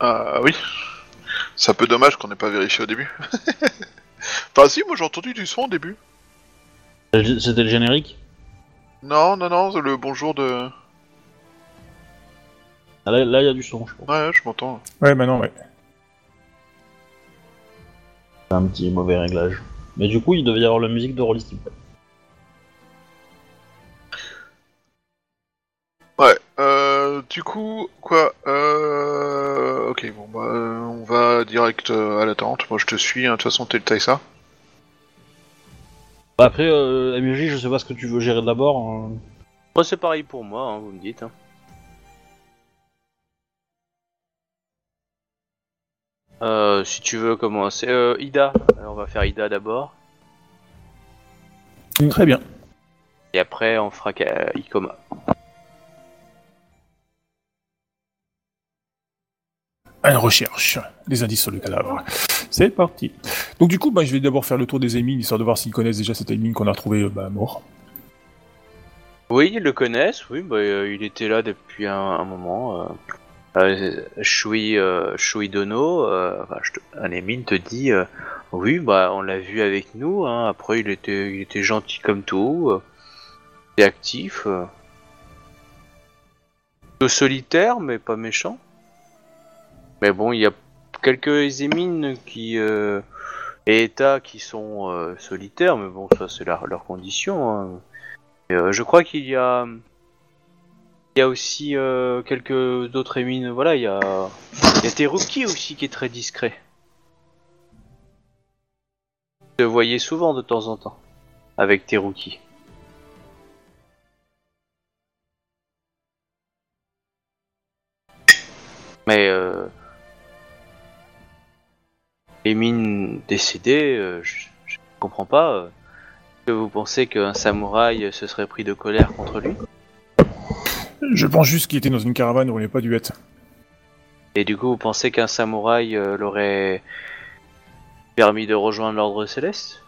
Ah oui. C'est un peu dommage qu'on n'ait pas vérifié au début. enfin si, moi j'ai entendu du son au début. C'était le générique? Non, non, non, le bonjour de... Ah, Là, là, il y a du son, je pense. Ouais, je m'entends. Ouais, maintenant, ouais. C'est un petit mauvais réglage. Mais du coup, il devait y avoir la musique de Rollistic. Ouais, euh, du coup, quoi, euh... Ok, bon, bah, euh, on va direct euh, à l'attente. Moi, je te suis, hein. de toute façon, t'es le Taïsa. Bah, Après, euh, MJ, je sais pas ce que tu veux gérer d'abord. hein. Moi, c'est pareil pour moi, hein, vous me dites. hein. Euh, si tu veux commencer, euh, Ida. Alors, on va faire Ida d'abord, Très bien. et après on fera Ka- Ikoma. Recherche des indices sur le cadavre. C'est parti. Donc du coup, bah, je vais d'abord faire le tour des émines, histoire de voir s'ils connaissent déjà cette émine qu'on a retrouvée euh, bah, mort. Oui, ils le connaissent, oui, bah, euh, il était là depuis un, un moment. Euh, euh, Shui, Shui Dono, enfin, je te- dit, oui, bah, on l'a vu avec nous, hein, après il était, il était gentil comme tout, actif, solitaire, mais pas méchant. Mais bon, il y a quelques émines qui, euh, et États qui sont euh, solitaires, mais bon, ça c'est leur, condition. hein. Euh, je crois qu'il y a, il y a aussi euh, quelques autres émines. Voilà, il y a, il y a Teruki aussi qui est très discret. Je le voyais souvent de temps en temps avec Teruki. Mais euh, les mines décédées, euh, je, je comprends pas. euh, que vous pensez qu'un samouraï se serait pris de colère contre lui? Je pense juste qu'il était dans une caravane où il n'y a pas dû être. Et du coup, vous pensez qu'un samouraï euh, l'aurait permis de rejoindre l'ordre céleste?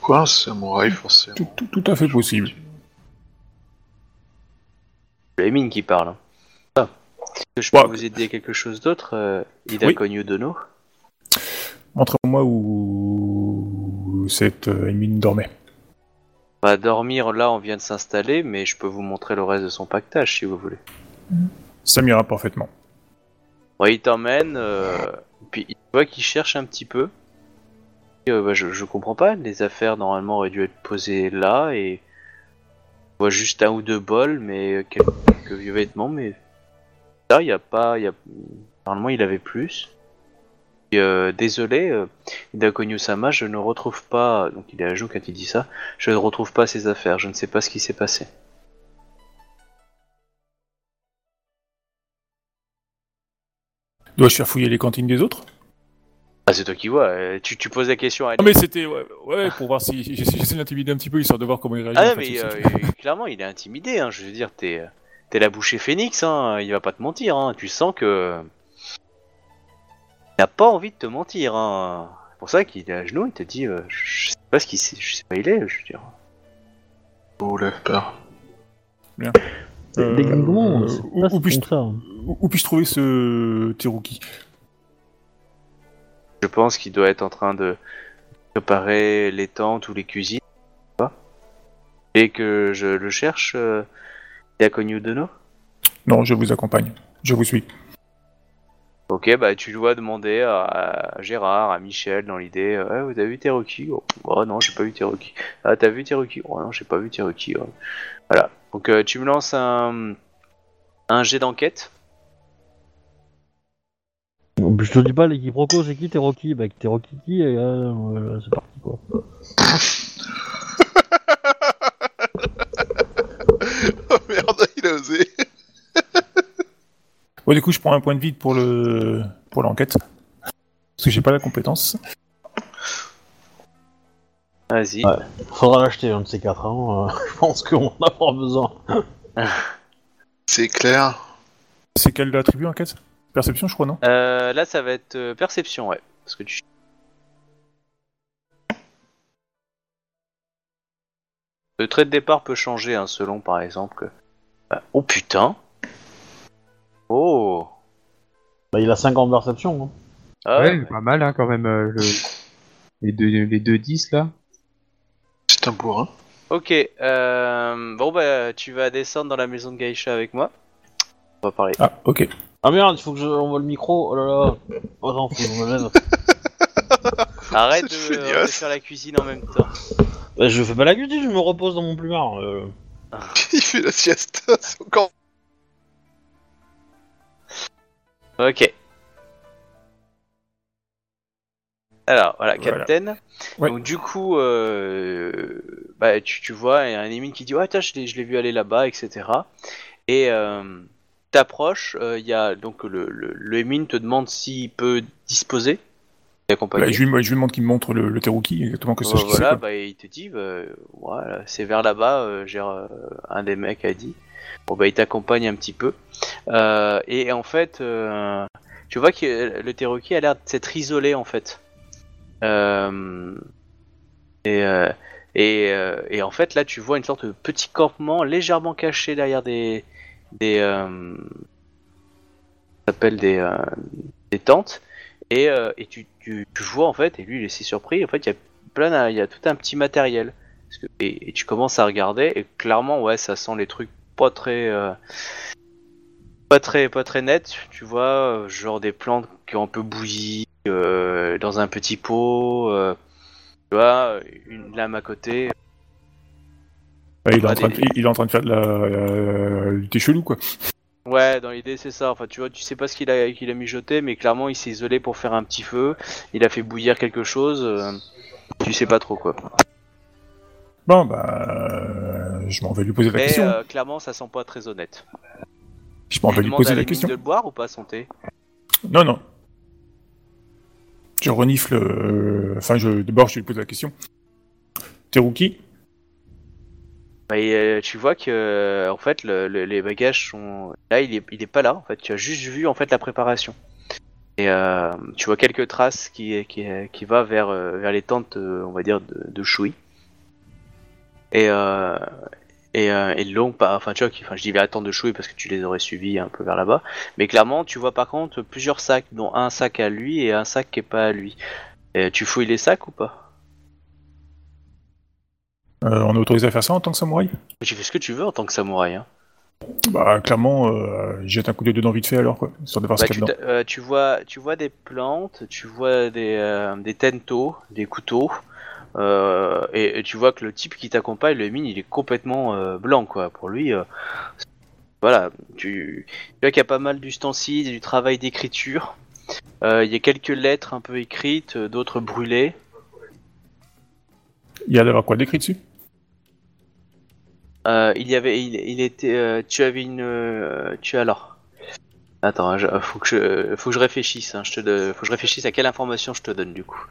Quoi, un samouraï, forcément? Tout, tout- tout à fait possible. C'est les mines qui parlent. hein. Ah. Est-ce que je peux Ouais. vous aider à quelque chose d'autre, euh, Ida Oui. Konyu Dono? Montre-moi où cette euh, émine dormait. Va dormir là, on vient de s'installer, mais je peux vous montrer le reste de son pactage si vous voulez. Ça m'ira parfaitement. Ouais, il t'emmène, euh, puis il voit qu'il cherche un petit peu. Euh, bah, je, je comprends pas, les affaires normalement auraient dû être posées là et on voit juste un ou deux bols, mais quelques, quelques vieux vêtements, mais là il y a pas, y a normalement il avait plus. Euh, désolé, euh, Idakonyu Sama, je ne retrouve pas, donc il est à jour quand il dit ça, je ne retrouve pas ses affaires, je ne sais pas ce qui s'est passé. Dois-je faire fouiller les cantines des autres? Ah c'est toi qui vois, euh, tu, tu poses la question à Non mais c'était ouais, ouais, pour voir si j'essaie d'intimider un petit peu histoire de voir comment il réagit. Ah non, mais euh, clairement, il est intimidé. Hein. Je veux dire, t'es euh, t'es la bouchée phénix. Hein. Il va pas te mentir. Hein. Tu sens que n'a pas envie de te mentir. Hein. C'est pour ça qu'il est à genoux. Il te dit, euh, je sais pas ce qu'il, sait- je sais pas où il est. Je veux dire. Oh, lève peur. Euh, Techniquement, euh, c'est où- puis-je où- trouver ce Teruki Je pense qu'il doit être en train de préparer les tentes ou les cuisines. Et que je le cherche. Euh, Yakonyu Dono? Non, je vous accompagne. Je vous suis. Ok, bah tu dois demander à, à Gérard, à Michel dans l'idée. Euh, Ah, vous avez vu Teruki oh, oh, non, j'ai pas vu Teruki. Ah, t'as vu Teruki Oh non, j'ai pas vu Teruki. oh. Voilà. Donc euh, tu me lances un un jet d'enquête? Je te dis pas, les quiproquos, c'est qui t'es Rocky Bah, t'es qui et, euh, voilà, c'est parti quoi. Oh merde, il a osé. Bon, du coup, je prends un point de vide pour le pour l'enquête parce que j'ai pas la compétence. Vas-y. Ouais. Faudra l'acheter un de ces quatre. Hein. euh, Je pense qu'on en aura besoin. C'est clair. C'est quel attribut enquête? Perception, je crois, non? Euh, là, ça va être euh, perception, ouais. Parce que tu. Le trait de départ peut changer, hein, selon par exemple que. Ah, Oh putain Oh Bah, il a 50 perceptions. Hein. Ah, ouais, pas mal hein, quand même. euh, le- Les deux, les deux 10 là. C'est un bourrin. Ok, euh, bon bah tu vas descendre dans la maison de Gaïcha avec moi. On va parler. Ah, ok. Ah merde, il faut que je envoie le micro. Oh là là. Oh non, faut que je me lève. Arrête de, c'est euh, génial. de faire la cuisine en même temps. Bah, je fais pas la cuisine, je me repose dans mon plumard. euh. Il fait la sieste. C'est encore. Ok. Alors voilà, Voilà. Captain. Ouais. Donc du coup, euh, bah, tu, tu vois, il y a un émine qui dit ouais, tiens, je l'ai, je l'ai vu aller là-bas, etc. Et euh, t'approches, euh, y a donc le, le, le émine te demande s'il peut disposer. Bah, je, lui, je lui demande qu'il me montre le, le Teruki, exactement que ça Euh, voilà, bah, il te dit, bah, voilà, c'est vers là-bas, j'ai un des mecs a dit. Bon bah il t'accompagne un petit peu. Euh, et en fait, euh, tu vois que le Teroki a l'air de s'être isolé en fait. Euh, et, et, en fait là tu vois une sorte de petit campement légèrement caché derrière des des s'appelle des des tentes et, et tu, tu, vois en fait et lui il est si surpris en fait il y a plein il y a tout un petit matériel et tu commences à regarder et clairement ouais ça sent les trucs pas très euh, pas très pas très net tu vois euh, genre des plantes qui ont un peu bouilli euh, dans un petit pot euh, tu vois une lame à côté Ouais, il, est en train de, des- il est en train de faire de la, la- du thé chelou, quoi. Ouais, dans l'idée c'est ça. Enfin, tu vois, tu sais pas ce qu'il a qu'il a mijoté, mais clairement il s'est isolé pour faire un petit feu. Il a fait bouillir quelque chose. tu sais pas trop quoi. Bon, bah, euh, je m'en vais lui poser la Mais question. euh, clairement, ça sent pas très honnête. Je m'en vais lui poser la l'émine question. de le boire ou pas son thé Non, non. Je renifle. euh, Enfin, je d'abord, je lui pose la question. Teruki Bah, et, euh, tu vois que euh, en fait le- le- les bagages sont là, il est il est pas là. En fait, tu as juste vu en fait la préparation. Et euh, tu vois quelques traces qui qui qui va vers euh, vers les tentes, euh, on va dire de, de Shui. Et euh, et, euh, et long pas enfin tu vois qui- enfin je dis tentes de Shui parce que tu les aurais suivis un peu vers là-bas. Mais clairement, tu vois par contre plusieurs sacs, dont un sac à lui et un sac qui est pas à lui. Et tu fouilles les sacs ou pas? Euh, On est autorisé à faire ça en tant que samouraï? Tu fais ce que tu veux en tant que samouraï. Hein. Bah, clairement, euh, jette un coup d'œil dedans vite fait alors, quoi. Histoire de voir Bah, ce tu, dedans. euh, tu vois, tu vois des plantes, tu vois des, euh, des tentos, des couteaux, et, et tu vois que le type qui t'accompagne, le mine, il est complètement euh, blanc, quoi. Pour lui, euh, voilà, tu, tu vois qu'il y a pas mal d'ustensiles, du travail d'écriture. Euh, Il y a quelques lettres un peu écrites, euh, d'autres brûlées. Il y a d'avoir quoi d'écrit dessus? Euh, il y avait, il, il était, euh, tu avais une, euh, tu as alors. Attends, hein, je- faut que je, faut que je réfléchisse. Hein, je te, de- faut que je réfléchisse à quelle information je te donne du coup.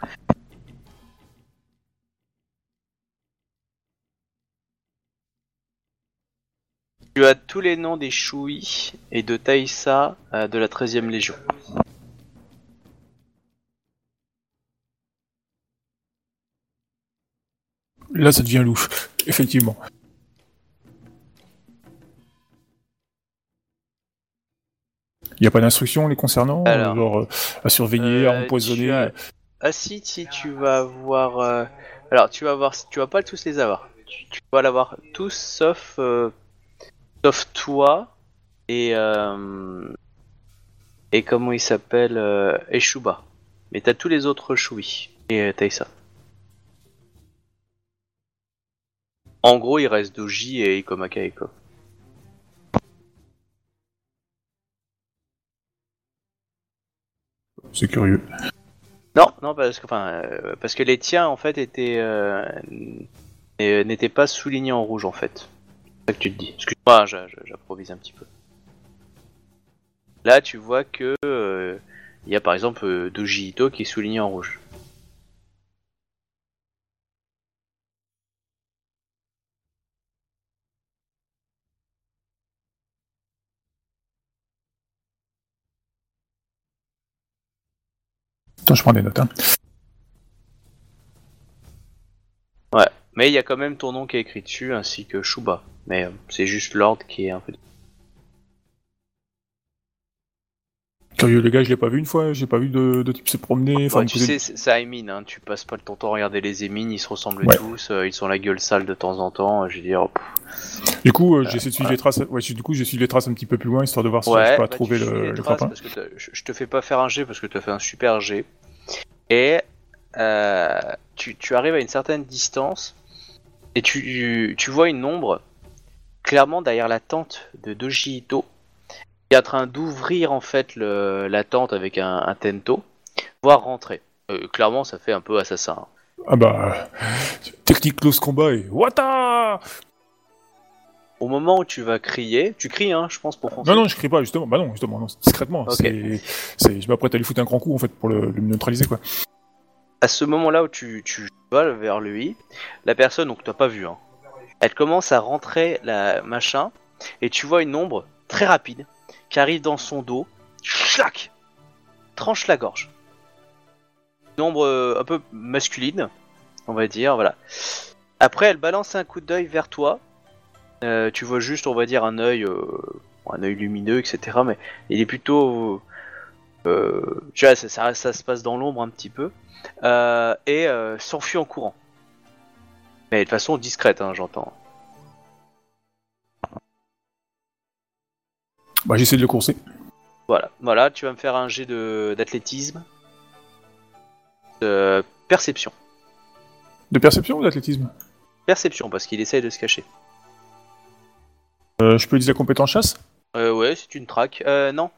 Tu as tous les noms des Shui et de Taïsa euh, de la 13e Légion. Là, ça devient louche, effectivement. Il n'y a pas d'instructions les concernant Alors. euh, Genre euh, à surveiller, à Euh, empoisonner as- Ah si, si tu vas avoir... Alors tu vas voir, tu vas pas tous les avoir. Tu, tu vas l'avoir tous sauf... Sauf toi et... euh, Et comment il s'appelle euh, Eshuba. Mais t'as tous les autres Shui. Et euh, Taisa. En gros, il reste Doji et Ikomaka Eko. C'est curieux. Non, non, parce que, enfin, euh, parce que les tiens en fait étaient euh, n- n'étaient pas soulignés en rouge en fait. C'est ça que tu te dis. Excuse-moi, j'a- j'improvise un petit peu. Là, tu vois que euh, il y a par exemple euh, Doji Ito qui est souligné en rouge. Attends, je prends des notes. Hein. Ouais, mais il y a quand même ton nom qui est écrit dessus ainsi que Shuba. Mais euh, c'est juste l'ordre qui est un peu. Curieux, les gars, je l'ai pas vu une fois, j'ai pas vu de, de type se promener. enfin, Ouais, tu sais, c'est- ça émine, hein. tu passes pas ton temps à regarder les émines, ils se ressemblent Ouais. tous, euh, ils ont la gueule sale de temps en temps, je veux dire. pff. Du coup, euh, j'essaie de suivre les traces. Ouais, du coup, j'ai suivi les traces un petit peu plus loin, histoire de voir si j'arrive pas à bah, trouver le, le traces grappin. parce que t'as- je, je te fais pas faire un G parce que tu as fait un super G. Et euh, tu, tu arrives à une certaine distance et tu, tu vois une ombre clairement derrière la tente de Doji Ito qui est en train d'ouvrir en fait le, la tente avec un, un tento, voire rentrer. Euh, clairement, ça fait un peu assassin. hein. Ah bah, technique close combat et Wata Au moment où tu vas crier, tu cries, hein, je pense, pour. Non, non, je crie pas, justement. Bah non, justement, non, discrètement. Ok. C'est, c'est, je m'apprête à lui foutre un grand coup, en fait, pour le, le neutraliser, quoi. à ce moment-là où tu, tu vas vers lui, la personne, donc t'as pas vu, hein, elle commence à rentrer la machin, et tu vois une ombre très rapide qui arrive dans son dos, schlac, tranche la gorge. Une ombre euh, un peu masculine, on va dire, voilà. Après, elle balance un coup d'œil vers toi. Euh, tu vois juste, on va dire, un œil, euh, un œil lumineux, etc. Mais il est plutôt, tu vois, ça, se passe dans l'ombre un petit peu. Et s'enfuit en courant. Mais de façon discrète, hein, j'entends. Bah, j'essaie de le courser. Voilà, voilà, tu vas me faire un jet de d'athlétisme, de perception, De perception ou d'athlétisme? Perception parce qu'il essaye de se cacher. euh, Je peux utiliser la compétence chasse? Euh, ouais, c'est une traque. Euh, non,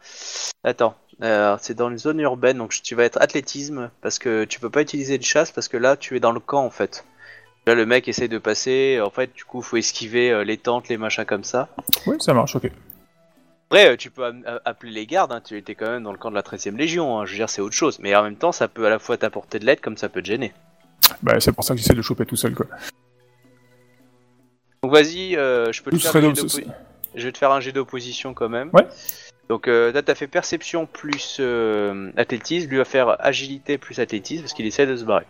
attends, euh, c'est dans une zone urbaine, donc tu vas être athlétisme parce que tu peux pas utiliser de chasse parce que là tu es dans le camp en fait. Là, le mec essaye de passer, en fait, du coup, faut esquiver euh, les tentes, les machins comme ça. Oui, ça marche, ok. Après, euh, tu peux a- appeler les gardes, hein, tu étais quand même dans le camp de la 13ème Légion, hein, je veux dire, c'est autre chose. Mais en même temps, ça peut à la fois t'apporter de l'aide comme ça peut te gêner. Bah, c'est pour ça que j'essaie de le choper tout seul, quoi. Donc vas-y, euh, je peux te faire un jet Je vais te faire un jet d'opposition quand même. Ouais. Donc euh, là, t'as fait perception plus euh, athlétisme, lui va faire agilité plus athlétisme parce qu'il essaie de se barrer.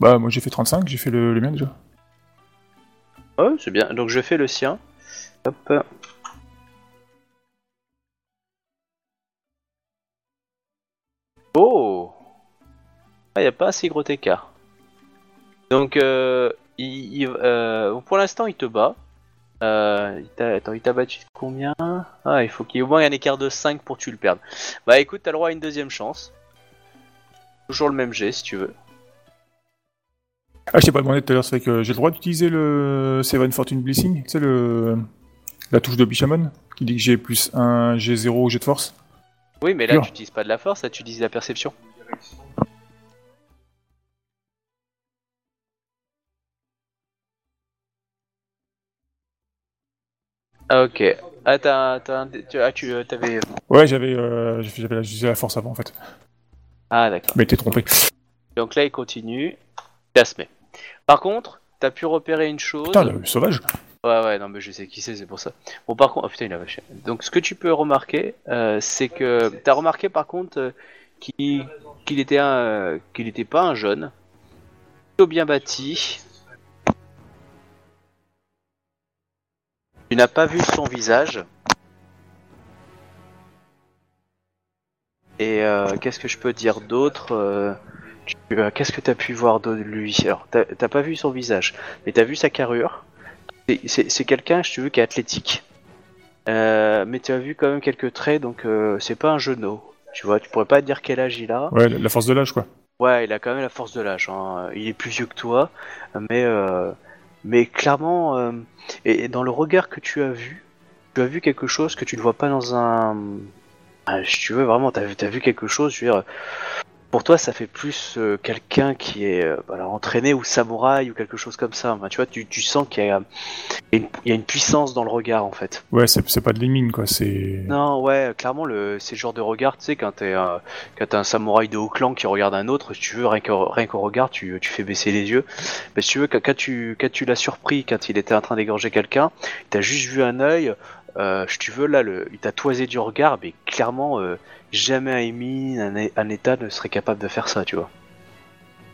Bah, moi j'ai fait 35, j'ai fait le, le mien déjà. Ouais, c'est bien. Donc je fais le sien. Hop. Oh Il n'y a pas assez gros écart. Donc, euh, il, euh, pour l'instant, il te bat. Euh, attends, il t'a battu de combien? Ah, il faut qu'il y ait au moins un écart de 5 pour que tu le perdes. Bah écoute, t'as le droit à une deuxième chance. Toujours le même jet si tu veux. Ah, je t'ai pas demandé tout à l'heure, c'est vrai que j'ai le droit d'utiliser le Seven Fortune Blessing, tu sais, le... la touche de Bishamon, qui dit que j'ai plus un G0 au jet de force. Oui, mais là, tu utilises pas de la force, là, tu utilises la perception. Ah, Ok. Ah, t'as, t'as un dé- tu, ah, tu euh, t'avais. Ouais, j'avais euh, j'avais la, j'utilisais la force avant en fait. Ah, d'accord. Mais t'es trompé. Donc là, il continue. Par contre, t'as pu repérer une chose. Putain, le sauvage. Ouais, ouais, non, mais je sais qui c'est, c'est pour ça. Bon, par contre, oh putain, il a vache. Donc, ce que tu peux remarquer, euh, c'est que t'as remarqué par contre euh, qu'il était un, euh, qu'il était pas un jeune, plutôt bien bâti. Tu n'as pas vu son visage. Et euh, qu'est-ce que je peux dire d'autre euh, tu- Qu'est-ce que t'as pu voir de lui? Alors, t'as pas vu son visage, mais t'as vu sa carrure. C'est- quelqu'un, je te veux, qui est athlétique. Euh, mais tu as vu quand même quelques traits, donc euh, c'est pas un genou. Tu vois, tu pourrais pas dire quel âge il a. Ouais, la force de l'âge quoi. Ouais, il a quand même la force de l'âge. hein. Il est plus vieux que toi, mais euh, mais clairement, et, et dans le regard que tu as vu, tu as vu quelque chose que tu ne vois pas dans un. Ah, si tu veux vraiment, t'as t'as vu quelque chose. Je veux dire, pour toi, ça fait plus euh, quelqu'un qui est euh, voilà, entraîné ou samouraï ou quelque chose comme ça. Enfin, tu vois, tu, tu sens qu'il y a, il y a une- puissance dans le regard en fait. Ouais, c'est pas de l'émine quoi, c'est. Non, ouais, clairement, le, c'est le genre de regard, tu sais, quand t'es euh, quand t'es un samouraï de haut clan qui regarde un autre, si tu veux, rien qu'au, regard, tu, tu fais baisser les yeux. Mais si tu veux, quand, quand tu, quand tu l'as surpris, quand il était en train d'égorger quelqu'un, t'as juste vu un œil, euh, si tu veux, là, le, il t'a toisé du regard, mais clairement, euh, jamais un un, un état ne serait capable de faire ça, tu vois.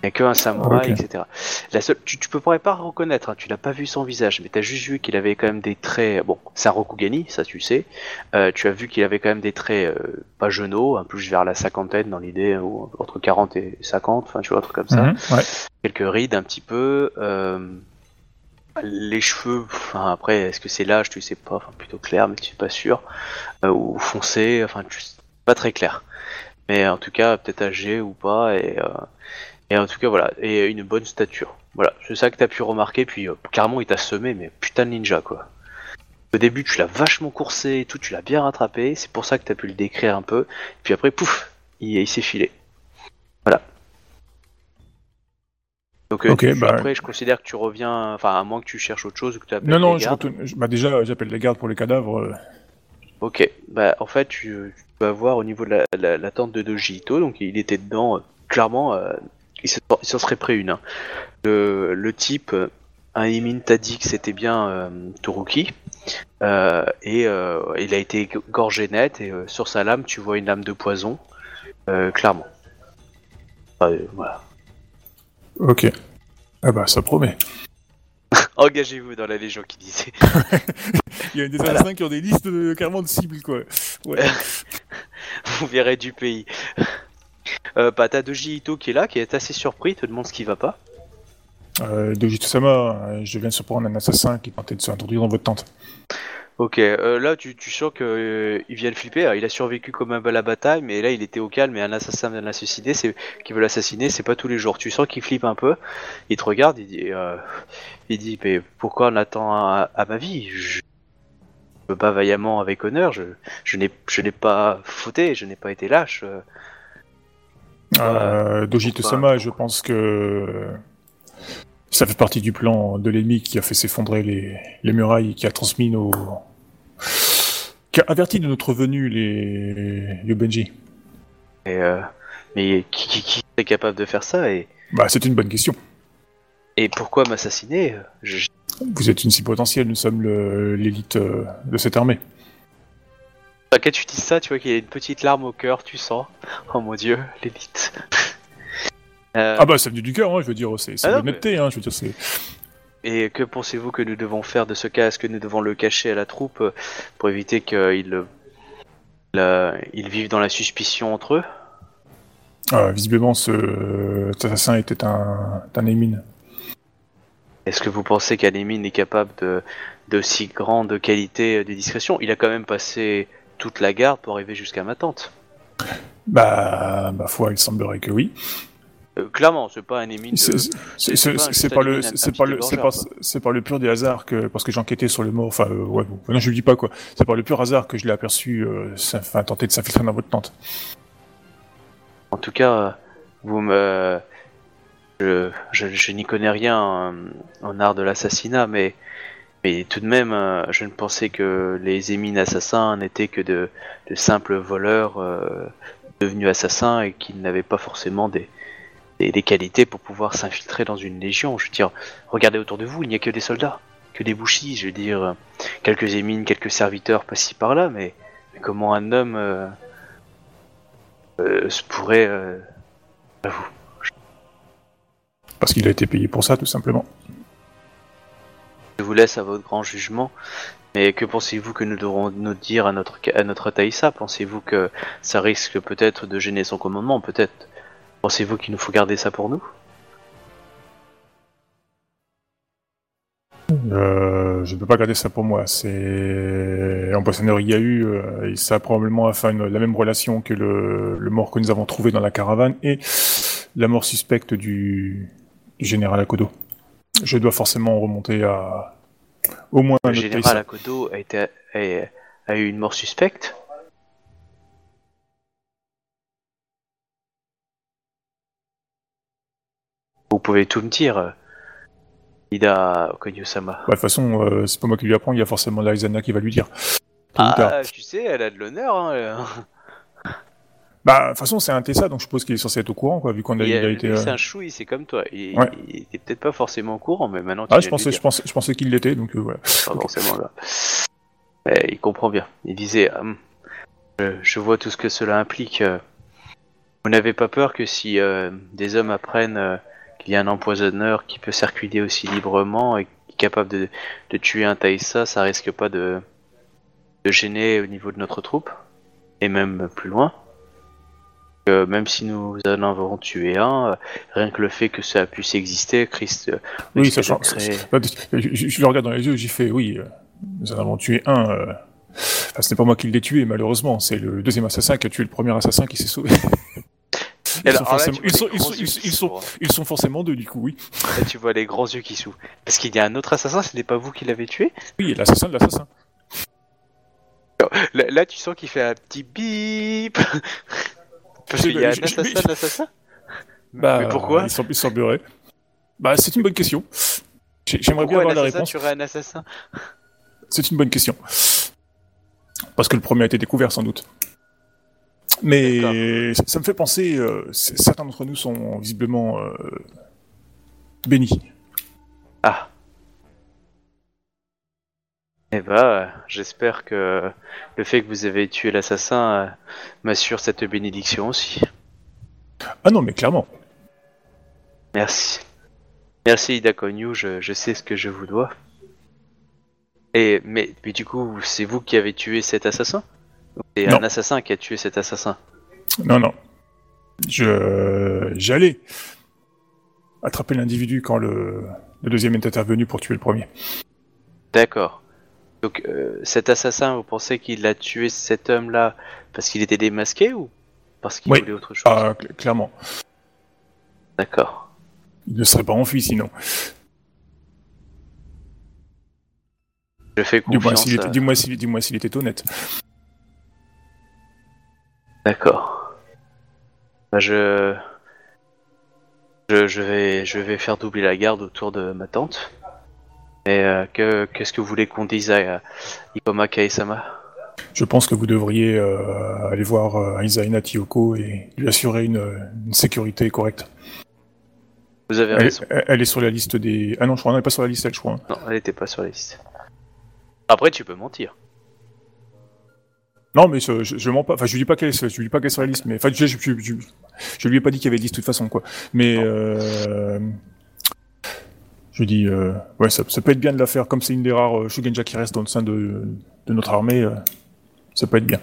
Il n'y a qu'un samouraï, etc. La seule, tu, peux pourrais pas reconnaître, hein, tu n'as pas vu son visage, mais tu as juste vu qu'il avait quand même des traits. Bon, c'est un Rokugani, ça tu sais. Euh, tu as vu qu'il avait quand même des traits euh, pas genoux, un peu vers la cinquantaine dans l'idée, ou entre 40 et 50, enfin tu vois, un truc comme ça. Mhm, ouais. Quelques rides un petit peu. Les cheveux, enfin après, est-ce que c'est l'âge, tu sais pas, enfin plutôt clair, mais tu es pas sûr. Euh, ou foncé, enfin tu pas très clair. Mais en tout cas, peut-être âgé ou pas, et, euh, et en tout cas voilà, et une bonne stature. Voilà, c'est ça que t'as pu remarquer, puis euh, carrément il t'a semé, mais putain de ninja quoi. Au début, tu l'as vachement coursé et tout, tu l'as bien rattrapé, c'est pour ça que t'as pu le décrire un peu, puis après, pouf, il s'est filé. Voilà. Donc euh, tu- bah- après, je considère que tu reviens, enfin à moins que tu cherches autre chose ou que tu appelles Non, non, les je gardes. retourne. je- Bah, déjà, j'appelle les gardes pour les cadavres. euh, Ok, bah en fait tu, tu vas voir au niveau de la, la, la tente de Doji Ito, donc il était dedans, euh, clairement, euh, il s'en serait pris une. hein. Le, le type, euh, un Imin t'a dit que c'était bien euh, Toruki, euh, et euh, il a été gorgé net, et euh, sur sa lame tu vois une lame de poison, euh, clairement. Euh, voilà. Ok. Ah bah, ça promet. Engagez-vous dans la légion qui disait. Il y a des Voilà. assassins qui ont des listes de, carrément de cibles, quoi. Ouais. Vous verrez du pays. Euh, bah, t'as Doji Ito qui est là, qui est assez surpris, te demande ce qui va pas. Euh, Doji Tsama, euh, je viens de surprendre un assassin qui tentait de s'introduire dans votre tente. Ok, euh, là tu, tu sens que euh, il vient de flipper. Alors, il a survécu quand même à la bataille, mais là il était au calme et un assassin vient de l'assassiner, c'est qui veut l'assassiner, c'est pas tous les jours. Tu sens qu'il flippe un peu. Il te regarde, il dit, euh, il dit, mais pourquoi on attend à, à ma vie? Je me bats vaillamment avec honneur. Je, je n'ai, je n'ai pas fauté, je n'ai pas été lâche. euh. Euh, Doji Tsama, je pense que ça fait partie du plan de l'ennemi qui a fait s'effondrer les, les murailles et qui a transmis nos. qui a averti de notre venue les, les Benji. Et, euh, mais qui, qui, qui est capable de faire ça et, Bah, c'est une bonne question. et pourquoi m'assassiner Je- Vous êtes une cible potentielle, nous sommes l'élite euh, de cette armée. Quand tu dis ça, tu vois qu'il y a une petite larme au cœur, tu sens. Oh mon dieu, l'élite. Euh, Ah bah, ça venu du cœur, hein, je veux dire, c'est c'est Ah mais- l'honnêteté, hein, je veux dire, c'est. Et que pensez-vous que nous devons faire de ce cas Est-ce que nous devons le cacher à la troupe euh, pour éviter qu'ils ils vivent dans la suspicion entre eux? Ah, visiblement, ce cet assassin était un, un émine. Est-ce que vous pensez qu'Anemine est capable de, de si grande qualité de discrétion? Il a quand même passé toute la garde pour arriver jusqu'à ma tante. Bah, ma foi, il semblerait que oui. Euh, clairement, c'est pas un Émine C'est- pas le, c'est un pas petit le, c'est égorgeur, pas, quoi. c'est par le pur des hasards que, parce que j'enquêtais sur le mort, enfin, euh, ouais, bon, non, je le dis pas quoi. C'est par le pur hasard que je l'ai aperçu, euh, enfin, tenter de s'infiltrer dans votre tente. En tout cas, vous me... Je, je, je n'y connais rien en, en art de l'assassinat, mais, mais tout de même, euh, je ne pensais que les émines assassins n'étaient que de, de simples voleurs euh, devenus assassins et qu'ils n'avaient pas forcément des, des, des qualités pour pouvoir s'infiltrer dans une légion. Je veux dire, regardez autour de vous, il n'y a que des soldats, que des bouchis, je veux dire, euh, quelques émines, quelques serviteurs par-ci par-là, mais, mais comment un homme euh, euh, se pourrait... euh, Parce qu'il a été payé pour ça, tout simplement. Je vous laisse à votre grand jugement. Mais que pensez-vous que nous devrons nous dire à notre, à notre Taïsa Pensez-vous que ça risque peut-être de gêner son commandement? Peut-être. Pensez-vous qu'il nous faut garder ça pour nous? Euh, je ne peux pas garder ça pour moi. C'est ambassadeur il y a eu, euh, ça a probablement enfin une- la même relation que le, le mort que nous avons trouvé dans la caravane et la mort suspecte du, du général Akodo. Je dois forcément remonter à au moins Le général. Akodo a, été, a, a eu une mort suspecte? Vous pouvez tout me dire, euh, Ida Konyo-sama. Bah, de toute façon, euh, c'est pas moi qui lui apprends, il y a forcément l'Aizana qui va lui dire. Ah, tu sais, elle a de l'honneur. Hein. Bah, de toute façon, c'est un Tessa, donc je suppose qu'il est censé être au courant, quoi, vu qu'on a, Il il a été. euh, C'est un chouille, c'est comme toi. Il, Ouais. il était peut-être pas forcément au courant, mais maintenant Ah, qu'il je pensais, je pensais, je pensais qu'il l'était, donc euh, voilà. Pas forcément là. Mais il comprend bien. Il disait Hum, je, je vois tout ce que cela implique. euh, Vous n'avez pas peur que si euh, des hommes apprennent euh, qu'il y a un empoisonneur qui peut circuler aussi librement et qui est capable de, de tuer un Taïsa, ça risque pas de, de gêner au niveau de notre troupe Et même plus loin que même si nous en avons tué un, euh, rien que le fait que ça puisse exister, Christ. euh, Oui, change. créer- Je, le regarde dans les yeux, j'y fais, oui, euh, nous en avons tué un. euh, Enfin, ce n'est pas moi qui l'ai tué, malheureusement. C'est le deuxième assassin qui a tué le premier assassin qui s'est sauvé. Ils sont, forcément, ils, sont, ils, sont, ils, sont, ils sont- ils sont deux, du coup, oui. Là, tu vois les grands yeux qui s'ouvrent. Parce qu'il y a un autre assassin, ce n'est pas vous qui l'avez tué Oui, et l'assassin de l'assassin. là, là, tu sens qu'il fait un petit bip Parce qu'il y a un je- je- assassin de l'assassin Bah, Mais pourquoi Il semble- il semblerait. Bah, c'est une bonne question. J'ai- J'aimerais bien Pourquoi avoir la réponse. tuerait un assassin? C'est une bonne question. Parce que le premier a été découvert, sans doute. Mais ça, ça me fait penser, euh, certains d'entre nous sont visiblement euh, bénis. Ah. Eh bah, j'espère que le fait que vous avez tué l'assassin m'assure cette bénédiction aussi. Ah non, mais clairement. Merci. Merci Ida Konyu, je, je sais ce que je vous dois. Et mais, mais du coup, c'est vous qui avez tué cet assassin? C'est un assassin qui a tué cet assassin Non, non. Je j'allais attraper l'individu quand le, le deuxième est intervenu pour tuer le premier. D'accord. Donc euh, cet assassin, vous pensez qu'il a tué cet homme-là parce qu'il était démasqué ou parce qu'il Oui. voulait autre chose? Ah, cl- clairement. D'accord. Il ne serait pas enfui sinon. Je fais confiance. s'il à- s'il- moins s'il était honnête. D'accord. Bah, je... je je vais je vais faire doubler la garde autour de ma tante. Et euh, que qu'est-ce que vous voulez qu'on dise à à Ikoma Kaesama? Je pense que vous devriez euh, aller voir euh, Aizaina Tiyoko et lui assurer une, une sécurité correcte. Vous avez Elle, raison. elle- est sur la liste des... Ah non, je crois, elle n'est pas sur la liste, elle, je crois. Non, elle était pas sur la liste. Après, tu peux mentir. Non, mais je, je, je mens pas. Enfin, je lui dis pas qu'elle je lui dis pas qu'elle est sur la liste, mais enfin, je, je, lui ai pas dit qu'il y avait de liste de toute façon, quoi. Mais euh, je lui dis, euh, ouais, ça, ça peut être bien de la faire, comme c'est une des rares euh, Shugenja qui reste dans le sein de, de notre armée. euh, ça peut être bien.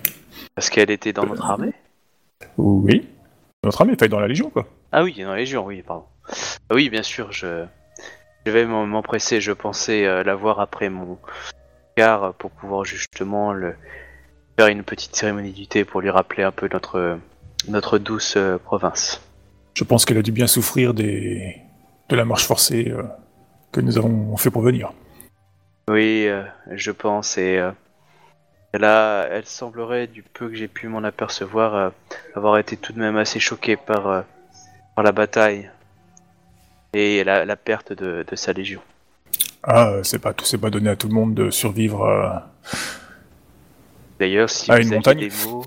Parce qu'elle était dans notre armée? Oui, notre armée, enfin, dans la légion, quoi. Ah oui, dans la Légion, oui, pardon. Ah Oui, bien sûr, je, je vais m'empresser. Je pensais euh, la voir après mon car pour pouvoir justement le faire une petite cérémonie du thé pour lui rappeler un peu notre notre douce euh, province. Je pense qu'elle a dû bien souffrir des de la marche forcée euh, que nous avons fait pour venir. Oui, euh, je pense et là, elle semblerait, du peu que j'ai pu m'en apercevoir, avoir été tout de même assez choquée par par la bataille et la, la perte de, de sa légion. Ah, c'est pas tout, c'est pas donné à tout le monde de survivre. D'ailleurs, si Ah, vous aviez des mots,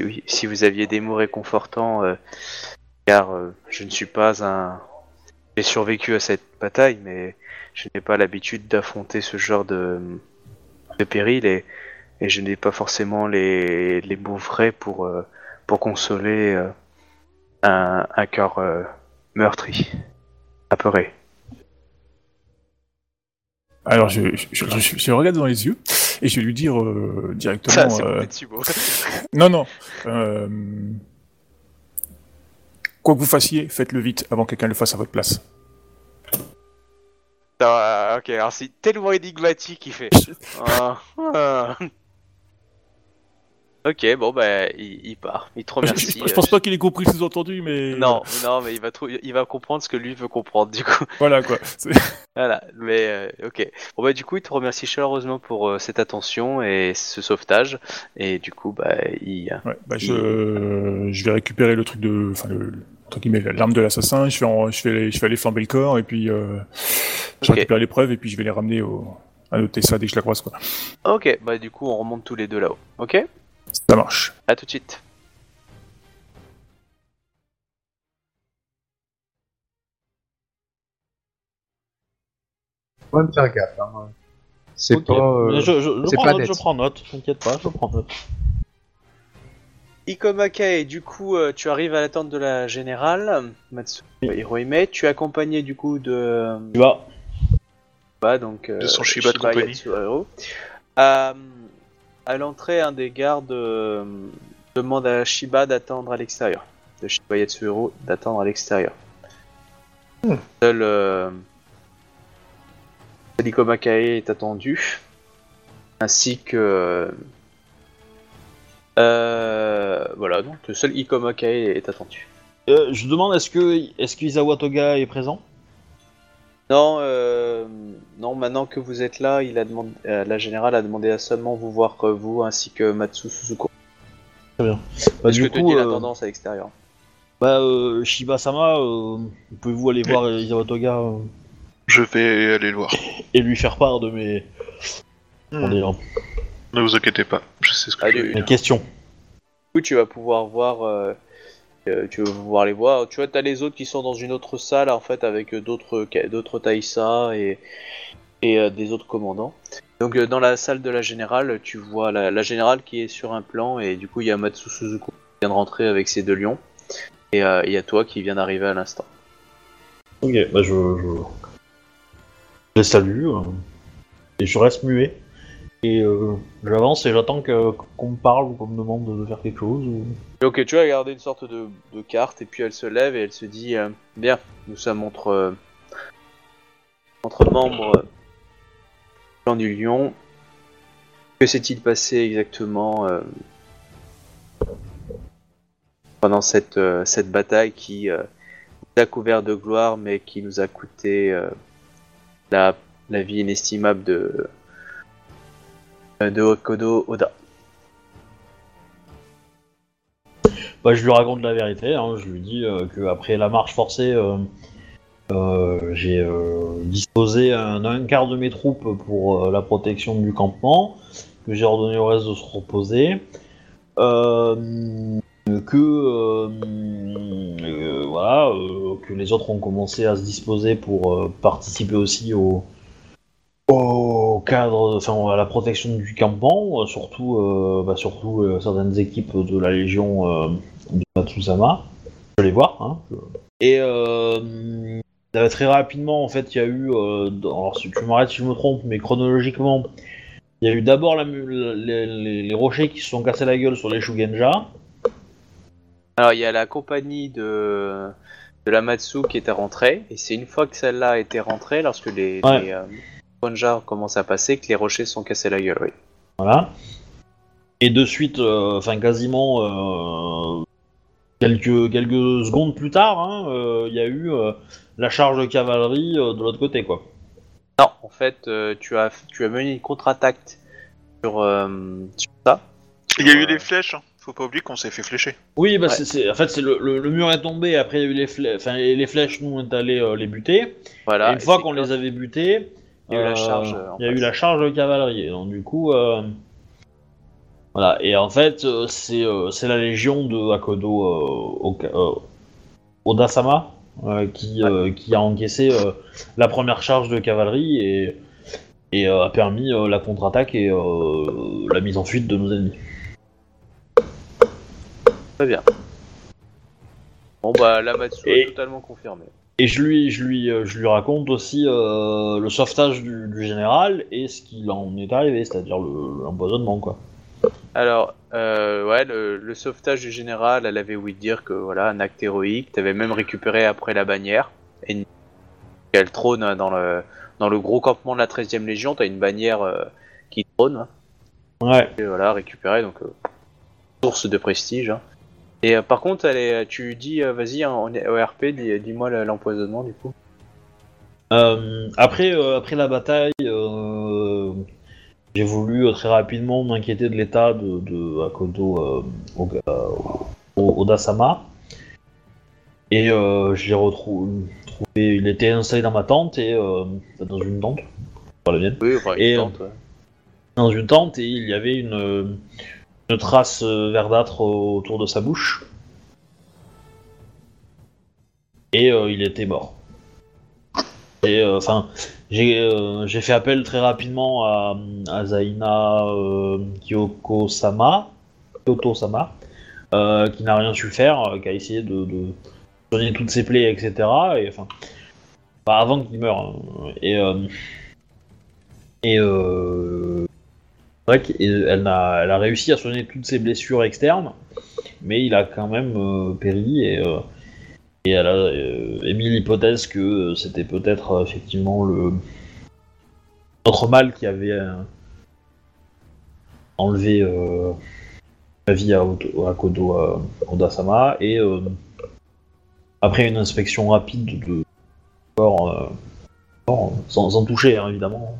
oui, si vous aviez des mots réconfortants, euh, car euh, je ne suis pas un, j'ai survécu à cette bataille, mais je n'ai pas l'habitude d'affronter ce genre de, de péril et, et je n'ai pas forcément les, les mots vrais pour euh, pour consoler un, un cœur meurtri, apeuré. Alors, je, je, je, je- regarde dans les yeux et je vais lui dire euh, directement. Ça, c'est euh. Non, non. euh, Quoi que vous fassiez, faites-le vite avant que quelqu'un le fasse à votre place. Ah, ok, alors c'est tellement énigmatique, il fait. Ah, ah. Ok, bon bah il, il part. Il te Je, remercie. je- je pense euh, pas qu'il ait compris le sous-entendu, mais Non, non, mais il va trou- il va comprendre ce que lui veut comprendre du coup. voilà quoi. Voilà, mais euh, ok. Bon bah du coup il te remercie chaleureusement pour euh, cette attention et ce sauvetage et du coup bah il. Ouais, bah, je, je vais récupérer le truc de, enfin le, l'arme de l'assassin. Je vais, en- je vais, aller- je vais aller flamber le corps et puis euh, je Ok. récupère les preuves et puis je vais les ramener au, à notre Tessa dès que je la croise quoi. Ok, bah du coup on remonte tous les deux là-haut. Ok, Ça marche. à tout de suite. Faut me faire gaffe. Hein. C'est Ok. pas. euh, je, je, je c'est prends pas note, net. je prends note, t'inquiète pas, je prends note. Ikomakae, du coup, euh, tu arrives à la tente de la générale, Matsu Hirohime. Tu es accompagné du coup de. Tu vas. Bah, donc, euh, De son Shiba de compagnie. Yatsuhiro. À, à l'entrée, un des gardes euh, demande à Shiba d'attendre à l'extérieur. De Shiba Yatsuhiro d'attendre à l'extérieur. Hmm. Seul euh, seul Ikomakae est attendu, ainsi que euh, voilà donc le seul Ikomakae est attendu. Euh, je demande est-ce que est-ce qu'Isawa Toga est présent? Non, euh, non, maintenant que vous êtes là, il a demandé, euh, la générale a demandé à seulement vous voir vous ainsi que Matsu Suzuko. Bah, Parce du que te coup, dit la euh, tendance à l'extérieur. bah, euh, Shiba-sama, euh, pouvez-vous aller voir euh, Je vais aller le voir. et lui faire part de mes, Hmm. Ne vous inquiétez pas, je sais ce que Allez, je vais dire. questions Du coup, tu vas pouvoir voir, euh, tu vas pouvoir les voir. Tu vois, t'as les autres qui sont dans une autre salle en fait avec euh, d'autres d'autres Taïsa et et euh, des autres commandants. Donc dans la salle de la générale, tu vois la, générale qui est sur un plan et du coup il y a Matsu Suzuku qui vient de rentrer avec ses deux lions et il y a toi qui vient d'arriver à l'instant. Ok, bah je, je... je les salue et je reste muet. Et euh, j'avance et j'attends qu'on me parle ou qu'on me demande de faire quelque chose. Ou... Ok, tu vas garder une sorte de, carte et puis elle se lève et elle se dit euh, Bien, nous sommes entre, euh, membres du lion. Que s'est-il passé exactement pendant cette, bataille qui nous a couvert de gloire mais qui nous a coûté la vie inestimable de, de Okodo Oda. Bah, je lui raconte la vérité, hein, je lui dis euh, que après la marche forcée, euh, euh, j'ai euh, disposé un, quart de mes troupes pour euh, la protection du campement, que j'ai ordonné au reste de se reposer, euh, que euh, euh, voilà, euh, que les autres ont commencé à se disposer pour euh, participer aussi au au cadre, enfin à la protection du campement, euh, surtout, euh, bah, surtout euh, certaines équipes de la Légion de Matsusama. Je vais les voir. Hein, je- Et très rapidement, en fait, il y a eu, dans- alors si tu m'arrêtes si je me trompe, mais chronologiquement, il y a eu d'abord les, les- les rochers qui se sont cassés la gueule sur les Shugenja. Alors il y a la compagnie de, de la Matsu qui était rentrée, et c'est une fois que celle-là été rentrée, lorsque les, Ouais. les euh, Ponja commencent à passer, que les rochers sont cassés la gueule, oui. Voilà. Et de suite, euh, enfin quasiment euh, quelques, quelques secondes plus tard, hein, euh, il y a eu euh, la charge de cavalerie euh, de l'autre côté, quoi. Non, en fait, euh, tu, as, tu as mené une contre-attaque sur, euh, sur ça. Il y a eu des flèches, hein. faut pas oublier qu'on s'est fait flécher. Oui, bah Ouais. c'est- c'est, en fait, c'est le, le- le mur est tombé. Après, il y a eu les flèches. Enfin, et les flèches, nous, on est allés euh, les buter. Voilà. et une et fois qu'on les avait butés, Il y a eu la euh, charge, euh, il y a eu la charge de cavalerie. Et Donc du coup, euh, voilà. Et en fait, c'est c'est la légion de Akodo Odasama qui qui a encaissé la première charge de cavalerie et et a permis la contre-attaque et la mise en fuite de nos ennemis. Très bien. Bon bah la Matsu Et- est totalement confirmée. Et je lui, je lui, euh, je lui raconte aussi euh, le sauvetage du, du général et ce qu'il en est arrivé, c'est-à-dire le- l'empoisonnement, quoi. Alors, euh, ouais, le, le sauvetage du général, elle avait ouï dire que voilà, un acte héroïque. T'avais même récupéré après la bannière. Et elle trône dans le, dans le gros campement de la 13e Légion. T'as une bannière euh, qui trône. Ouais. Et voilà, récupérée, donc source de prestige. hein. Et euh, par contre, elle est, tu dis, euh, vas-y, en, en ORP, dis- dis-moi le- l'empoisonnement du coup. Euh, après, euh, après la bataille, euh, j'ai voulu euh, très rapidement m'inquiéter de l'état de, de Akodo euh, Odasama. Et euh, je l'ai retrou- trouvé. Il était installé dans ma tente et euh, dans une tente, pas la mienne. Oui, enfin, une Et, tente, ouais. dans une tente et il y avait une, une trace euh, verdâtre autour de sa bouche. Et euh, il était mort. Et euh, enfin, j'ai euh, fait appel très rapidement à, à Zaina euh, Kyoko-sama, Kyoto-sama, euh, qui n'a rien su faire, euh, qui a essayé de, soigner toutes ses plaies, etc. Et enfin, pas avant qu'il meure. hein. Et euh, et euh, qu'elle a, elle a réussi à soigner toutes ses blessures externes, mais il a quand même euh, péri et euh, et elle a euh, émis l'hypothèse que c'était peut-être effectivement le notre mal qui avait enlevé la vie à, à Kodo à et après une inspection rapide de corps, sans, toucher hein, évidemment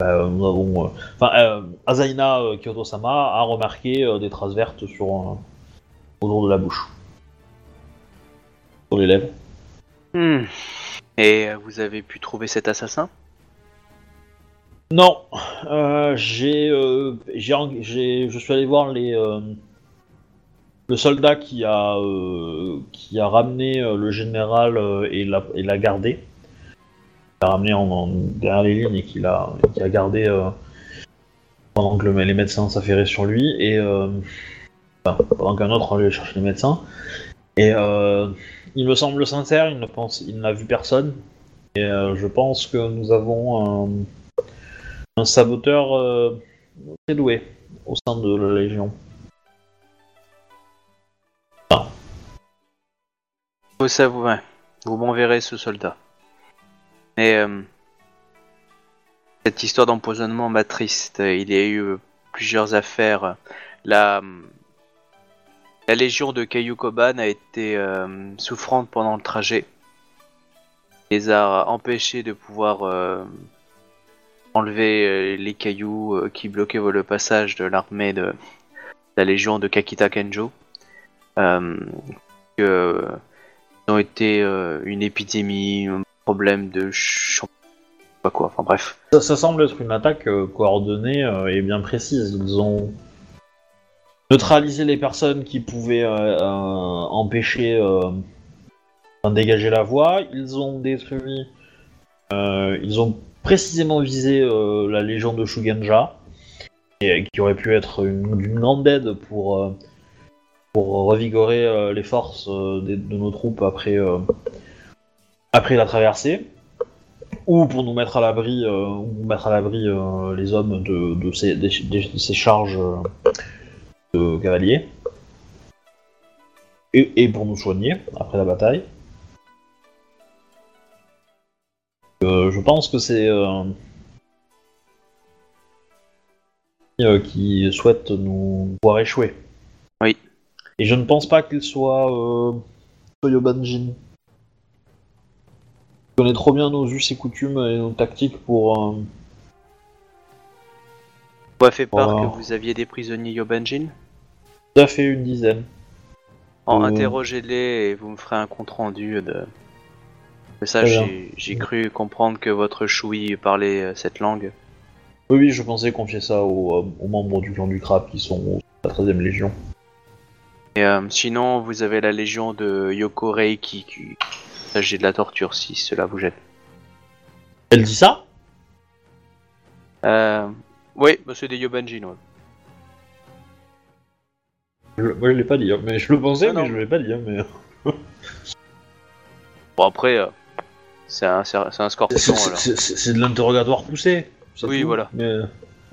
bah, nous avons euh, enfin euh, Azaina euh, Kyoto-sama a remarqué euh, des traces vertes sur euh, autour de la bouche sur les lèvres Hmm. Et euh, vous avez pu trouver cet assassin? Non, euh, j'ai, euh, j'ai, j'ai- je suis allé voir les, euh, le soldat qui a, euh, qui a ramené euh, le général euh, et l'a, et l'a gardé. L'a ramené en, en- derrière les lignes et qui l'a, qui a gardé euh, pendant que le- les médecins s'affairaient sur lui et euh, pendant qu'un autre allait chercher les médecins. Et euh, il me semble sincère, il ne pense, il n'a vu personne. Et je pense que nous avons un un saboteur très doué au sein de la Légion. Vous savez, vous m'enverrez ce soldat. Et euh, cette histoire d'empoisonnement m'attriste. Il y a eu euh, plusieurs affaires. La, la légion de Kayukoban a été euh, souffrante pendant le trajet. Les a empêchés de pouvoir enlever les cailloux qui bloquaient le passage de l'armée de la légion de Kakita Kenjo. Que, ont été une épidémie, problème de pas quoi, enfin bref. Ça, semble être une attaque euh, coordonnée euh, et bien précise. Ils ont neutralisé les personnes qui pouvaient euh, empêcher, enfin, dégager la voie. Ils ont détruit, ils ont précisément visé la légion de Shugenja, et, qui aurait pu être une, d'une grande aide pour, pour revigorer les forces de nos troupes après, après la traversée ou pour nous mettre à l'abri, euh, ou mettre à l'abri euh, les hommes de, de ces, de charges euh, de cavaliers, et, et pour nous soigner après la bataille. Je pense que c'est qui souhaite nous voir échouer. Oui. Et je ne pense pas qu'il soit Toyobanjin. On connaît trop bien nos us et coutumes et nos tactiques pour. euh, Vous a fait part Voilà. que vous aviez des prisonniers Yobanjin tout à fait une dizaine. En Euh. interrogez-les et vous me ferez un compte rendu de. de ça, j'ai j'ai cru comprendre que votre choui parlait euh, cette langue. Oui, oui, je pensais confier ça aux, euh, aux membres du clan du crabe qui sont la 13ème Légion. Et euh, sinon, vous avez la légion de Yokorei qui, qui s'agit de la torture, si cela vous gêne. Elle dit ça Euh, oui, bah, c'est des Yobanjin, ouais. je, Moi je l'ai pas dit, hein, mais je le pensais, Ah, non. mais je l'ai pas dit. hein, mais... Bon, après, euh, c'est un, c'est un c'est un scorpion, C'est- alors. C'est c'est- c'est de l'interrogatoire poussé. c'est Oui, tout. voilà. Mais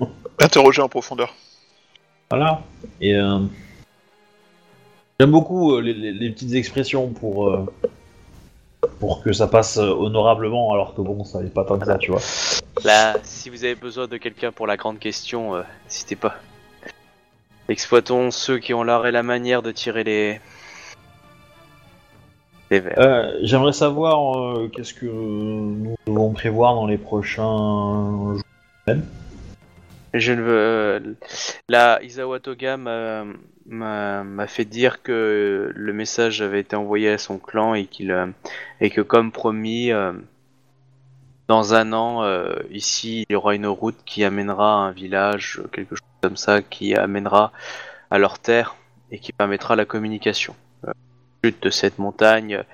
Interroger en profondeur. voilà. Et euh, j'aime beaucoup euh, les, les- les petites expressions pour euh, pour que ça passe euh, honorablement, alors que bon, ça n'est pas tant que ça, tu vois. Là, si vous avez besoin de quelqu'un pour la grande question, euh, n'hésitez pas. Exploitons ceux qui ont l'art et la manière de tirer les... les vers. Euh, J'aimerais savoir euh, qu'est-ce que nous devons prévoir dans les prochains jours. Je ne veux... euh, Là, Isawa Toga m'a fait dire que le message avait été envoyé à son clan et, qu'il euh, et que comme promis, euh, dans un an, ici, il y aura une route qui amènera à un village, quelque chose comme ça, qui amènera à leur terre et qui permettra la communication. La chute de cette montagne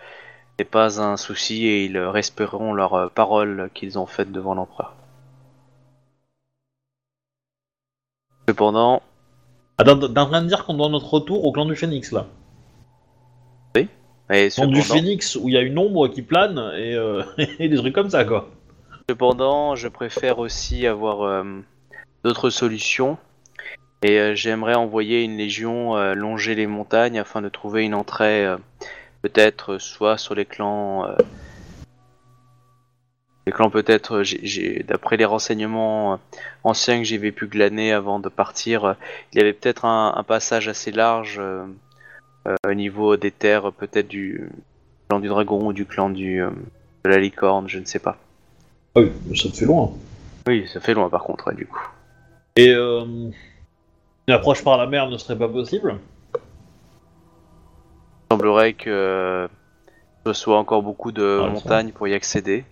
n'est pas un souci et ils respecteront leurs paroles qu'ils ont faites devant l'empereur. Cependant, Ah, t'es en train de dire qu'on doit notre retour au clan du Phénix là. Et Clan du Phénix où il y a une ombre qui plane et, euh, et des trucs comme ça quoi. cependant, je préfère aussi avoir euh, d'autres solutions. Et euh, j'aimerais envoyer une légion longer les montagnes afin de trouver une entrée, peut-être soit sur les clans. Les clans peut-être, euh, d'après les renseignements euh, anciens que j'avais pu glaner avant de partir, euh, il y avait peut-être un, un passage assez large euh, au niveau des terres, peut-être du clan du dragon ou du clan du, euh, de la licorne, je ne sais pas. Ah oui, mais ça te fait loin. Oui, ça fait loin par contre, ouais, du coup. Et euh, une approche par la mer ne serait pas possible? Il semblerait que ce soit encore beaucoup de Ah, ça. montagnes pour y accéder.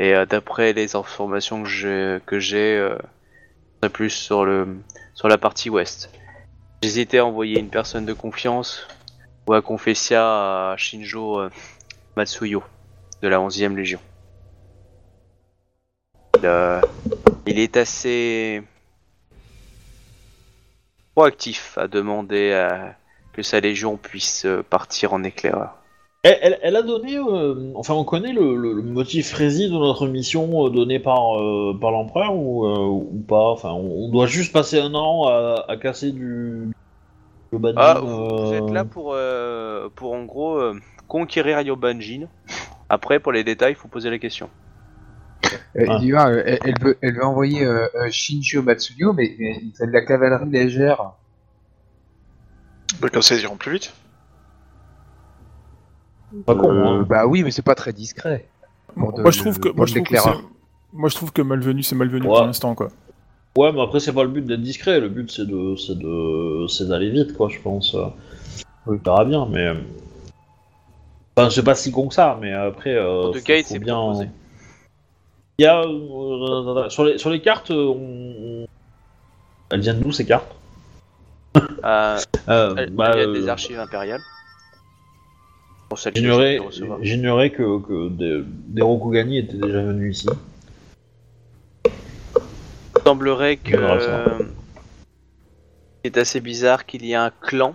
Et euh, d'après les informations que j'ai, euh, plus sur le sur la partie ouest. J'hésitais à envoyer une personne de confiance ou à confesser à Shinjo euh, Matsuyo de la 11e Légion. Il, est assez proactif à demander que sa légion puisse partir en éclaireur. Elle, elle- elle a donné, euh, enfin on connaît le, le- le motif rési de notre mission euh, donné par, euh, par l'empereur ou, euh, ou pas? Enfin on, on doit juste passer un an à, à casser du... Ah, vous, vous êtes là pour, euh, pour en gros euh, conquérir Yobanjin. Après, pour les détails, il faut poser la question. Euh, Ah. dis-moi, euh, elle, elle veut, elle veut envoyer Shinjo Matsuyo, mais, mais il fait de la cavalerie légère. Bah, comme ça, ils iront plus vite. Pas con, Euh, hein. bah oui, mais c'est pas très discret. De- Moi, je trouve que, moi, de je trouve que c'est- moi, je trouve que malvenu, c'est malvenu Ouais. pour l'instant, quoi. Ouais, mais après, c'est pas le but d'être discret, le but c'est de, c'est de, c'est d'aller vite, quoi, je pense. On verra bien, mais. Enfin, c'est pas si con que ça, mais après. Euh, En tout faut- cas, il faut s'est bien. proposé. Il y a. euh, sur, les, sur les cartes, on... elles viennent d'où ces cartes? Euh, euh, il bah, y a des archives impériales. J'ignorais, que, que des, des Rokugani étaient déjà venus ici. Il semblerait que. Euh, c'est assez bizarre qu'il y ait un clan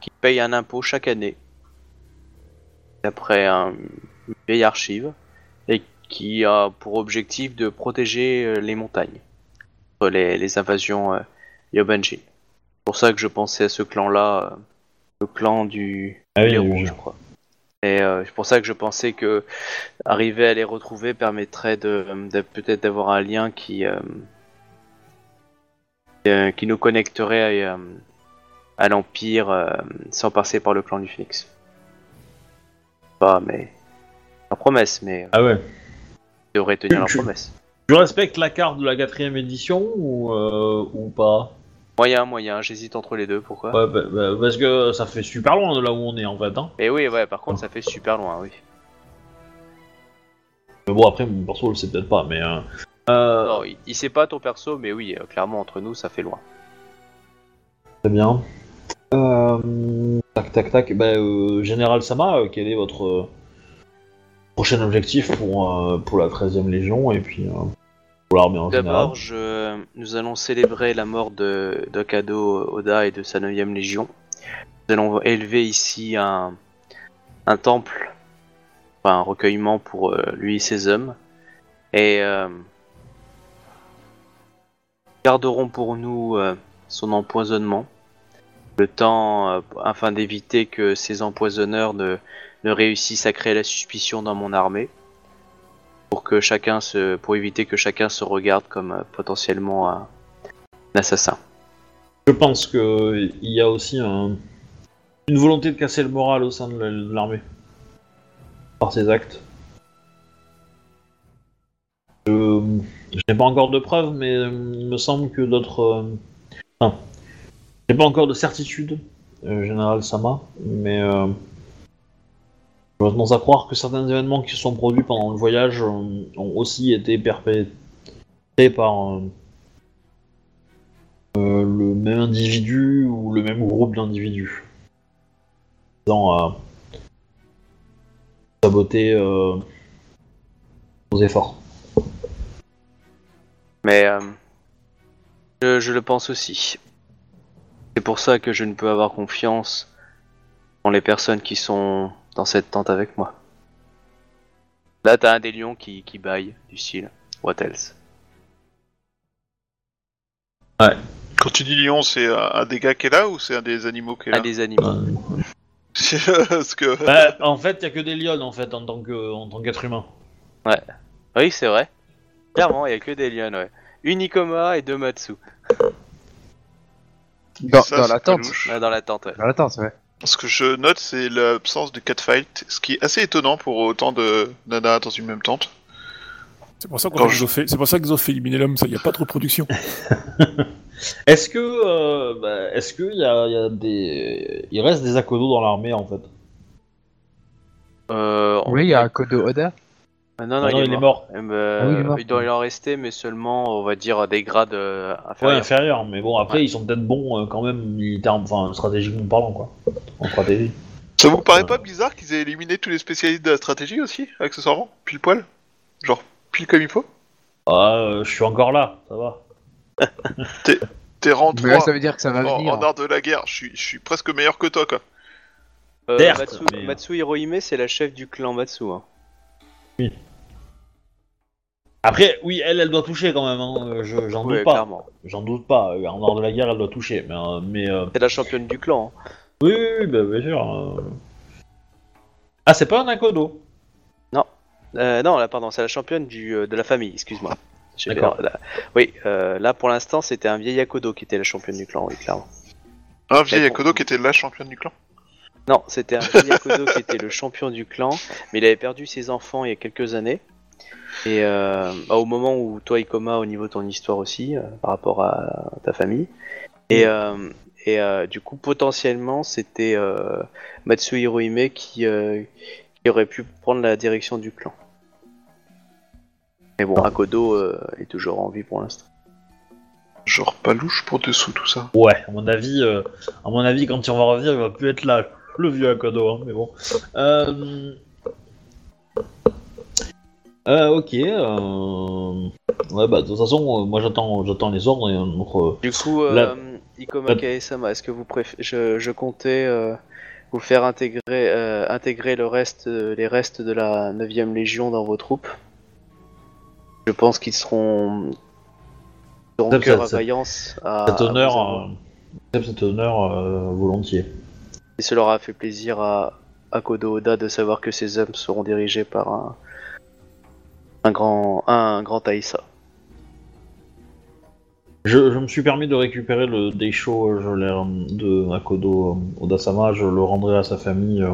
qui paye un impôt chaque année. D'après un, une vieille archive. Et qui a pour objectif de protéger euh, les montagnes. contre Les, les invasions euh, Yobanjin. C'est pour ça que je pensais à ce clan-là. euh, le clan du. Ah oui, Blaireau, oui, oui. je crois. Et euh, c'est pour ça que je pensais que arriver à les retrouver permettrait de, de- peut-être d'avoir un lien qui euh, euh, qui nous connecterait à, à l'empire euh, sans passer par le clan du Phoenix. Pas, mais la promesse, mais Ah ouais. ils devraient tenir leur Tu- promesse. Tu respectes la carte de la quatrième édition ou, euh, ou pas? Moyen, moyen, j'hésite entre les deux. Pourquoi? Ouais, bah, bah, parce que ça fait super loin de là où on est en fait. Hein. Et oui, ouais. Par contre, ça fait super loin, oui. Mais bon, après, mon perso le sait peut-être pas, mais. Euh, euh, Non, il, il sait pas ton perso, mais oui, euh, clairement entre nous, ça fait loin. Très bien. Euh, tac, tac, tac. Bah, euh, Général Sama, quel est votre prochain objectif pour, pour la 13ème Légion? Et puis D'abord, nous allons célébrer la mort de d'Okado Oda et de sa 9ème légion. Nous allons élever ici un, temple, enfin un recueillement pour euh, lui et ses hommes. Et euh, garderons pour nous euh, son empoisonnement. Le temps, afin d'éviter que ces empoisonneurs ne, ne réussissent à créer la suspicion dans mon armée pour que chacun se, pour éviter que chacun se regarde comme euh, potentiellement un, assassin. Je pense qu'il y a aussi un- une volonté de casser le moral au sein de la- de l'armée. Par ces actes. Je, n'ai pas encore de preuves, mais euh, il me semble que d'autres. euh, Enfin, je n'ai pas encore de certitude, euh, Général Sama, mais. J'aurais tendance à croire que certains événements qui se sont produits pendant le voyage euh, ont aussi été perpétrés par. euh, euh, le même individu ou le même groupe d'individus. Dans à saboter nos efforts. Mais je, je le pense aussi. C'est pour ça que je ne peux avoir confiance en les personnes qui sont dans cette tente avec moi. Là, t'as un des lions qui, qui baille, du style. What else? Quand tu dis lion, c'est un, un des gars qui est là ou c'est un des animaux qui est là? Un des animaux. Parce que. Bah, en fait, il y a que des lions en fait en tant que en tant qu'être humain. Oui, c'est vrai. Clairement, il y a que des lions, ouais. Unikoma et deux Matsu. Dans, ça, dans la tente. Là, dans la tente, ouais. Dans la tente, ouais. Ce que je note, c'est l'absence de catfight, ce qui est assez étonnant pour autant de nanas dans une même tente. C'est pour ça qu'on je- ont fait, c'est pour ça qu'ils ont fait éliminer l'homme, ça, il n'y a pas de reproduction. Est-ce que euh, bah, est-ce que y a, il y a des il reste des Akodo dans l'armée en fait? Euh, Oui, il y a code Oda. Ah, non, non, Ah il, est mort. Euh, Ah oui, il est mort. il doit y en rester, mais seulement, on va dire, à des grades euh, Ouais, inférieurs. inférieur, mais bon après Ouais. ils sont peut-être bons euh, quand même militaires, enfin stratégiquement parlant quoi. En stratégie. Ça vous paraît Ouais. pas bizarre qu'ils aient éliminé tous les spécialistes de la stratégie aussi, accessoirement Pile poil? Genre, pile comme il faut? Ah, euh, je suis encore là, ça va. T'es rang Mais là, 3 ça veut dire que ça va en, venir. en art de la guerre, je suis, je suis presque meilleur que toi, quoi. Euh, Matsu, mais- Matsu Hirohime, c'est la chef du clan Matsu. hein. Après, oui, elle, elle doit toucher quand même, hein, euh, je- j'en doute pas. clairement. J'en doute pas, euh, en dehors de la guerre, elle doit toucher, mais... euh, mais euh, C'est la championne du clan. hein. Oui, oui, oui, bah, bien sûr. euh. Ah, c'est pas un Akodo Euh, non, là, pardon, c'est la championne du, euh, de la famille, excuse-moi. J'ai D'accord. fait- là- Oui, euh, là, pour l'instant, c'était un vieil Akodo qui était la championne du clan, oui, clairement. Un vieil. Akodo qui était la championne du clan. Non, c'était un Akodo qui était le champion du clan, mais il avait perdu ses enfants il y a quelques années. Et euh, bah, au moment où toi, Ikoma, au niveau de ton histoire aussi, euh, par rapport à ta famille. Et, euh, et euh, du coup, potentiellement, c'était euh, Matsu Hirohime qui, euh, qui aurait pu prendre la direction du clan. Mais bon, Akodo euh, est toujours en vie pour l'instant. Genre pas louche pour dessous tout ça. Ouais, à mon avis, euh, à mon avis, quand on va revenir, il va plus être là, le vieux Akodo, hein, mais bon. Euh... Euh, ok. Euh... Ouais, bah de toute façon, euh, moi j'attends, j'attends les ordres et Du coup, La- Ikoma la- Kae-sama, est-ce que vous préférez... Je, je comptais vous faire intégrer, intégrer le reste, les restes de la 9ème Légion dans vos troupes? Je pense qu'ils seront... ça, à vaillance à, cet à honneur, j'accepte cet honneur volontiers. Et cela aura fait plaisir à, à Kodo Oda de savoir que ces hommes seront dirigés par un, un grand, un grand Taïsa. Je, je me suis permis de récupérer le Deisho euh, je euh, de Akodo euh, Odasama, je le rendrai à sa famille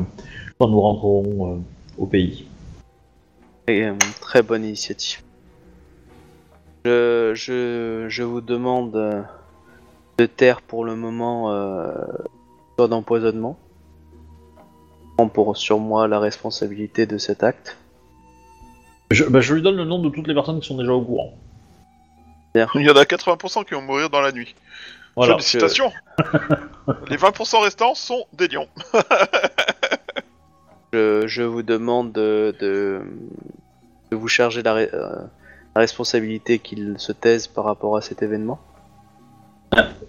quand nous rentrerons au pays. Et, très bonne initiative. Je, je, je vous demande de taire pour le moment euh, d'empoisonnement. Je prends pour sur moi la responsabilité de cet acte. Je, bah, je lui donne le nom de toutes les personnes qui sont déjà au courant. Il y en a 80% qui vont mourir dans la nuit. Voilà. Félicitations Les 20% restants sont des lions. Je, je vous demande de, de, de vous charger la, euh, la responsabilité qu'il se taise par rapport à cet événement.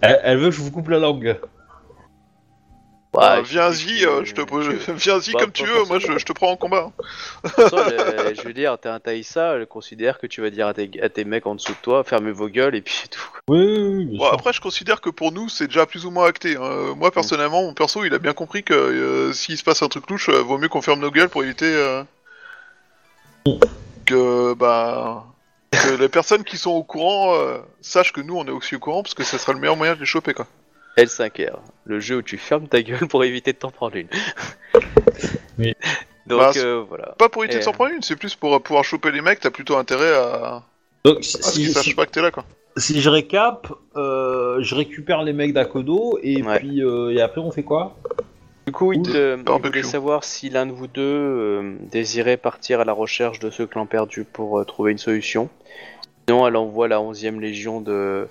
Elle, elle veut que je vous coupe la langue. Bah, Ouais, Viens-y, je- euh, je te je- viens-y Bah, comme tu veux, moi je, je te prends en combat. De toute façon, je, je veux dire, t'es un Taïsa, je considère que tu vas dire à tes, à tes mecs en dessous de toi, fermez vos gueules et puis c'est tout. Oui, oui, Bon, après, je considère que pour nous, c'est déjà plus ou moins acté. hein. Moi, personnellement, mon perso, il a bien compris que euh, s'il se passe un truc louche, euh, vaut mieux qu'on ferme nos gueules pour éviter euh, que, bah, que les personnes qui sont au courant euh, sachent que nous, on est aussi au courant, parce que ce sera le meilleur moyen de les choper, quoi. L5R, le jeu où tu fermes ta gueule pour éviter de t'en prendre une. Oui. Donc Bah, euh, voilà. Pas pour éviter Et, de s'en euh, prendre une, c'est plus pour euh, pouvoir choper les mecs, t'as plutôt intérêt à, Donc, si, à ce si- qu'ils si- sachent pas que t'es là, quoi. si je récap, euh, je récupère les mecs d'Akodo et Ouais. puis euh, et après on fait quoi? Du coup, il, te, il voulait savoir si l'un de vous deux euh, désirait partir à la recherche de ce clan perdu pour euh, trouver une solution. Sinon, elle envoie la 11e légion de,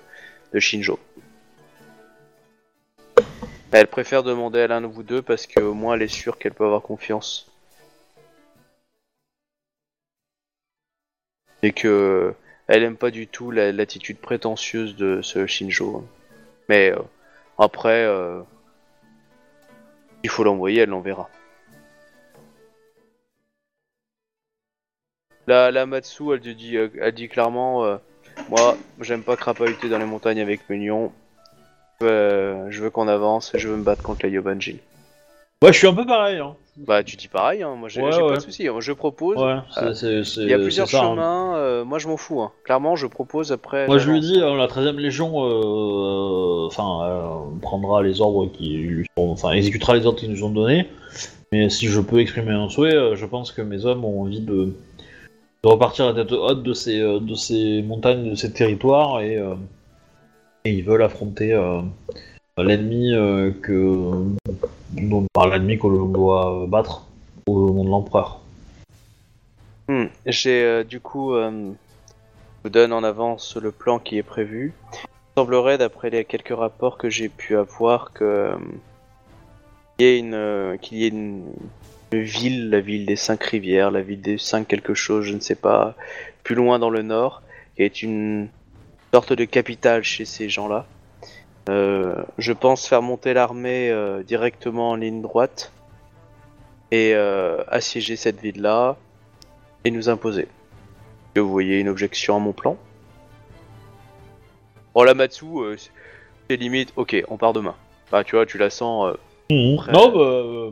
de Shinjo. Elle préfère demander à l'un de vous deux parce qu'au moins elle est sûre qu'elle peut avoir confiance. Et que elle aime pas du tout la- l'attitude prétentieuse de ce Shinjo. Mais euh, Après, euh, il faut l'envoyer, elle l'enverra. La, la Matsu, elle dit, euh, elle dit clairement, moi, j'aime pas crapahuter dans les montagnes avec lions. Euh, je veux qu'on avance, je veux me battre contre la Yobanjin. Ouais, je suis un peu pareil. Hein. Bah, tu dis pareil, hein, moi j'ai Ouais, j'ai pas de soucis. Moi, Je propose. Ouais, Euh, c'est- c'est- Il y a c'est plusieurs ça, hein. chemins, euh, moi je m'en fous. Hein. Clairement, je propose après. Moi je lui j'avance. dis, euh, la 13ème Légion euh, enfin, euh, prendra les ordres qui lui sont, enfin, exécutera les ordres qu'ils nous ont donnés. Mais si je peux exprimer un souhait, euh, je pense que mes hommes ont envie de, de repartir à la tête haute de ces, euh, de ces montagnes, de ces territoires, et, euh, et ils veulent affronter euh, l'ennemi euh, que, par l'ennemi que l'on doit battre au nom de l'empereur. Hmm, J'ai euh, du coup, euh, vous donne en avance le plan qui est prévu. Il semblerait, d'après les quelques rapports que j'ai pu avoir, que qu'il y ait une, qu'il y ait une ville, la ville des cinq rivières, la ville des cinq quelque chose, je ne sais pas, plus loin dans le nord, qui est une sorte de capitale chez ces gens-là. Euh, je pense faire monter l'armée euh, directement en ligne droite et euh, assiéger cette ville-là et nous imposer. Que vous voyez une objection à mon plan? Oh la Matsu, euh, c'est- limite, ok, on part demain. Bah tu vois, tu la sens... euh, Après- Non, bah, euh,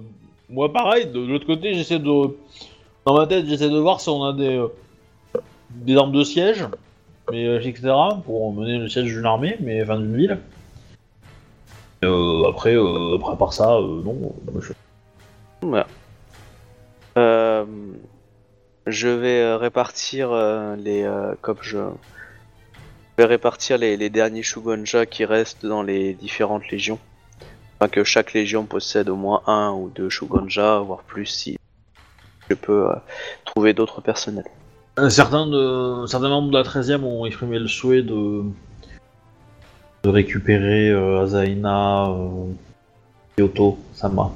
moi pareil, de, de l'autre côté, j'essaie de. Dans ma tête, j'essaie de voir si on a des, euh, des armes de siège, euh, etc., pour mener le siège d'une armée, mais enfin d'une ville. Euh, après, euh, après, à part ça, non. je- vais répartir les comme je... vais répartir les, derniers Shugonja qui restent dans les différentes légions. Enfin que chaque légion possède au moins un ou deux Shugonja, voire plus si je peux trouver d'autres personnels. Euh, Certains, de, certains membres de la 13ème ont exprimé le souhait de, de récupérer euh, Azaina, euh, Kyoto, Sama.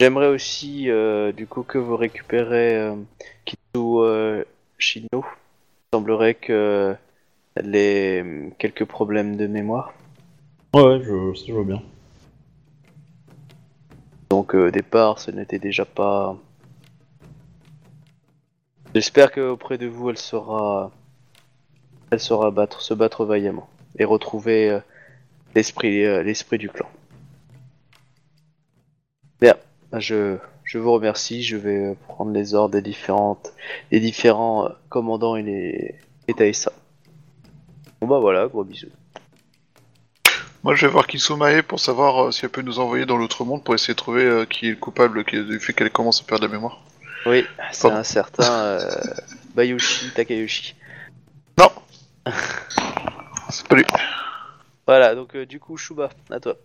J'aimerais aussi euh, du coup que vous récupérez euh, Kitsu euh, Shino. Il semblerait que euh, quelques problèmes de mémoire. Ouais, ouais, je, ça, je vois bien. Donc euh, au départ, ce n'était déjà pas. J'espère qu'auprès de vous, elle saura, elle saura battre, se battre vaillamment et retrouver euh, l'esprit, euh, l'esprit du clan. Bien, je, je vous remercie. Je vais euh, prendre les ordres des différentes, des différents commandants et les, Taïsa. Bon bah voilà, gros bisous. Moi, je vais voir Kisumae pour savoir si elle peut nous envoyer dans l'autre monde pour essayer de trouver qui est le coupable du fait qu'elle commence à perdre la mémoire. Oui, c'est Pardon. un certain euh, Bayushi Takayoshi. Non C'est pas lui. Voilà, donc euh, du coup, Shuba, à toi.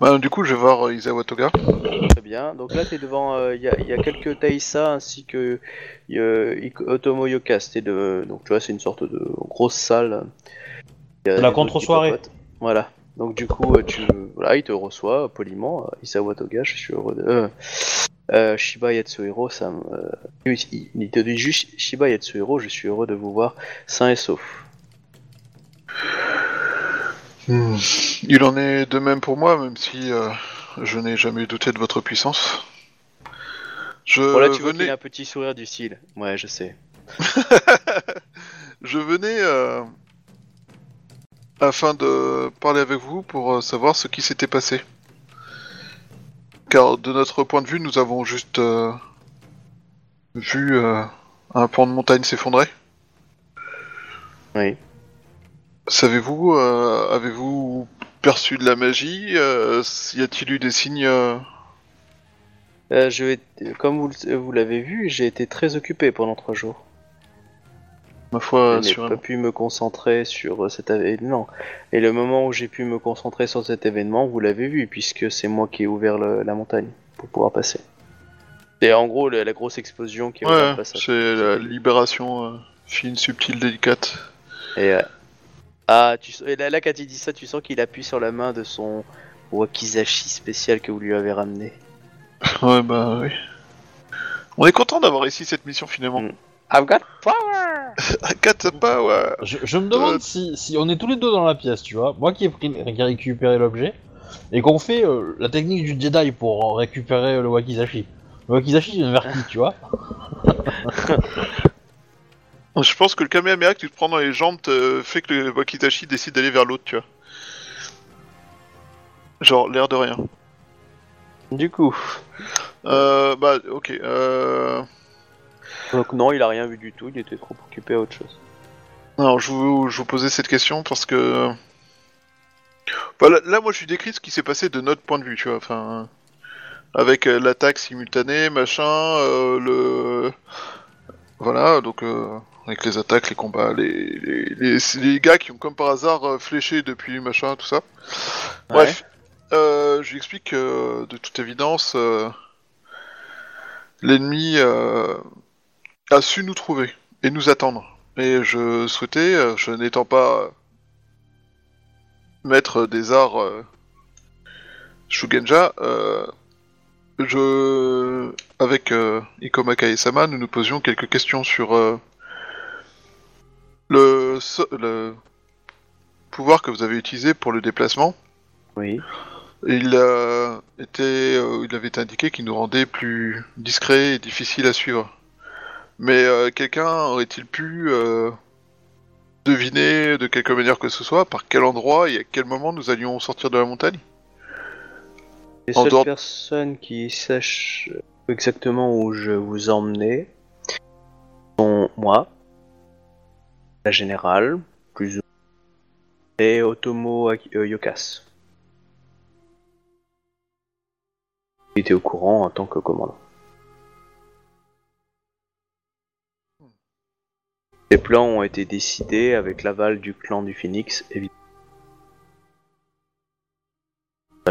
Bah, du coup, je vais voir euh, Isawa Toga. Très bien. Donc là, t'es devant. euh, Il y, a, y a quelques Taïsa ainsi que euh, Ik- Otomo Yoka. C'était de. Donc tu vois, c'est une sorte de grosse salle. Il y a C'est la des contre-soirée. Voilà. Donc du coup, euh, tu. Voilà, il te reçoit poliment. euh, Isawa Toga, je suis heureux de. Euh, euh, Shiba Yatsuhiro, ça me. il, il te dit juste Shiba Yatsuhiro, je suis heureux de vous voir sain et sauf. Hmm. Il en est de même pour moi, même si euh, je n'ai jamais douté de votre puissance. Je Voilà, tu vois qu'il venais, a un petit sourire du style. Ouais, je sais. je venais afin de parler avec vous pour euh, savoir ce qui s'était passé. Car de notre point de vue, nous avons juste euh, vu euh, un pan de montagne s'effondrer. Oui. Savez-vous, euh, avez-vous perçu de la magie Y a-t-il eu des signes je vais, comme vous l'avez vu, j'ai été très occupé pendant trois jours. Ma foi, je n'ai pas pu me concentrer sur euh, cet événement. Et le moment où j'ai pu me concentrer sur cet événement, vous l'avez vu, puisque c'est moi qui ai ouvert le- la montagne pour pouvoir passer. C'est en gros la, la grosse explosion qui le Ouais, c'est la libération euh, fine, subtile, délicate. Et, euh, ah, tu, et là, là, quand il dit ça, tu sens qu'il appuie sur la main de son wakizashi spécial que vous lui avez ramené. Ouais, bah oui. On est content d'avoir réussi cette mission finalement. Mm. I've got power. Je, je me demande Euh. si, si on est tous les deux dans la pièce, tu vois. Moi qui ai, pris, qui ai récupéré l'objet, et qu'on fait euh, la technique du Jedi pour récupérer le Wakizashi. Le Wakizashi, il vient vers qui, tu vois Je pense que le Kamehameha que tu te prends dans les jambes te fait que le Wakitashi décide d'aller vers l'autre, tu vois. Genre, l'air de rien. Du coup. Euh, bah, ok. Euh... Donc non, il a rien vu du tout, il était trop occupé à autre chose. Alors, je vous, je vous posais cette question parce que... Bah, là, là, moi, je suis décrit ce qui s'est passé de notre point de vue, tu vois. Enfin, avec euh, l'attaque simultanée, machin, euh, le... Voilà, donc... Euh... Avec les attaques, les combats, les, les, les, les gars qui ont comme par hasard euh, fléché depuis machin, tout ça. Bref, euh, je lui explique que de toute évidence, euh, l'ennemi euh, a su nous trouver et nous attendre. Et je souhaitais, euh, je n'étant pas maître des arts euh, Shugenja, euh, je, avec euh, Ikomaka et Sama, nous nous posions quelques questions sur le, so- le pouvoir que vous avez utilisé pour le déplacement. Oui. Il, était, il avait été indiqué qu'il nous rendait plus discret et difficile à suivre. Mais euh, quelqu'un aurait-il pu euh, deviner de quelque manière que ce soit par quel endroit et à quel moment nous allions sortir de la montagne? Les En seules dehors- personnes qui sachent exactement où je vous emmenais sont moi, la générale, plus ou moins, et Otomo euh, Yokas. Il était au courant en tant que commandant. Les plans ont été décidés avec l'aval du clan du Phoenix, évidemment.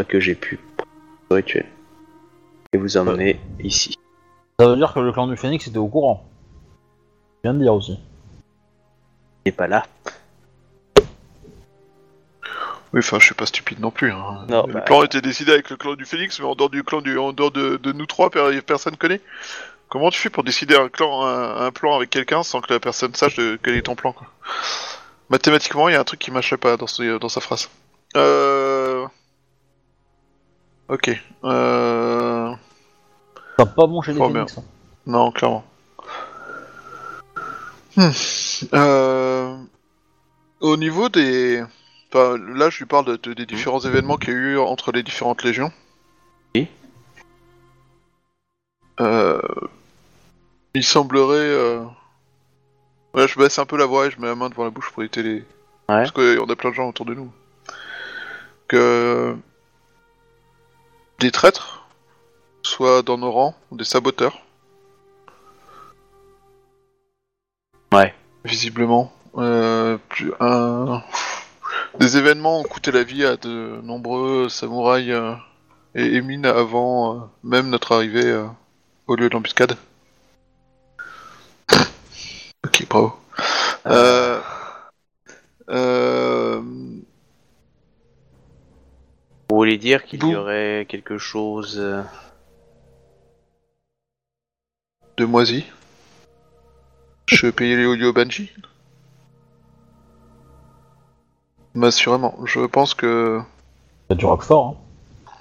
Que j'ai pu le rituel. Et vous emmener ici. Ça veut dire que le clan du Phoenix était au courant. Je viens de dire aussi. Il n'est pas là. Oui, enfin, je suis pas stupide non plus. Hein. Non, le bah- plan était décidé avec le clan du Phoenix, mais en dehors du clan du, en dehors de, de nous trois, per- personne connaît. Comment tu fais pour décider un clan, un, un plan avec quelqu'un sans que la personne sache de, quel est ton plan quoi Mathématiquement, il y a un truc qui marchait pas dans, ce- dans sa phrase. Euh... Ok. Euh... T'as pas bon chez les Oh, Phoenix. hein. Non, clairement. Hmm. Euh, Au niveau des... Enfin, là, je lui parle de- de- des différents événements qu'il y a eu entre les différentes légions. Oui. Euh... Il semblerait... euh, Ouais, je baisse un peu la voix et je mets la main devant la bouche pour éviter les... Parce qu'on a plein de gens autour de nous. Que... Des traîtres, soit dans nos rangs, ou des saboteurs. Ouais. Visiblement. Euh, plus- un- Des événements ont coûté la vie à de nombreux samouraïs euh, et émines avant euh, même notre arrivée au lieu de l'embuscade. Ok, bravo. Euh... Euh... Vous voulez dire qu'il y Vous- aurait quelque chose... euh, De moisi. Je payais les audio Banji Bah, Assurément. Je pense que T'as du Roquefort, hein.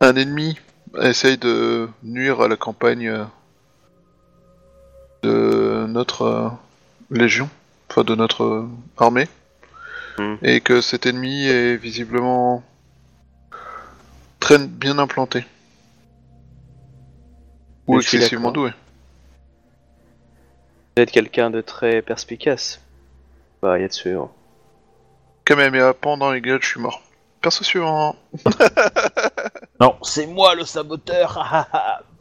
un ennemi essaye de nuire à la campagne euh, de notre euh, légion, enfin de notre euh, armée, Hmm. et que cet ennemi est visiblement très bien implanté. Ou excessivement doué. Vous êtes quelqu'un de très perspicace. Bah, y a de sûr. Kamehameha, pendant les gueules, je suis mort. Perso suivant. Non, c'est moi le saboteur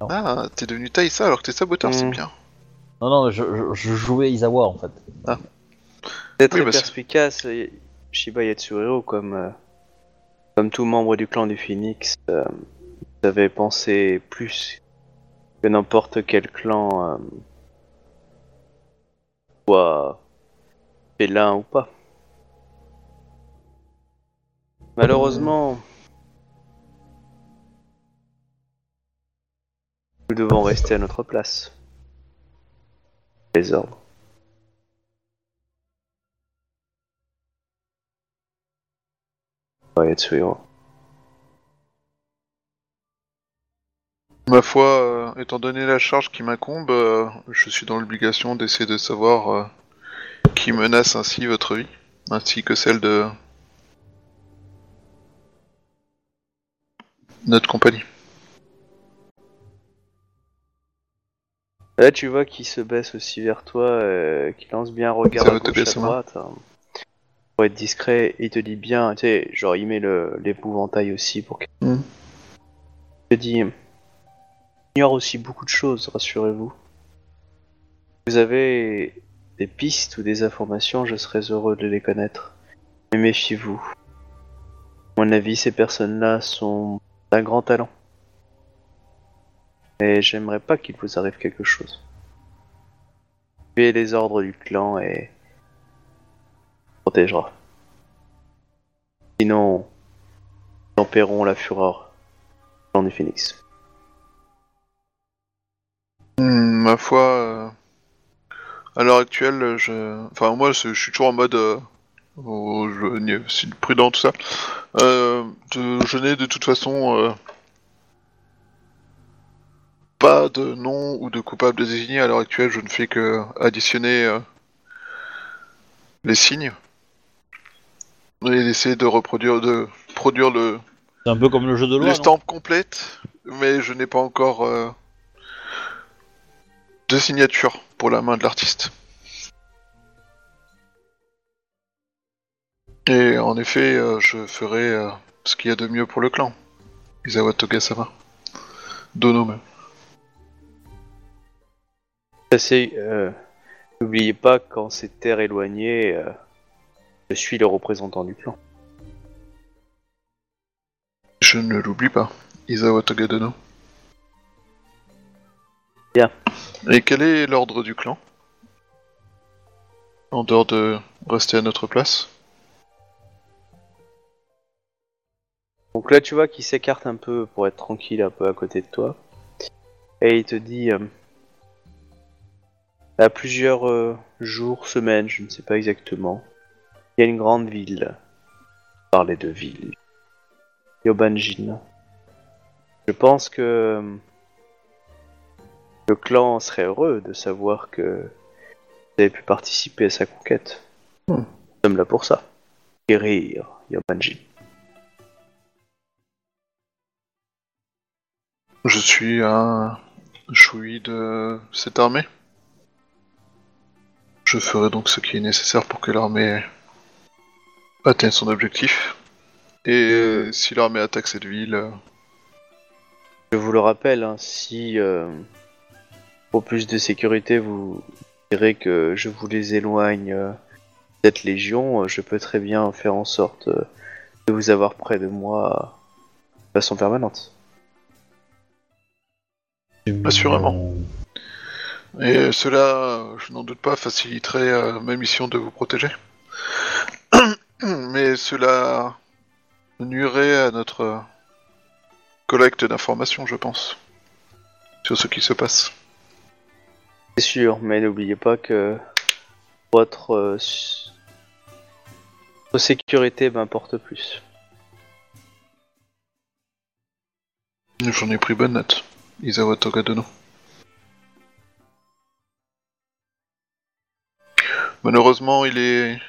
ah, ah, ah. Ah, t'es devenu Taïsa alors que t'es saboteur, c'est Hmm. bien. Non, non, je, je, je jouais Isawa en fait. Oui, bah, c'est- perspicace, et Shiba Yatsuhiro, comme, euh, comme tout membre du clan du Phoenix, euh, vous avez pensé plus que n'importe quel clan, euh, soit félin ou pas. Malheureusement, nous devons rester à notre place. Les ordres. Yatsuhiro. Ma foi, euh, étant donné la charge qui m'incombe, euh, je suis dans l'obligation d'essayer de savoir euh, qui menace ainsi votre vie, ainsi que celle de notre compagnie. Là, tu vois qu'il se baisse aussi vers toi, euh, qu'il lance bien un regard à gauche droite. hein. Pour être discret, il te dit bien, tu sais, genre il met le- l'épouvantail aussi pour que... Mm. Il te dit, ignore aussi beaucoup de choses, rassurez-vous. Vous avez des pistes ou des informations, je serais heureux de les connaître. Mais méfiez-vous. À mon avis, ces personnes-là sont d'un grand talent. Et j'aimerais pas qu'il vous arrive quelque chose. Suivez les ordres du clan et protégera. Sinon, nous paierons la fureur du clan du Phoenix. Hmm, ma foi, euh, à l'heure actuelle, je... Enfin, moi, je suis toujours en mode... Euh... oh, je... prudent, tout ça. Euh, Je n'ai de toute façon... Pas de nom ou de coupable désigné à l'heure actuelle, je ne fais que additionner euh, les signes et essayer de reproduire, de produire le, C'est un peu comme le jeu de loi. L'estampe complète, mais je n'ai pas encore euh, de signature pour la main de l'artiste. Et en effet, euh, je ferai ce qu'il y a de mieux pour le clan. Isawa Togasama. Dono même. Ça, euh, N'oubliez pas, quand ces terres éloignées, euh, je suis le représentant du clan. Je ne l'oublie pas. Isawa Togadono. Bien. Et quel est l'ordre du clan? En dehors de rester à notre place? Donc là, tu vois qu'il s'écarte un peu pour être tranquille un peu à côté de toi. Et il te dit, euh, à plusieurs euh, jours, semaines, je ne sais pas exactement, il y a une grande ville. Parler de ville. Yobanjin. Je pense que euh, le clan serait heureux de savoir que vous avez pu participer à sa conquête. Hmm. Nous sommes là pour ça. Guérir Yobanjin. Je suis un choui de cette armée. Je ferai donc ce qui est nécessaire pour que l'armée atteigne son objectif. Et euh, si l'armée attaque cette ville, euh, Je vous le rappelle, hein, si euh, pour plus de sécurité vous direz que je vous les éloigne euh, de cette légion, euh, je peux très bien faire en sorte euh, de vous avoir près de moi de façon permanente. Assurément. Et cela, je n'en doute pas, faciliterait euh, ma mission de vous protéger. Mais cela nuirait à notre collecte d'informations, je pense, sur ce qui se passe. C'est sûr, mais n'oubliez pas que votre, euh, votre sécurité m'importe plus. J'en ai pris bonne note. Isawa Togadono. Malheureusement, il est.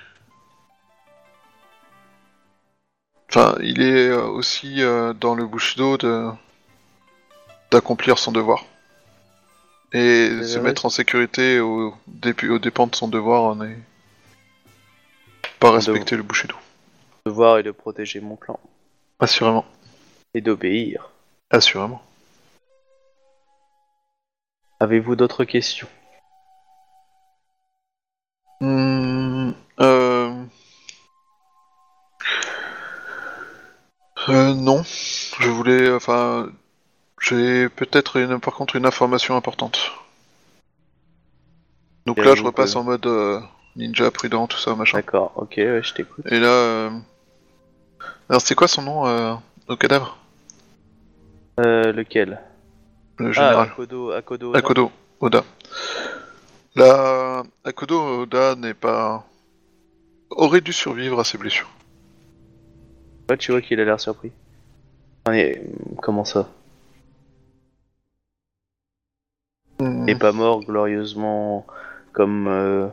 Enfin, il est euh, aussi euh, dans le Bushido de d'accomplir son devoir. Et C'est se vrai. mettre en sécurité au, dép- aux dépens de son devoir en est pas respecter le Bushido. De voir et de protéger mon clan. Assurément. Et d'obéir. Assurément. Avez-vous d'autres questions? Hmm, euh... Euh, non. Je voulais, enfin, j'ai peut-être une, par contre une information importante. Donc là, je repasse euh, en mode euh, ninja prudent, tout ça, machin. D'accord, ok, ouais, je t'écoute. Et là, euh... alors c'est quoi son nom euh, au cadavre? Euh, lequel? Le Ah, général. Akodo, Akodo. Oda. Akodo, Oda. La Akodo Oda n'est pas. aurait dû survivre à ses blessures. Ouais, tu vois qu'il a l'air surpris. Mais comment ça? Hmm. Il est pas mort glorieusement comme euh,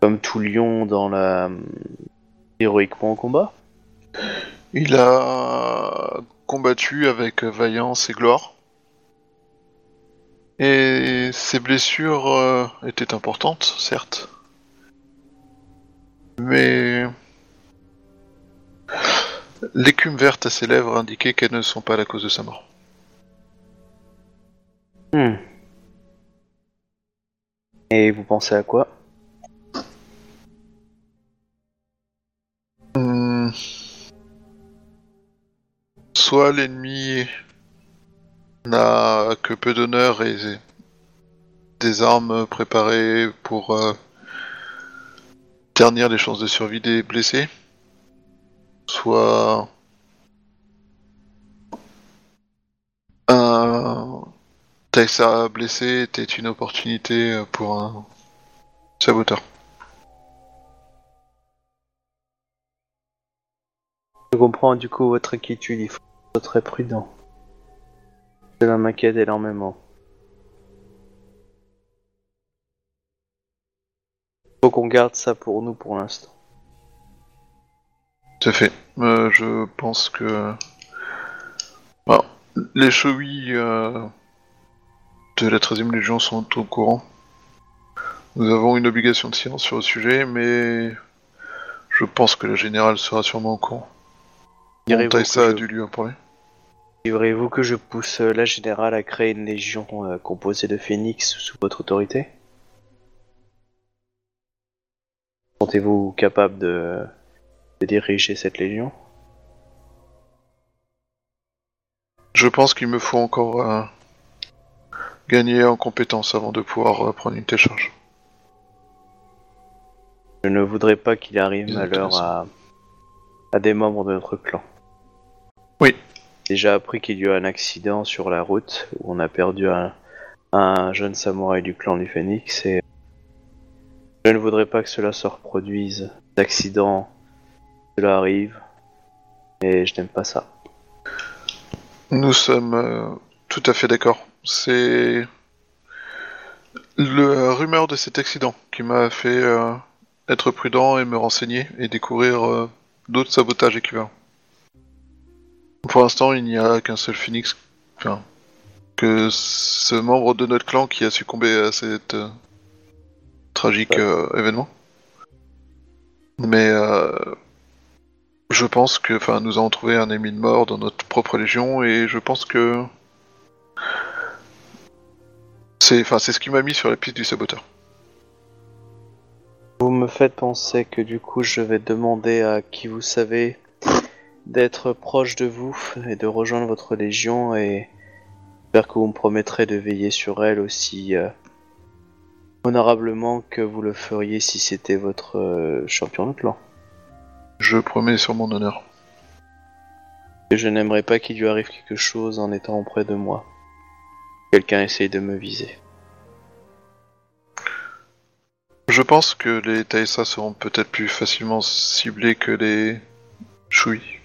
comme tout lion dans la héroïquement au combat? Il a combattu avec vaillance et gloire. Et ses blessures euh, étaient importantes, certes. Mais l'écume verte à ses lèvres indiquait qu'elles ne sont pas la cause de sa mort. Hmm. Et vous pensez à quoi? Hmm. Soit l'ennemi n'a que peu d'honneur et des armes préparées pour euh, ternir les chances de survie des blessés, soit un Taisa blessé était une opportunité pour un saboteur. Je comprends du coup votre inquiétude, il faut être très prudent. Cela m'inquiète énormément. Faut qu'on garde ça pour nous pour l'instant. Tout à fait. Euh, je pense que Alors, les Shoei euh, de la 13e Légion sont au courant. Nous avons une obligation de silence sur le sujet, mais je pense que la générale sera sûrement au courant. Taïsa que a dû lui en parler. Voudriez-vous que je pousse euh, la générale à créer une légion euh, composée de phénix sous votre autorité? Sentez-vous capable de, de diriger cette légion? Je pense qu'il me faut encore euh, gagner en compétences avant de pouvoir euh, prendre une telle charge. Je ne voudrais pas qu'il arrive malheur à, à des membres de notre clan. Oui. Déjà appris qu'il y a eu un accident sur la route où on a perdu un, un jeune samouraï du clan du Phénix et je ne voudrais pas que cela se reproduise. D'accident, cela arrive et je n'aime pas ça. Nous sommes euh, tout à fait d'accord. C'est le rumeur de cet accident qui m'a fait euh, être prudent et me renseigner et découvrir euh, d'autres sabotages équivalents. Pour l'instant, il n'y a qu'un seul phoenix, enfin, que ce membre de notre clan qui a succombé à cet euh, tragique euh, événement. Mais euh, je pense que, enfin, nous avons trouvé un ennemi de mort dans notre propre légion et je pense que c'est, enfin, c'est ce qui m'a mis sur la piste du saboteur. Vous me faites penser que du coup je vais demander à qui vous savez d'être proche de vous et de rejoindre votre légion et j'espère que vous me promettrez de veiller sur elle aussi euh, honorablement que vous le feriez si c'était votre euh, champion de clan. Je promets sur mon honneur. Et je n'aimerais pas qu'il lui arrive quelque chose en étant auprès de moi. Quelqu'un essaye de me viser. Je pense que les Taïsa seront peut-être plus facilement ciblés que les Shui.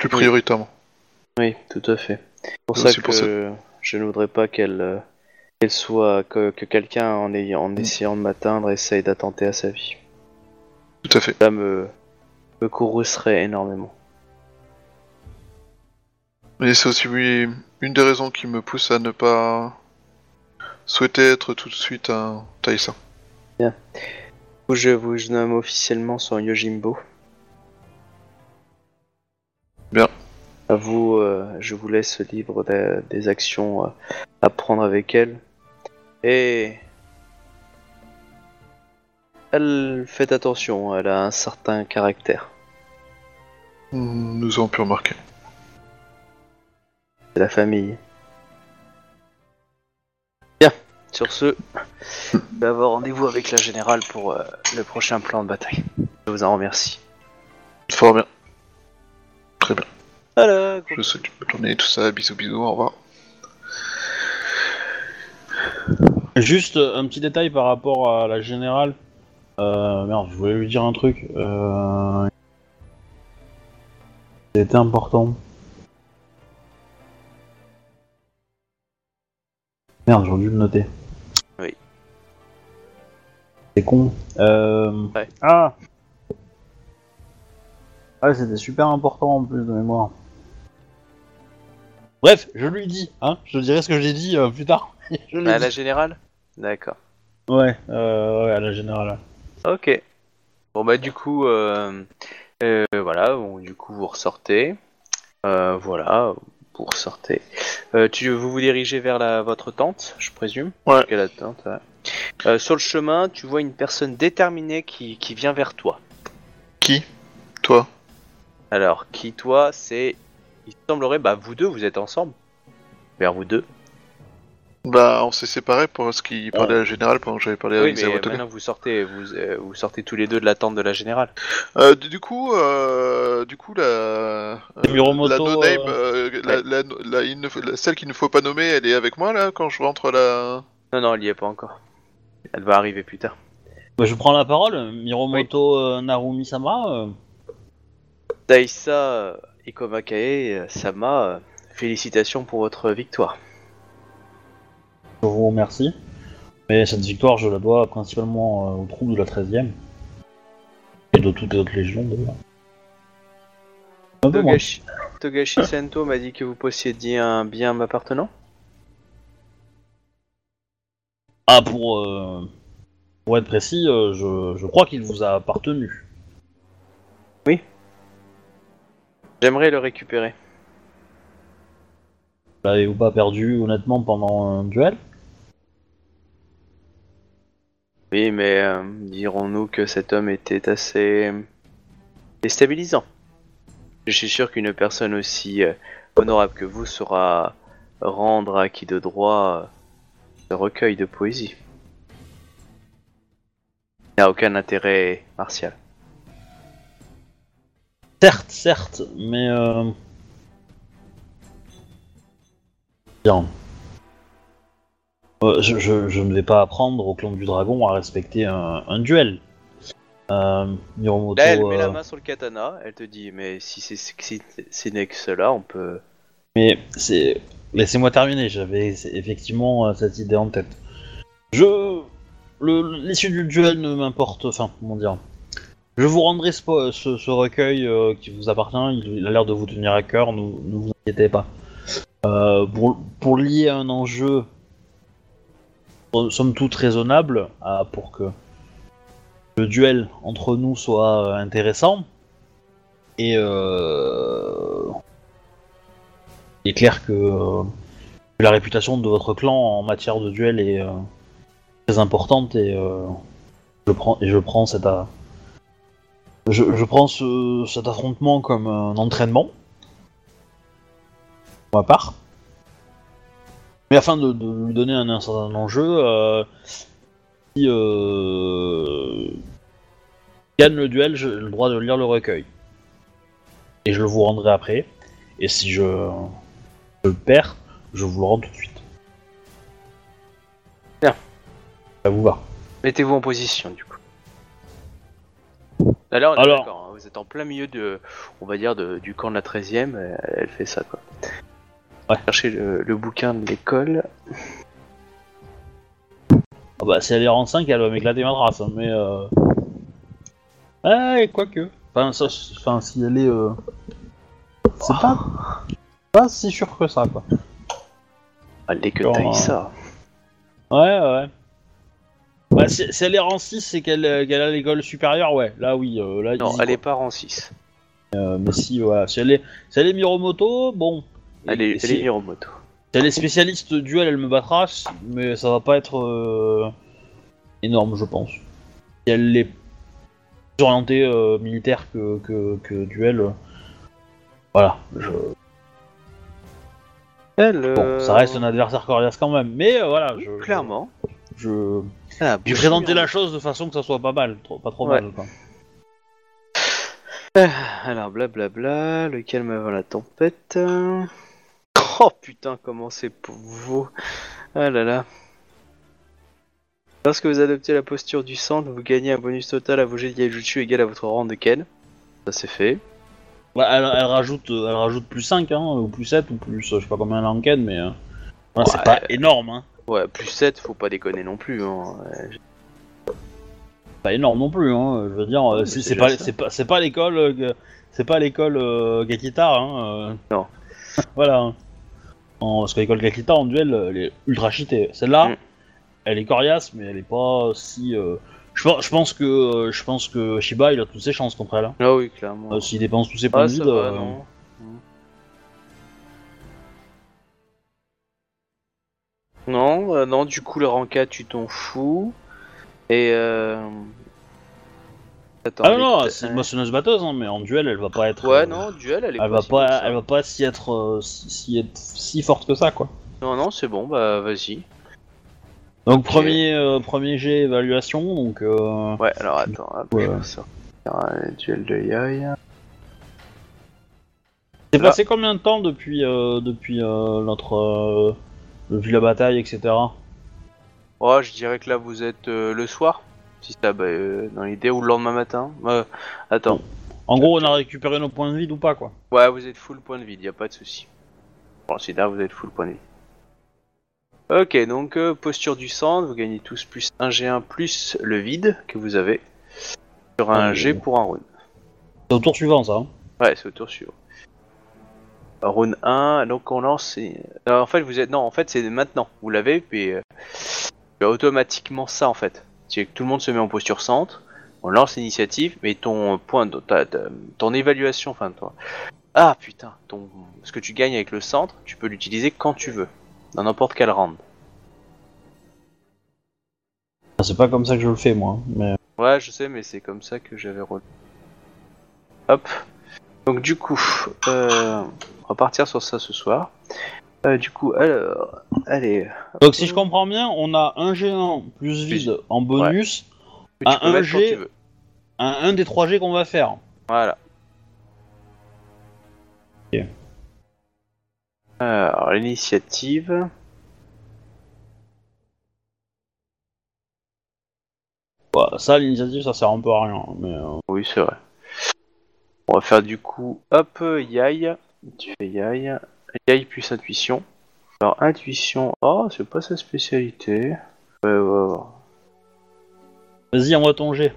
Plus prioritairement. Oui, tout à fait. C'est pour ça que pour ça. je ne voudrais pas qu'elle euh, qu'elle soit que, que quelqu'un en, ayant- en essayant de m'atteindre essaye d'attenter à sa vie. Tout à fait. Ça me me courroucerait énormément. Et c'est aussi oui, une des raisons qui me pousse à ne pas souhaiter être tout de suite un Taïsa. Coup, je vous nomme officiellement son Yojimbo. Bien. À vous, euh, je vous laisse libre des, des actions euh, à prendre avec elle. Et elle fait attention, elle a un certain caractère. Nous avons pu remarquer. C'est la famille. Bien, sur ce, je vais avoir rendez-vous avec la générale pour euh, le prochain plan de bataille. Je vous en remercie. Fort bien. Très bien. Voilà, Je souhaite une bonne journée, tout ça. Bisous, bisous, au revoir. Juste euh, un petit détail par rapport à la générale. Euh, merde, je voulais lui dire un truc. Euh... C'était important. Merde, j'aurais dû le noter. Oui. C'est con. Euh... Ouais. Ah Ouais, c'était super important en plus de mémoire. Bref, je lui dis, hein, je dirai ce que j'ai dit euh, plus tard. je lui À dis. la générale? D'accord. Ouais, euh, ouais, à la générale. Ok. Bon bah du coup, euh, euh, voilà, bon, du coup vous ressortez. Euh, voilà, vous ressortez. Euh, tu, vous vous dirigez vers la, votre tente, je présume? Ouais. Quelle la tente ouais. Euh, Sur le chemin, tu vois une personne déterminée qui, qui vient vers toi. Qui? Toi? Alors, qui toi, c'est... Il semblerait, bah vous deux, vous êtes ensemble. Vers vous deux. Bah, on s'est séparés pour ce qui parlait à la générale pendant que j'avais parlé oui, avec mais maintenant vous sortez, vous, euh, vous sortez tous les deux de la tente de la générale. Euh, du, du coup, euh, du coup, la, euh, Miromoto, la no name, la, la- la- il ne faut- la- celle qu'il ne faut pas nommer, elle est avec moi là quand je rentre là? Non, non, elle y est pas encore. Elle va arriver plus tard. Bah, je prends la parole, Miromoto euh, Narumi Sama. euh, Daisa euh, Ikomakae, euh, Sama, euh, félicitations pour votre victoire. je vous remercie. Mais cette victoire, je la dois principalement euh, aux troupes de la 13ème. Et de toutes les autres légions d'ailleurs. Togashi, Togashi Sento m'a dit que vous possédiez un bien m'appartenant. Ah, pour, euh, pour être précis, euh, je, je crois qu'il vous a appartenu. J'aimerais le récupérer. L'avez-vous pas perdu honnêtement pendant un duel Oui, mais euh, dirons-nous que cet homme était assez déstabilisant. Je suis sûr qu'une personne aussi euh, honorable que vous saura rendre à qui de droit euh, ce recueil de poésie. Il n'a aucun intérêt martial. Certes, certes, mais euh... Bien. Euh, je, je- je ne vais pas apprendre au clan du dragon à respecter un, un duel. Euh, Miromoto, Là, elle met euh, la main sur le katana, elle te dit, mais si c'est si ce n'est que cela, on peut... mais c'est... Laissez-moi terminer, j'avais effectivement euh, cette idée en tête. Je... le- L'issue du duel ne m'importe... Enfin, comment dire... Je vous rendrai ce, recueil euh, qui vous appartient, il, a l'air de vous tenir à cœur, ne, vous inquiétez pas. Euh, pour, lier un enjeu, euh, somme toute raisonnable, pour que le duel entre nous soit intéressant, et euh, il est clair que, la réputation de votre clan en matière de duel est très importante, et je prends, je prends cette... je, je prends ce- cet affrontement comme un entraînement, pour ma part. Mais afin de, de lui donner un, un certain enjeu, euh, si euh, gagne le duel, j'ai le droit de lire le recueil. Et je le vous rendrai après. Et si je, je le perds, je vous le rends tout de suite. Bien. Ça vous va Mettez-vous en position, du coup. Là, là, on est Alors. d'accord, hein, vous êtes en plein milieu de, on va dire, de- du camp de la 13ème, euh, elle fait ça, quoi. Ouais. Chercher le, le bouquin de l'école. Ah bah, si elle est en 5, elle va m'éclater ma trace, hein, mais euh... Ouais, quoique. Enfin, ça, enfin, si elle est... Euh... C'est pas... Pas si sûr que ça, quoi. Allez, que Genre, t'ailles euh, ça. Ouais, ouais. Bah, si, si elle est en 6 et qu'elle euh, qu'elle a l'école supérieure, ouais, là oui, euh, là Non, easy, elle quoi. est pas en 6. Euh, mais si, voilà, si elle est, si elle est Miromoto, bon. Elle est, et elle si, est Miromoto. si elle est spécialiste duel, elle me battra, si- mais ça va pas être euh, énorme, je pense. Si elle est plus orientée euh, militaire que, que, que duel, euh, voilà. Je... Elle, Bon, ça reste un adversaire coriace quand même, mais euh, voilà, je, Clairement. Je, Ah, j'ai présenté la chose de façon que ça soit pas mal, trop, pas trop Ouais. mal. Quoi. Alors, blablabla, le calme avant la tempête. Oh putain, comment c'est pour vous Ah là là. Lorsque vous adoptez la posture du centre, vous gagnez un bonus total à vos jets de Gaijutsu égal à votre rang de Ken. Ça c'est fait. Elle, elle rajoute, elle rajoute plus 5, hein, ou plus 7, ou plus, euh, je sais pas combien elle en ken, mais. euh, voilà, Ouais. C'est pas énorme, hein. Ouais, plus 7, faut pas déconner non plus. Hein. Pas énorme non plus, hein. Je veux dire, euh, c'est pas, c'est pas, c'est pas l'école, euh, c'est pas l'école euh, Gakitar, hein. Non. voilà. En, parce que l'école Gakitar en duel, elle est ultra cheatée. Celle-là, Mm. elle est coriace, mais elle est pas si. euh, Je pense, je pense que, je pense que Shiba, il a toutes ses chances contre elle. hein. Ah oui, clairement. S'il dépense tous ses points ah, de ça vide, va, non. Non, euh, non, du coup, le rang 4, tu t'en fous. Et euh... Attends, Ah non, c'est une moissonneuse batteuse, hein, mais en duel, elle va pas être. Ouais, euh, non, duel, elle est Elle va si pas, elle va pas s'y être, euh, si, si être si forte que ça, quoi. Non, non, c'est bon, bah vas-y. Donc premier, euh, premier jet évaluation, donc. Euh... Ouais, alors attends, hop, Ouais. je vais sortir un duel de Yai. C'est passé combien de temps depuis, euh, depuis euh, notre, euh, depuis la bataille, etc. Oh, je dirais que là, vous êtes euh, le soir. Si ça, bah, euh, dans l'idée, ou le lendemain matin. Euh, attends. En gros, on a récupéré nos points de vide ou pas, quoi. Ouais, vous êtes full point de vide, y a pas de souci. Bon, c'est là, vous êtes full point de vide. Ok, donc euh, posture du centre, vous gagnez tous plus 1 G1 plus le vide que vous avez sur un. G pour un rune. C'est au tour suivant, ça. hein. Ouais, c'est au tour suivant. Rune 1, donc on lance. et- Euh, en fait, vous êtes. Non, en fait, c'est maintenant. Vous l'avez, puis. euh, automatiquement ça en fait. C'est que tout le monde se met en posture centre, on lance l'initiative, mais ton point. de- ta- ta- ton évaluation, enfin, toi. Ah putain, ton, ce que tu gagnes avec le centre, tu peux l'utiliser quand tu veux, dans n'importe quel round. Ah, C'est pas comme ça que je le fais, moi. Mais Ouais, je sais, mais c'est comme ça que j'avais relevé. Hop. Donc du coup, euh, on va partir sur ça ce soir. Euh, du coup, alors, allez. donc si je comprends bien, on a un G1 plus vide en bonus peux un G. à un des trois G qu'on va faire. Voilà. Alors, l'initiative. Bah, ça, l'initiative, ça sert un peu à rien. Mais euh, Oui, c'est vrai. On va faire du coup, hop, Yai. Tu fais Yai. Yai plus intuition. Alors, intuition. Oh, c'est pas sa spécialité. Ouais, ouais, ouais. vas-y, envoie ton G.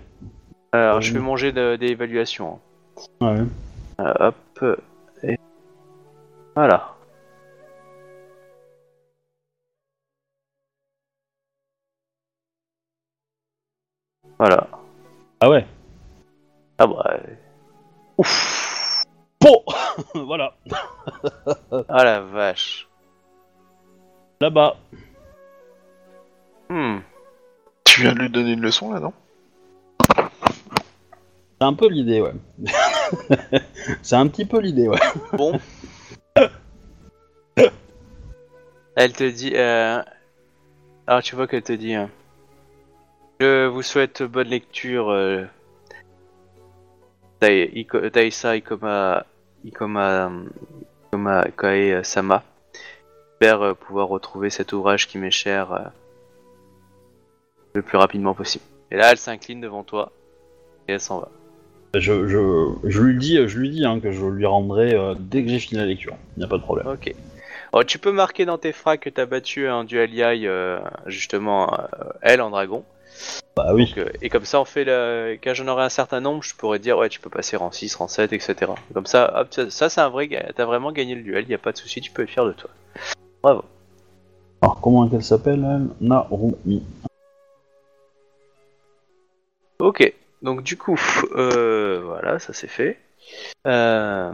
Alors, je fais manger de- d'évaluation. Ouais. Euh, hop. Et... Voilà. Voilà. Ah ouais. Ah bah. Euh, Bon, voilà. Ah la vache. Là-bas. Hmm. Tu viens de lui donner une leçon là, non? C'est un peu l'idée, ouais. c'est un petit peu l'idée, ouais. Bon. Elle te dit. Euh... Alors tu vois qu'elle te dit. euh, Je vous souhaite bonne lecture. Euh... Tai- Taisa Ikoma Ikoma Ikoma Kae euh, Sama. J'espère euh, pouvoir retrouver cet ouvrage qui m'est cher euh, le plus rapidement possible. Et là, elle s'incline devant toi et elle s'en va. Je, je, je lui dis, je lui dis hein, que je lui rendrai euh, dès que j'ai fini la lecture. Y a pas de problème. Ok. Oh, tu peux marquer dans tes phrases que t'as battu un duel Yai, euh, justement, euh, elle en dragon. Bah oui. Donc, euh, et comme ça, on fait le... quand j'en aurai un certain nombre, je pourrais dire, ouais, tu peux passer rang 6, rang 7, etc. Comme ça, hop, ça, ça, c'est un vrai T'as vraiment gagné le duel, y a pas de souci, tu peux être fier de toi. Bravo. Alors comment elle s'appelle elle? Narumi. Ok. Donc, du coup, euh, voilà, ça c'est fait. Euh,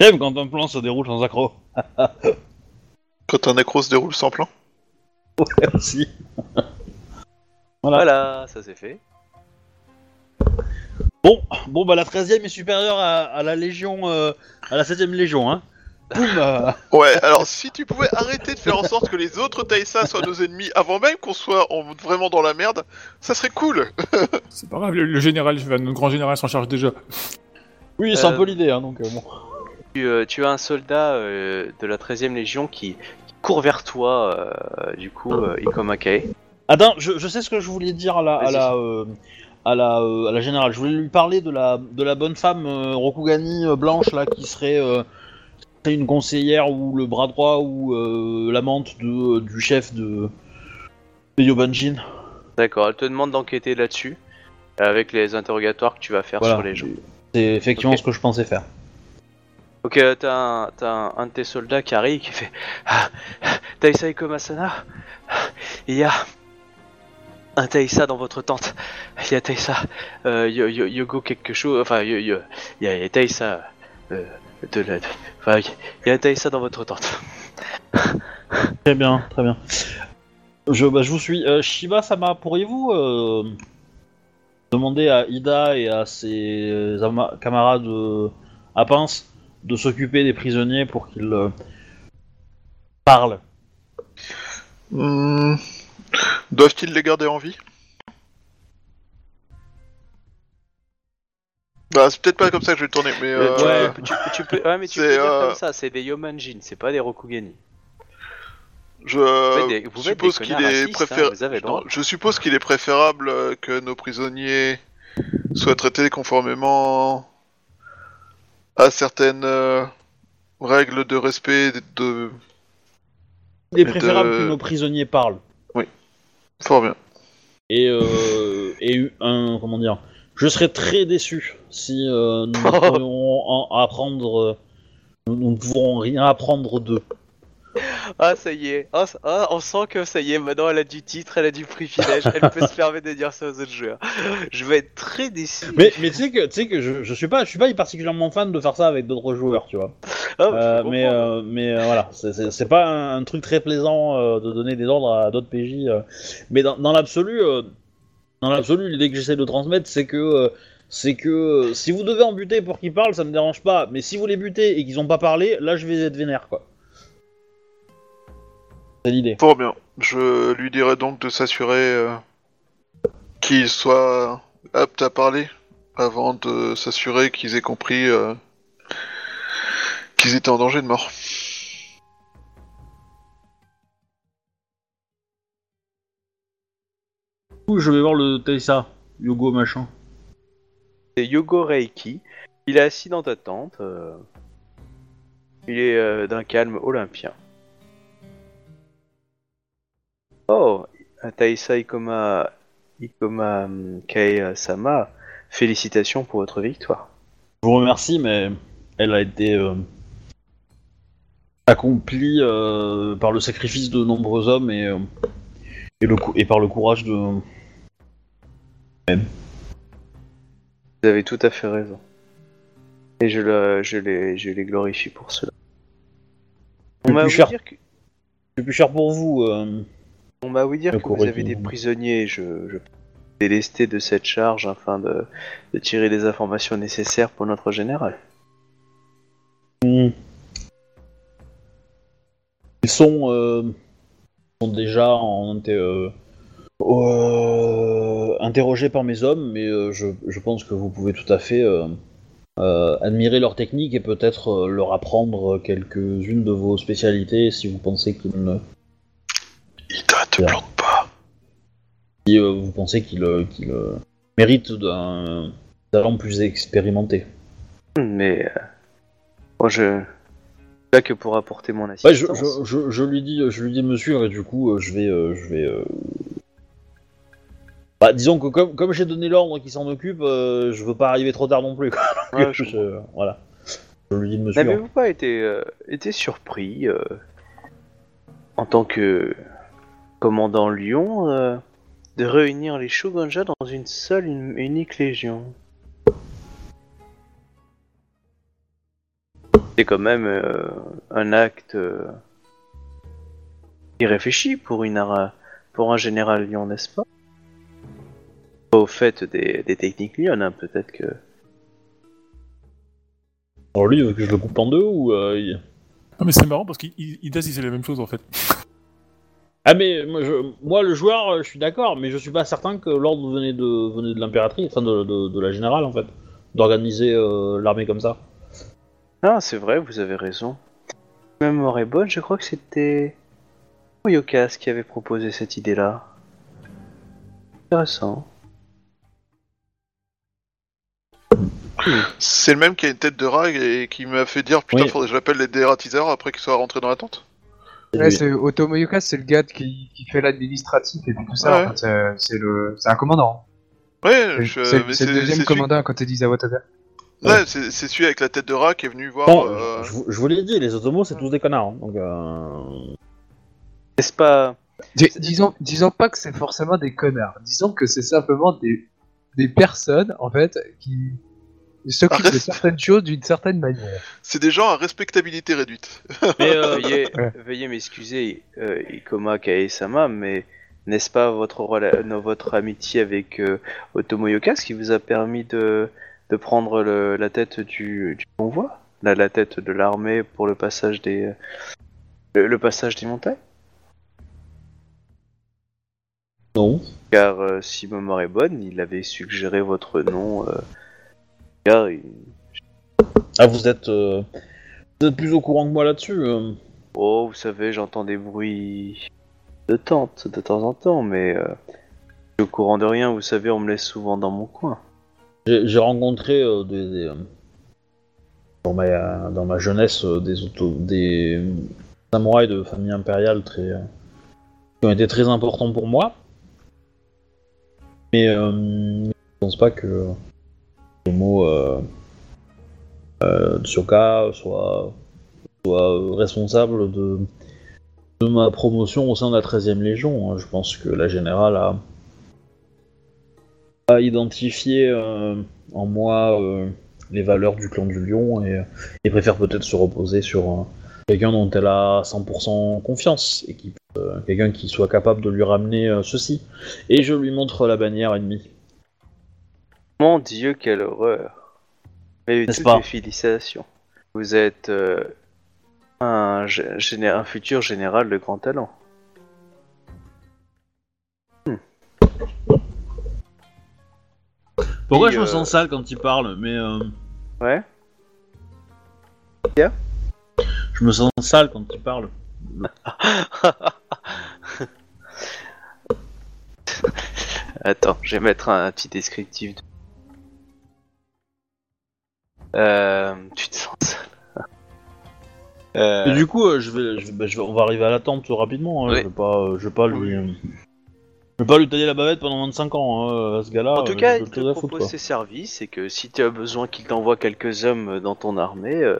J'aime quand un plan se déroule sans accro. Quand un accro se déroule sans plan Ouais, aussi. Voilà. voilà, ça c'est fait. Bon, bon bah la 13 e est supérieure à, à la Légion, euh, à la 7 e Légion, hein. Boum euh, Ouais, alors si tu pouvais arrêter de faire en sorte que les autres Taïsa soient nos ennemis avant même qu'on soit en- vraiment dans la merde, ça serait cool C'est pas grave, le, le général, notre grand général s'en charge déjà. Oui, c'est un Euh, peu l'idée, hein, donc euh, bon. Tu, euh, tu as un soldat euh, de la 13e Légion qui, qui court vers toi, euh, du coup, euh, Ikoma Kae. Attends, je, je sais ce que je voulais dire à la, à la, euh, à la, euh, à la générale. Je voulais lui parler de la, de la bonne femme euh, Rokugani euh, blanche là qui serait, euh, une conseillère ou le bras droit ou euh, l'amante de, du chef de, de Yobanjin. D'accord, elle te demande d'enquêter là-dessus, avec les interrogatoires que tu vas faire Voilà. sur les gens. C'est effectivement Ok. ce que je pensais faire. Ok, euh, t'as un, t'as un, un de tes soldats qui arrive qui fait ah, Taisa Ikomasana, il y a un Taisa dans votre tente. Il y a Taisa, euh, yo, yo- Yogo quelque chose, enfin, yo- il y a Taisa euh, de la. Enfin, il y a un Taisa dans votre tente. Très bien, très bien. Je, bah, je vous suis. Euh, Shiba Sama, pourriez-vous euh, demander à Ida et à ses ama- camarades euh, à pince de s'occuper des prisonniers pour qu'ils euh, parlent? Hmm. Doivent-ils les garder en vie? Bah, c'est peut-être pas comme ça que je vais tourner, mais Euh, euh, tu, tu- tu peux, ouais, mais tu c'est, peux dire euh, comme ça, c'est des Yomanjin, c'est pas des Rokugani. je Vous êtes des- vous êtes suppose qu'il est hein, préférable. je suppose qu'il est préférable que nos prisonniers soient traités conformément à certaines euh, règles de respect de. Il est de- préférable que nos prisonniers parlent. Fort bien. Et, euh, et un. Comment dire Je serais très déçu si euh, nous ne pourrions en apprendre. euh, nous, ne pourrons rien apprendre d'eux. Ah, ça y est. Ah, ça- ah, on sent que ça y est, maintenant elle a du titre, elle a du privilège, elle peut se permettre de dire ça aux autres joueurs. Je vais être très déçu. Mais, mais tu sais que, tu sais que je, je suis pas, je suis pas particulièrement fan de faire ça avec d'autres joueurs, tu vois. Ah, je Euh, mais euh, mais euh, voilà, c'est- c'est c'est pas un, un truc très plaisant euh, de donner des ordres à d'autres PJ. euh. Mais dans, dans l'absolu, euh, dans l'absolu, l'idée que j'essaie de transmettre, c'est que euh, c'est que euh, si vous devez en buter pour qu'ils parlent, ça me dérange pas. Mais si vous les butez et qu'ils ont pas parlé, là, je vais être vénère, quoi. C'est l'idée. Fort bien. Je lui dirai donc de s'assurer euh, qu'il soit apte à parler avant de s'assurer qu'ils aient compris euh, qu'ils étaient en danger de mort. Du coup, je vais voir le Taisa, Yogo machin. C'est Yogo Reiki. Il est assis dans ta tente. euh, Il est euh, d'un calme olympien. Oh, Taisa Ikoma, Ikoma hum, Kae-sama, félicitations pour votre victoire. Je vous remercie, mais elle a été euh, accomplie euh, par le sacrifice de nombreux hommes et, euh, et, le cou- et par le courage de. Vous avez tout à fait raison. Et je, je, les, je les glorifie pour cela. On m'a plus cher. que, plus cher pour vous. On m'a ouï dire Le que vous avez des prisonniers. Je, je délesté de cette charge afin de, de tirer les informations nécessaires pour notre général. Hmm. Ils sont, euh, sont déjà en euh, euh, interrogés par mes hommes, mais je, je pense que vous pouvez tout à fait admirer leur technique et peut-être leur apprendre quelques-unes de vos spécialités si vous pensez qu'ils ne, te Bien. plante pas. si, euh, vous pensez qu'ils euh, euh, méritent d'un talent plus expérimenté. Mais euh, moi, je là que pour apporter mon Ouais, je, assistance. je, je, je lui dis, je lui dis de me suivre et du coup, euh, je vais, euh, je vais. euh, Bah, disons que comme, comme j'ai donné l'ordre qu'il s'en occupe, euh, je veux pas arriver trop tard non plus. quoi. Ouais, je Je- voilà. Je lui dis de me suivre. N'avez-vous pas été, euh, été surpris euh, en tant que commandant Lyon euh, de réunir les Shogunja dans une seule une- unique légion C'est quand même euh, un acte euh, irréfléchi pour, une, pour un général Lyon, n'est-ce pas? Au fait des, des techniques Lyon, hein, peut-être que... Alors lui, il veut que je le coupe en deux ou euh, il- Non, mais c'est marrant parce qu'Ida disait la même chose en fait. Ah mais moi, je- moi, le joueur, euh, je suis d'accord, mais je suis pas certain que l'ordre venait de venait de l'impératrice, enfin de, de, de la générale en fait, d'organiser euh, l'armée comme ça. Ah, c'est vrai, vous avez raison. Ma mémoire est bonne, je crois que c'était Yokas qui avait proposé cette idée-là. Intéressant. C'est le même qui a une tête de rat et qui m'a fait dire putain, Oui. faudrait que je l'appelle les dératiseurs après qu'il soit rentré dans la tente. Ouais, c'est Otomo Yuka, c'est le gars qui, qui fait l'administratif et puis tout ça. Ouais. en fait, c'est- le, c'est un commandant. Ouais, C'est je- c'est- mais c'est le deuxième commandant à côté d'Izawa Toga. celui- Ouais, c'est c'est celui avec la tête de rat qui est venu voir. Bon, euh, je, vous- je vous l'ai dit, les automos c'est tous des connards. hein, donc, euh... N'est-ce pas Dis- Disons, disons pas que c'est forcément des connards. Disons que c'est simplement des, des personnes, en fait, qui s'occupent de certaines choses d'une certaine manière. C'est des gens à respectabilité réduite. Mais euh, Veuillez, Ouais. veuillez m'excuser, euh, Ikoma Kae-sama, mais n'est-ce pas votre, rela- no- votre amitié avec euh, Otomo Yoka ce qui vous a permis de, de prendre le- la tête du, du convoi? La, la tête de l'armée pour le passage des, le, le passage des montagnes? Non. Car euh, si ma mémoire est bonne, il avait suggéré votre nom. euh, Ah, vous êtes, euh, vous êtes plus au courant que moi là-dessus. euh. Oh, vous savez, j'entends des bruits de tente de temps en temps, mais euh, je suis au courant de rien, vous savez, on me laisse souvent dans mon coin. J'ai j'ai rencontré euh, des, des, euh, dans, ma, dans ma jeunesse euh, des, auto, des samouraïs de famille impériale très, euh, qui ont été très importants pour moi. Mais euh, je pense pas que le mot euh, euh, soit, soit responsable de, ma promotion au sein de la 13e Légion. hein. Je pense que la générale a, identifié euh, en moi les valeurs du clan du lion et, préfère peut-être se reposer sur quelqu'un dont elle a 100% confiance et qui quelqu'un qui soit capable de lui ramener ceci. Et je lui montre la bannière ennemie. Mon dieu, quelle horreur. Mais toutes pas? félicitations. Vous êtes euh, un, un futur général de grand talent. Pourquoi Et, je me euh, sens sale quand il parle Mais euh, Ouais je me sens sale quand il parle. Attends, je vais mettre un, un petit descriptif. de- tu te sens sale. Euh, Et du coup, euh, je vais, je vais- bah, je vais- on va arriver à l'attente rapidement. hein. Oui. Je vais pas, euh, je vais pas lui, euh, je vais pas lui tailler la bavette pendant 25 ans. hein, à ce gars-là. En tout euh, cas, j'ai il d'autres te choses à foutre, propose quoi. ses services et que si tu as besoin qu'il t'envoie quelques hommes dans ton armée, euh,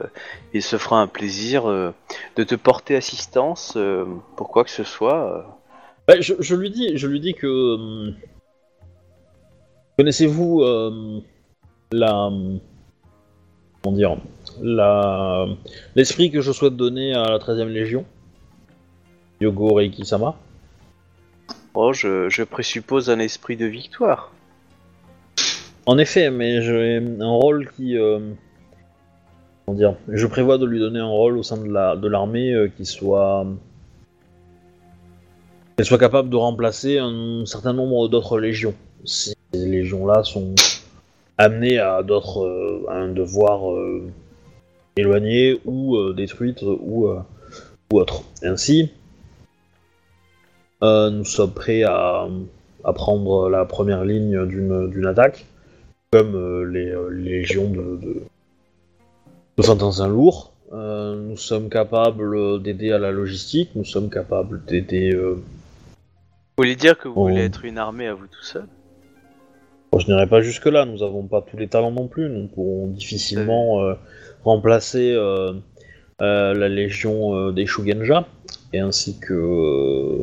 il se fera un plaisir euh, de te porter assistance euh, pour quoi que ce soit. euh. Bah, je, je lui dis, je lui dis que euh, connaissez-vous euh, la comment dire la l'esprit que je souhaite donner à la 13e Légion Yogo Reiki-sama Oh, je, je présuppose un esprit de victoire. En effet, mais j'ai un rôle qui euh, comment dire je prévois de lui donner un rôle au sein de la de l'armée euh, qui soit qu'elle soit capable de remplacer un certain nombre d'autres légions. Ces légions-là sont amenées à d'autres euh, à un devoir euh, éloigné ou euh, détruite ou ou autre. Ainsi, nous sommes prêts à, à prendre la première ligne d'une d'une attaque, comme les, les légions de, de, de lourd. Euh, nous sommes capables d'aider à la logistique, nous sommes capables d'aider euh, Vous voulez dire que vous voulez être une armée à vous tout seul? Bon, je n'irai pas jusque-là, nous n'avons pas tous les talents non plus, nous pourrons difficilement euh, remplacer euh, euh, la légion des Shugenja, et ainsi que...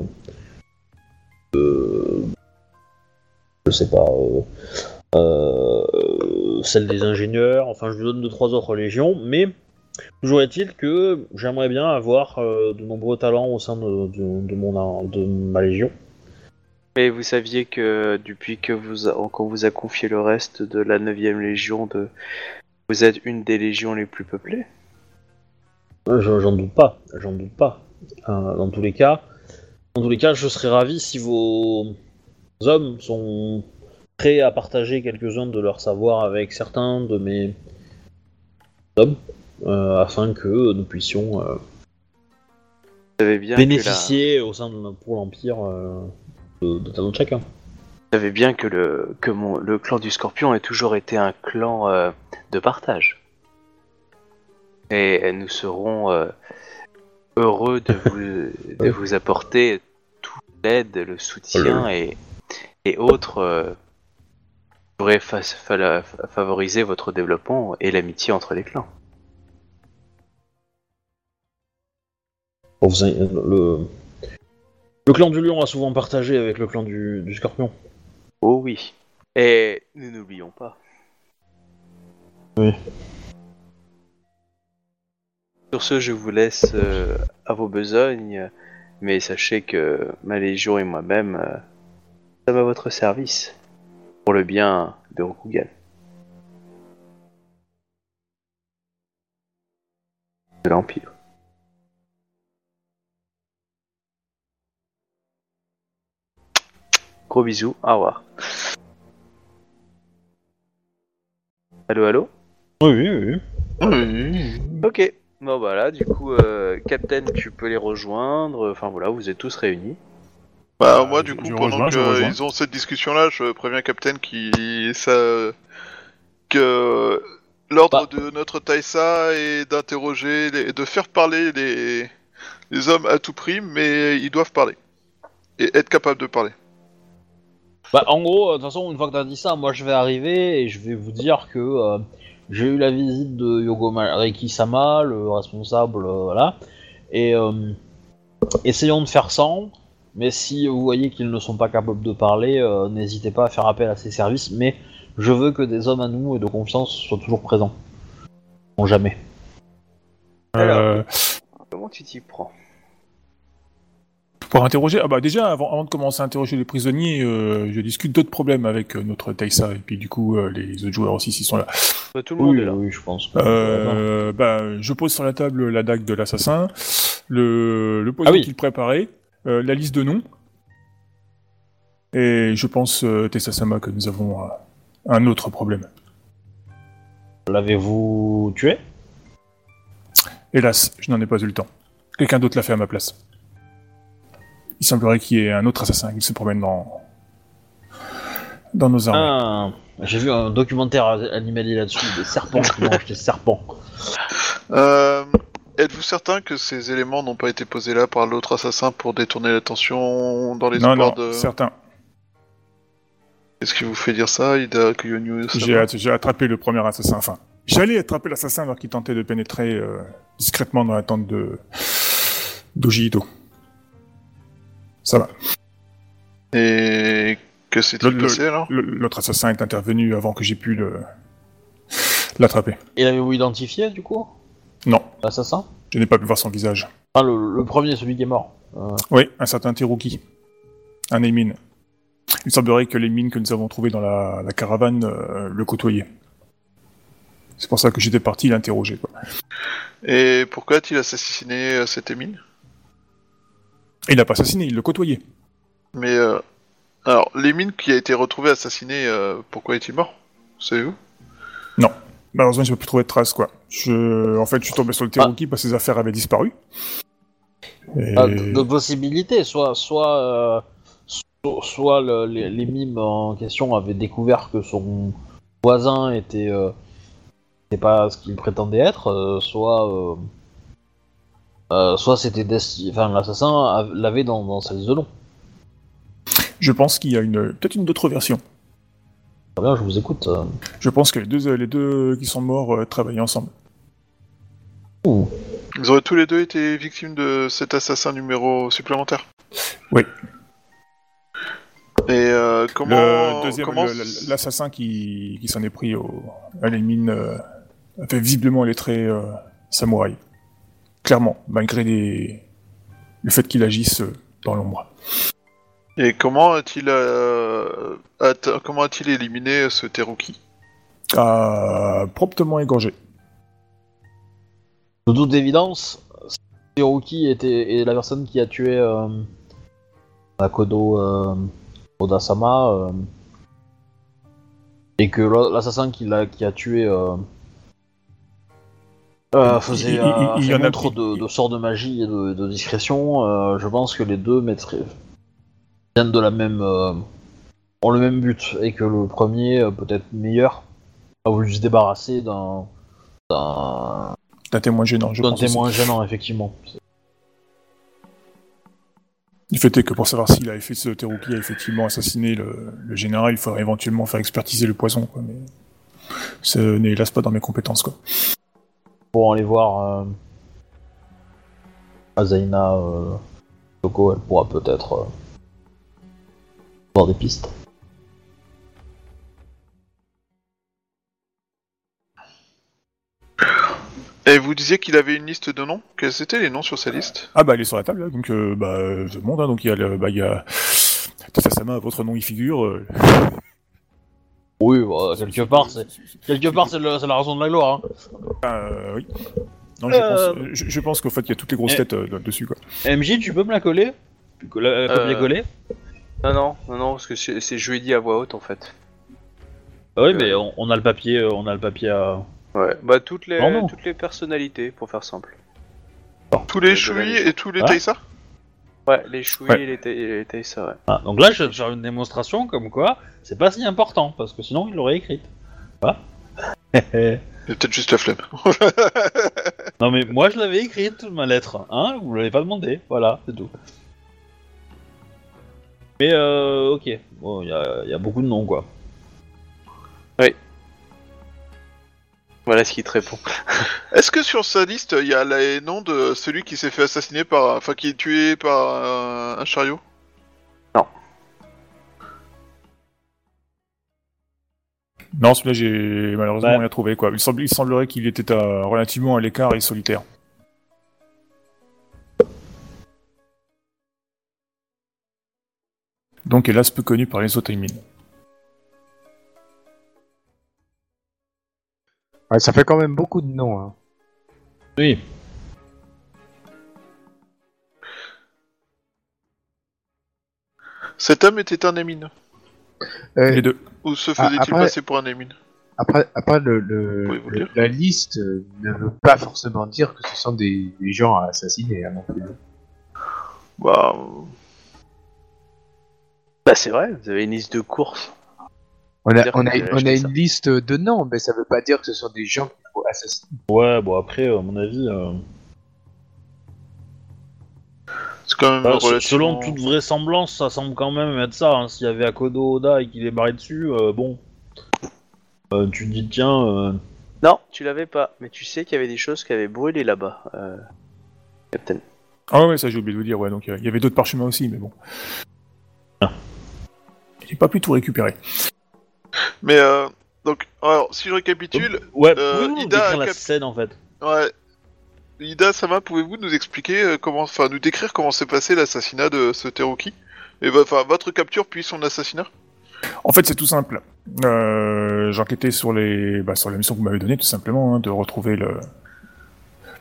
je sais pas... celle des ingénieurs, enfin je lui donne deux trois autres légions, mais toujours est-il que j'aimerais bien avoir de nombreux talents au sein de, de, de mon, ar- de ma légion. Mais vous saviez que depuis que vous a- qu'on vous a confié le reste de la 9ème légion, de... vous êtes une des légions les plus peuplées? Euh, J'en doute pas, j'en doute pas. Euh, dans tous les cas, dans tous les cas, je serais ravi si vos hommes sont prêts à partager quelques-uns de leur savoir avec certains de mes hommes, euh, afin que nous puissions Vous savez bien que bénéficier au sein de pour l'empire de, de chacun. vous savez bien que le que mon le clan du Scorpion a toujours été un clan euh, de partage. Et nous serons euh, heureux de vous de vous apporter toute l'aide, le soutien et et autres euh, qui pourraient fa- fa- favoriser votre développement et l'amitié entre les clans. Bon, vous avez- le... le clan du lion a souvent partagé avec le clan du, du scorpion. Oh oui. Et nous n'oublions pas. Oui. Sur ce, je vous laisse euh, à vos besognes, mais sachez que ma légion et moi-même euh, sommes à votre service pour le bien de Rokugan. De l'Empire. Gros bisous, au revoir. Allô, allô? Oui, oui, oui. Ok. Bon bah là, du coup, euh, Captain, tu peux les rejoindre. Enfin voilà, vous êtes tous réunis. Bah, moi, du coup, je pendant qu'ils ont cette discussion-là, je préviens Captain qui ça que l'ordre Bah. de notre Taïsa est d'interroger, les- de faire parler les les hommes à tout prix, mais ils doivent parler et être capables de parler. Bah, en gros, euh, de toute façon, une fois que t'as dit ça, moi je vais arriver et je vais vous dire que euh, j'ai eu la visite de Yogo Reiki-sama, le responsable, euh, voilà. Et euh, essayons de faire sans, mais si vous voyez qu'ils ne sont pas capables de parler, euh, n'hésitez pas à faire appel à ces services. Mais je veux que des hommes à nous et de confiance soient toujours présents. Non, jamais. Euh, Comment tu t'y prends? Pour interroger, ah bah déjà avant, avant de commencer à interroger les prisonniers, euh, je discute d'autres problèmes avec euh, notre Taïsa et puis du coup euh, les autres joueurs aussi s'ils sont là. Bah, Tout le monde est là. oui, je pense. Euh, bah, je pose sur la table la dague de l'assassin, le, le poison Ah oui. qu'il préparait, euh, la liste de noms, et je pense, euh, Tessa-sama, que nous avons euh, un autre problème. L'avez-vous tué? Hélas, je n'en ai pas eu le temps. Quelqu'un d'autre l'a fait à ma place. Il semblerait qu'il y ait un autre assassin qui se promène dans, dans nos armes. Ah, J'ai vu un documentaire animalier là-dessus, des serpents qui mangent des serpents. Euh, Êtes-vous certain que ces éléments n'ont pas été posés là par l'autre assassin pour détourner l'attention dans les non, non, de... certain. Qu'est-ce qui vous fait dire ça, Ida Kuyonyu J'ai att- j'ai attrapé le premier assassin. Enfin, j'allais attraper l'assassin alors qu'il tentait de pénétrer euh, discrètement dans la tente de d'Oji Ito. Ça va. Et que s'est-il passé alors L'autre assassin est intervenu avant que j'ai pu le l'attraper. Et l'avez-vous identifié du coup Non, L'assassin je n'ai pas pu voir son visage. Ah, le, le premier, celui qui est mort. Euh, Oui, un certain Teruki. Un Emin. Il semblerait que les mines que nous avons trouvées dans la, la caravane euh, le côtoyaient. C'est pour ça que j'étais parti l'interroger. quoi. Et pourquoi a-t-il assassiné euh, cet Émile Il n'a pas assassiné, il le côtoyait. Mais euh, alors, l'émine qui a été retrouvé assassiné, euh, pourquoi est-il mort? Savez-vous? Malheureusement, je n'ai pas pu trouver de traces, quoi. Je... En fait, je suis tombé sur le Teruki parce que ses affaires avaient disparu. Et... ah, de, de possibilités, soit, soit, euh, so- soit le- les, les mimes en question avaient découvert que son voisin était, euh, était pas ce qu'il prétendait être, euh, soit, euh, euh, soit c'était desti- enfin l'assassin av- l'avait dans, dans sa liste de noms. Je pense qu'il y a une peut-être une autre version. Très bien, je vous écoute. euh. Je pense que les deux, les deux qui sont morts euh, travaillaient ensemble. Ouh. Ils auraient tous les deux été victimes de cet assassin numéro supplémentaire Oui. Et euh, comment le deuxième, l'assassin qui, qui s'en est pris au, à les mines euh, a fait visiblement les traits euh, samouraï. Clairement, malgré les... le fait qu'il agisse euh, dans l'ombre. Et comment a-t-il euh, atte- comment a-t-il éliminé ce Teruki? A promptement égorgé. De toute évidence, Hiroki était est la personne qui a tué euh, Makoto euh, Odasama euh, et que l'assassin qui, l'a- qui a tué euh, euh, faisait Il- il- un il y fait en a qui- de, de sort de magie et de, de discrétion. euh, je pense que les deux mettraient- viennent de la même euh, ont le même but et que le premier, euh, peut-être meilleur, a voulu se débarrasser d'un d'un D'un témoin gênant, je d'un témoin gênant, effectivement. Du fait est que pour savoir si l'effet de ce Teruki a effectivement assassiné le, le général, il faudrait éventuellement faire expertiser le poison, quoi, mais ce n'est hélas pas dans mes compétences, quoi. Pour aller voir euh, Azaina euh, Toko, elle pourra peut-être euh, voir des pistes. Et vous disiez qu'il avait une liste de noms? Quels étaient les noms sur sa liste? Ah bah elle est sur la table, là, donc euh, bah euh, je monte, hein, donc il y a le, bah il y a Tatasama, votre nom y figure. euh. Oui, bah, quelque part, c'est quelque part c'est le- c'est la raison de la gloire. Hein. Euh, oui. Non, je Euh, pense, je, je pense qu'au fait il y a toutes les grosses eh. têtes euh, dessus, quoi. MJ, tu peux me la coller? La Euh, copier-coller Non, non, non, non, parce que c'est c'est je lui ai dit à voix haute en fait. Ah Oui, mais on, on a le papier, euh, on a le papier à. Ouais, bah toutes les, Non, non. toutes les personnalités, pour faire simple. Tous les liste. et tous les Ah. Taïsa? Ouais, les Shui Ouais. et les, et les Taïsa, ouais. Ah, donc là, je vais te faire une démonstration comme quoi c'est pas si important parce que sinon il l'aurait écrite. Quoi Il y a peut-être juste la flemme. Non mais moi je l'avais écrite ma lettre, hein Vous l'avez pas demandé, voilà, c'est tout. Mais euh, ok, bon, il y a, y a beaucoup de noms quoi. Voilà ce qui te répond. Est-ce que sur sa liste, il y a les noms de celui qui s'est fait assassiner par... Enfin, qui est tué par euh, un chariot? Non, celui-là j'ai malheureusement Ouais. rien trouvé, quoi. Il, semble, il semblerait qu'il était à- relativement à l'écart et solitaire. Donc hélas peu connu par les autres Aimin. Ouais, ça fait quand même beaucoup de noms. Hein. Oui. Cet homme était un Émine. Euh, Les deux. Ou se Ah, faisait-il après- passer pour un Émine Après, après le, le- la liste euh, ne veut pas forcément dire que ce sont des, des gens à assassiner hein, non plus. Bah... Bah c'est vrai, vous avez une liste de courses. On a, on on une ça. liste de noms, mais ça veut pas dire que ce sont des gens qu'il faut assassiner. Ouais, bon après, à mon avis, euh, C'est quand même bah, relativement... selon toute vraisemblance, ça semble quand même être ça. hein. S'il y avait Akodo Oda et qu'il est barré dessus, euh, bon, Euh, tu te dis tiens, euh, Non, tu l'avais pas, mais tu sais qu'il y avait des choses qui avaient brûlé là-bas, euh, Captain. Ah ouais, ça j'ai oublié de vous dire, ouais, donc il y avait d'autres parchemins aussi, mais bon. J'ai pas pu tout récupérer. Mais euh... Donc, alors, si je récapitule... ouais, Euh, pouvez-vous nous Ida décrire a la cap- scène en fait Ouais. Ida, Sama, pouvez-vous nous expliquer euh, comment... Enfin, nous décrire comment s'est passé l'assassinat de ce Teruki? Et bah, enfin, votre capture puis son assassinat? En fait, c'est tout simple. Euh, J'enquêtais sur les, bah, sur la mission que vous m'avez donnée, tout simplement, hein, de retrouver le,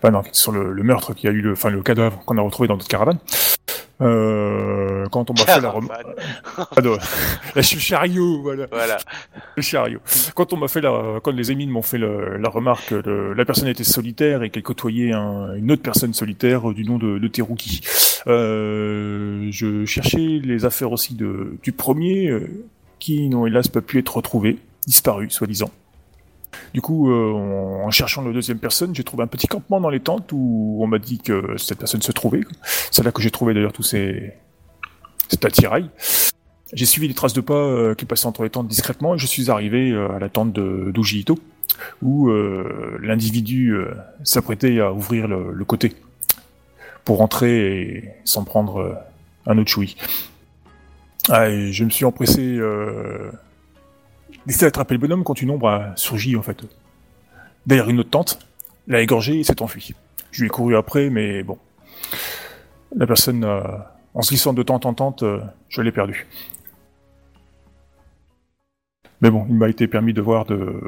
enfin non, sur le, le meurtre qui a eu le, enfin le cadavre qu'on a retrouvé dans notre caravane. Euh, quand on m'a fait la rem... Caravane. Ah, non, le chariot, voilà, Voilà. le chariot. Quand on m'a fait la, quand les émines m'ont fait la remarque, que le- la personne était solitaire et qu'elle côtoyait un- une autre personne solitaire du nom de, de Teruki. Euh, je cherchais les affaires aussi de, du premier, euh, qui n'ont hélas pas pu être retrouvés, disparus, soi-disant. Du coup, euh, en, cherchant la deuxième personne, j'ai trouvé un petit campement dans les tentes où on m'a dit que cette personne se trouvait. C'est là que j'ai trouvé d'ailleurs tous ces cet attirail. J'ai suivi les traces de pas euh, qui passaient entre les tentes discrètement et je suis arrivé euh, à la tente de d'Uji Ito, où l'individu s'apprêtait à ouvrir le, côté pour entrer et s'en prendre un autre choui. Ah, je me suis empressé d'essayer d'attraper le bonhomme quand une ombre a surgi en fait. Derrière une autre tente, l'a égorgé et s'est enfui. Je lui ai couru après, mais bon. La personne, euh, en se glissant de tente en tente, euh, je l'ai perdu. Mais bon, il m'a été permis de voir de...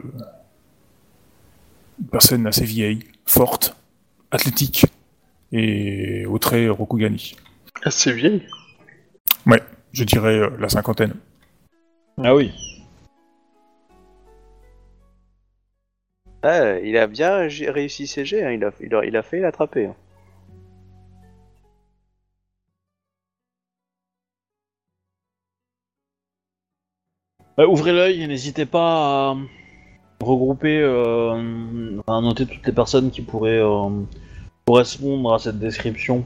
une personne assez vieille, forte, athlétique et au trait Rokugani. Assez vieille? Ouais, je dirais euh, la cinquantaine. Ah oui. Ah, il a bien réussi ses jets, hein. il, a, fait l'attraper. hein. Bah, ouvrez l'œil et n'hésitez pas à regrouper, euh, à noter toutes les personnes qui pourraient euh, correspondre à cette description.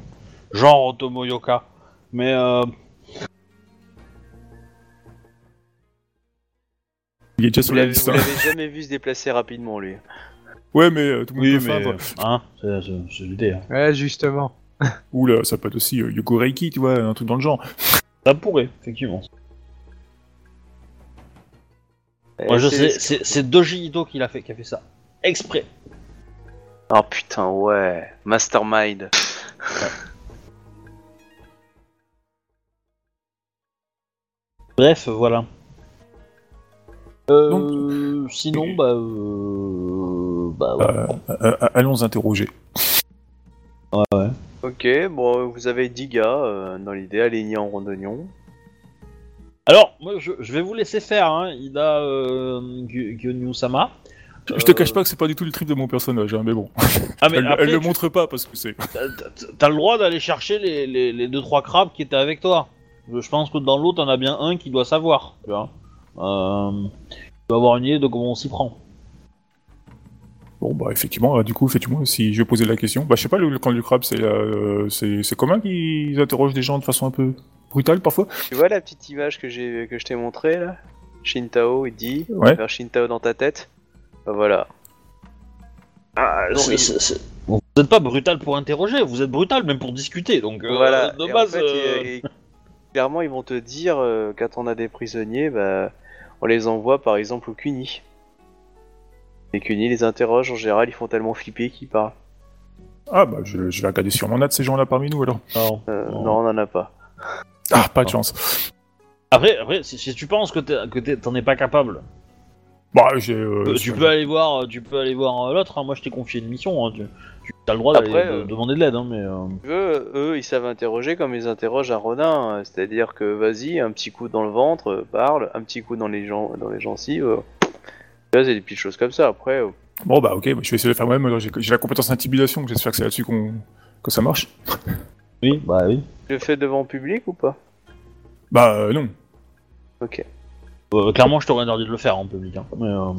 Genre Tomoyoka. Mais euh, Il est déjà sur Vous la l'avez liste. vous hein. l'avez jamais vu se déplacer rapidement, lui. Ouais, mais euh, tout le monde oui, peut mais faire. hein, c'est- l'idée. hein. Ouais, justement. Oula, ça peut être aussi euh, Yuko Reiki, tu vois, un truc dans le genre. Ça pourrait, effectivement. Moi, Eh, je c'est- sais, c'est Doji Ito qui l'a fait, qui a fait ça exprès. Oh putain, ouais. Mastermind. Bref, voilà. Euh, sinon, bah, euh, bah, ouais. Euh, allons interroger. Ok, bon, vous avez 10 gars euh, dans l'idée, alignés en rondognon. Alors, moi, je, je vais vous laisser faire, hein, Ida euh, Gyonyu-sama. Je, je te cache pas que c'est pas du tout le trip de mon personnage, hein, mais bon. Ah, mais elle, après, elle le tu- montre pas parce que c'est. t'as- le droit d'aller chercher les, les, les deux trois crabes qui étaient avec toi. Je je pense que dans l'autre, t'en as bien un qui doit savoir, tu vois. Euh, tu dois avoir une idée de comment on s'y prend. Bon, bah, effectivement, euh, du coup, effectivement, si je vais poser la question. Bah, je sais pas, le, le camp du crabe, c'est euh, c'est c'est commun qu'ils interrogent des gens de façon un peu brutale parfois? Tu vois la petite image que j'ai que je t'ai montrée là? Shintao, il dit, on Ouais. va faire Shintao dans ta tête. Bah voilà. Ah, Non, Vous n'êtes pas brutal pour interroger, vous êtes brutal même pour discuter, donc euh, voilà. de Et en base... fait, euh, il- clairement, ils vont te dire euh, quand on a des prisonniers, bah, on les envoie par exemple au CUNY. Les CUNY les interrogent en général, ils font tellement flipper qu'ils parlent. Ah, bah, je, je vais regarder si on en a de ces gens-là parmi nous alors. non. Euh, Non. non, on en a pas. Ah, pas de chance. Après, après si, si tu penses que t'es- que t'es- t'en es pas capable, Bah, j'ai. euh, euh, je- tu peux aller voir, tu peux aller voir euh, l'autre. hein. Moi, je t'ai confié une mission. hein. Tu, tu as le droit d'aller Après, de- euh, demander de l'aide, hein, mais. euh, Tu veux, eux, ils savent interroger comme ils interrogent un Ronin, euh, c'est-à-dire que vas-y, un petit coup dans le ventre, euh, parle, un petit coup dans les gens, dans les gencives. euh, Tu vois, c'est des petites choses comme ça. Après, euh, Bon, bah, ok, bah, je vais essayer de le faire moi-même. alors, J'ai j'ai la compétence intimidation, j'espère que c'est là-dessus qu'on que ça marche. Oui, bah oui. tu le fais devant public ou pas? Bah, euh, non. Ok. Euh, clairement, je t'aurais interdit de le faire en public. hein. Mais, euh,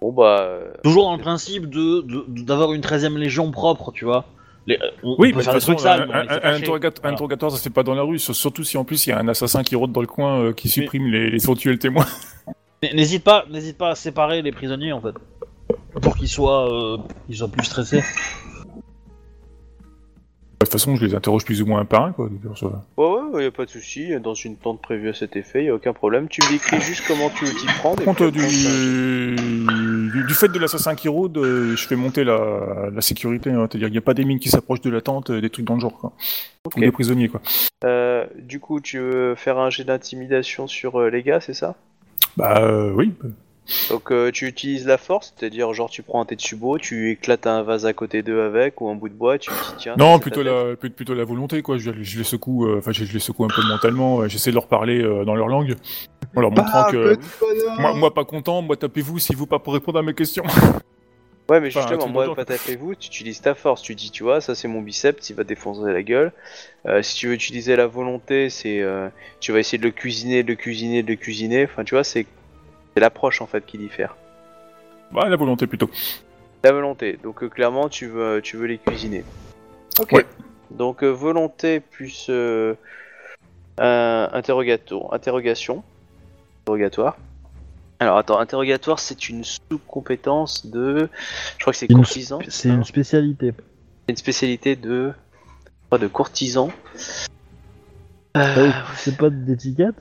Bon bah, euh, toujours dans le principe de de- d'avoir une 13ème légion propre, tu vois. Les, euh, on, Oui, peut mais de faire toute des trucs façon, sales, un, mais on les un- fait un cacher. interrogatoire, un Voilà. interrogatoire, ça se fait pas dans la rue, sur- surtout si en plus il y a un assassin qui rôde dans le coin euh, qui supprime les, les éventuels témoins. N- N'hésite pas, n'hésite pas à séparer les prisonniers en fait, pour qu'ils soient, euh, qu'ils soient plus stressés. De toute façon, je les interroge plus ou moins un par un, quoi. donc, ça- ouais, ouais, ouais, y a pas de souci. Dans une tente prévue à cet effet, y a aucun problème. Tu me décris juste comment tu t'y prends. Par contre, euh, du, du, du fait de l'assassin qui rôde, euh, je fais monter la, la sécurité, hein, c'est-à-dire qu'il n'y a pas des mines qui s'approchent de la tente, euh, des trucs dans le genre, quoi. Ok. Ou des prisonniers, quoi. Euh, du coup, tu veux faire un jet d'intimidation sur euh, les gars, c'est ça? Bah, euh, oui. Donc euh, tu utilises la force, c'est-à-dire genre tu prends un Tetsubo, tu éclates un vase à côté d'eux avec ou un bout de bois, tu t'y tiens. Non, plutôt la, plutôt plutôt la volonté, quoi. Je, je les secoue, euh, enfin, je, je les secoue un peu mentalement, euh, j'essaie de leur parler euh, dans leur langue, en leur montrant Bah, que. Moi, moi, pas content, moi, tapez-vous si vous pas pour répondre à mes questions. Ouais, mais justement, moi, pas tapez-vous, tu utilises ta force. Tu dis, tu vois, ça c'est mon biceps, il va défoncer la gueule. Euh, si tu veux utiliser la volonté, c'est. euh, tu vas essayer de le cuisiner, de le cuisiner, de le cuisiner. Enfin, tu vois, c'est. C'est l'approche en fait qui diffère. Bah, la volonté plutôt. La volonté. Donc, euh, clairement, tu veux, tu veux les cuisiner. Ok. Ouais. Donc, euh, volonté plus. Euh, un interrogato- interrogation. Interrogatoire. Alors, attends, interrogatoire, c'est une sous-compétence de. Je crois que c'est Une courtisan. C'est une spécialité. C'est une spécialité de. je crois, de courtisan. Euh, c'est pas d'étiquette?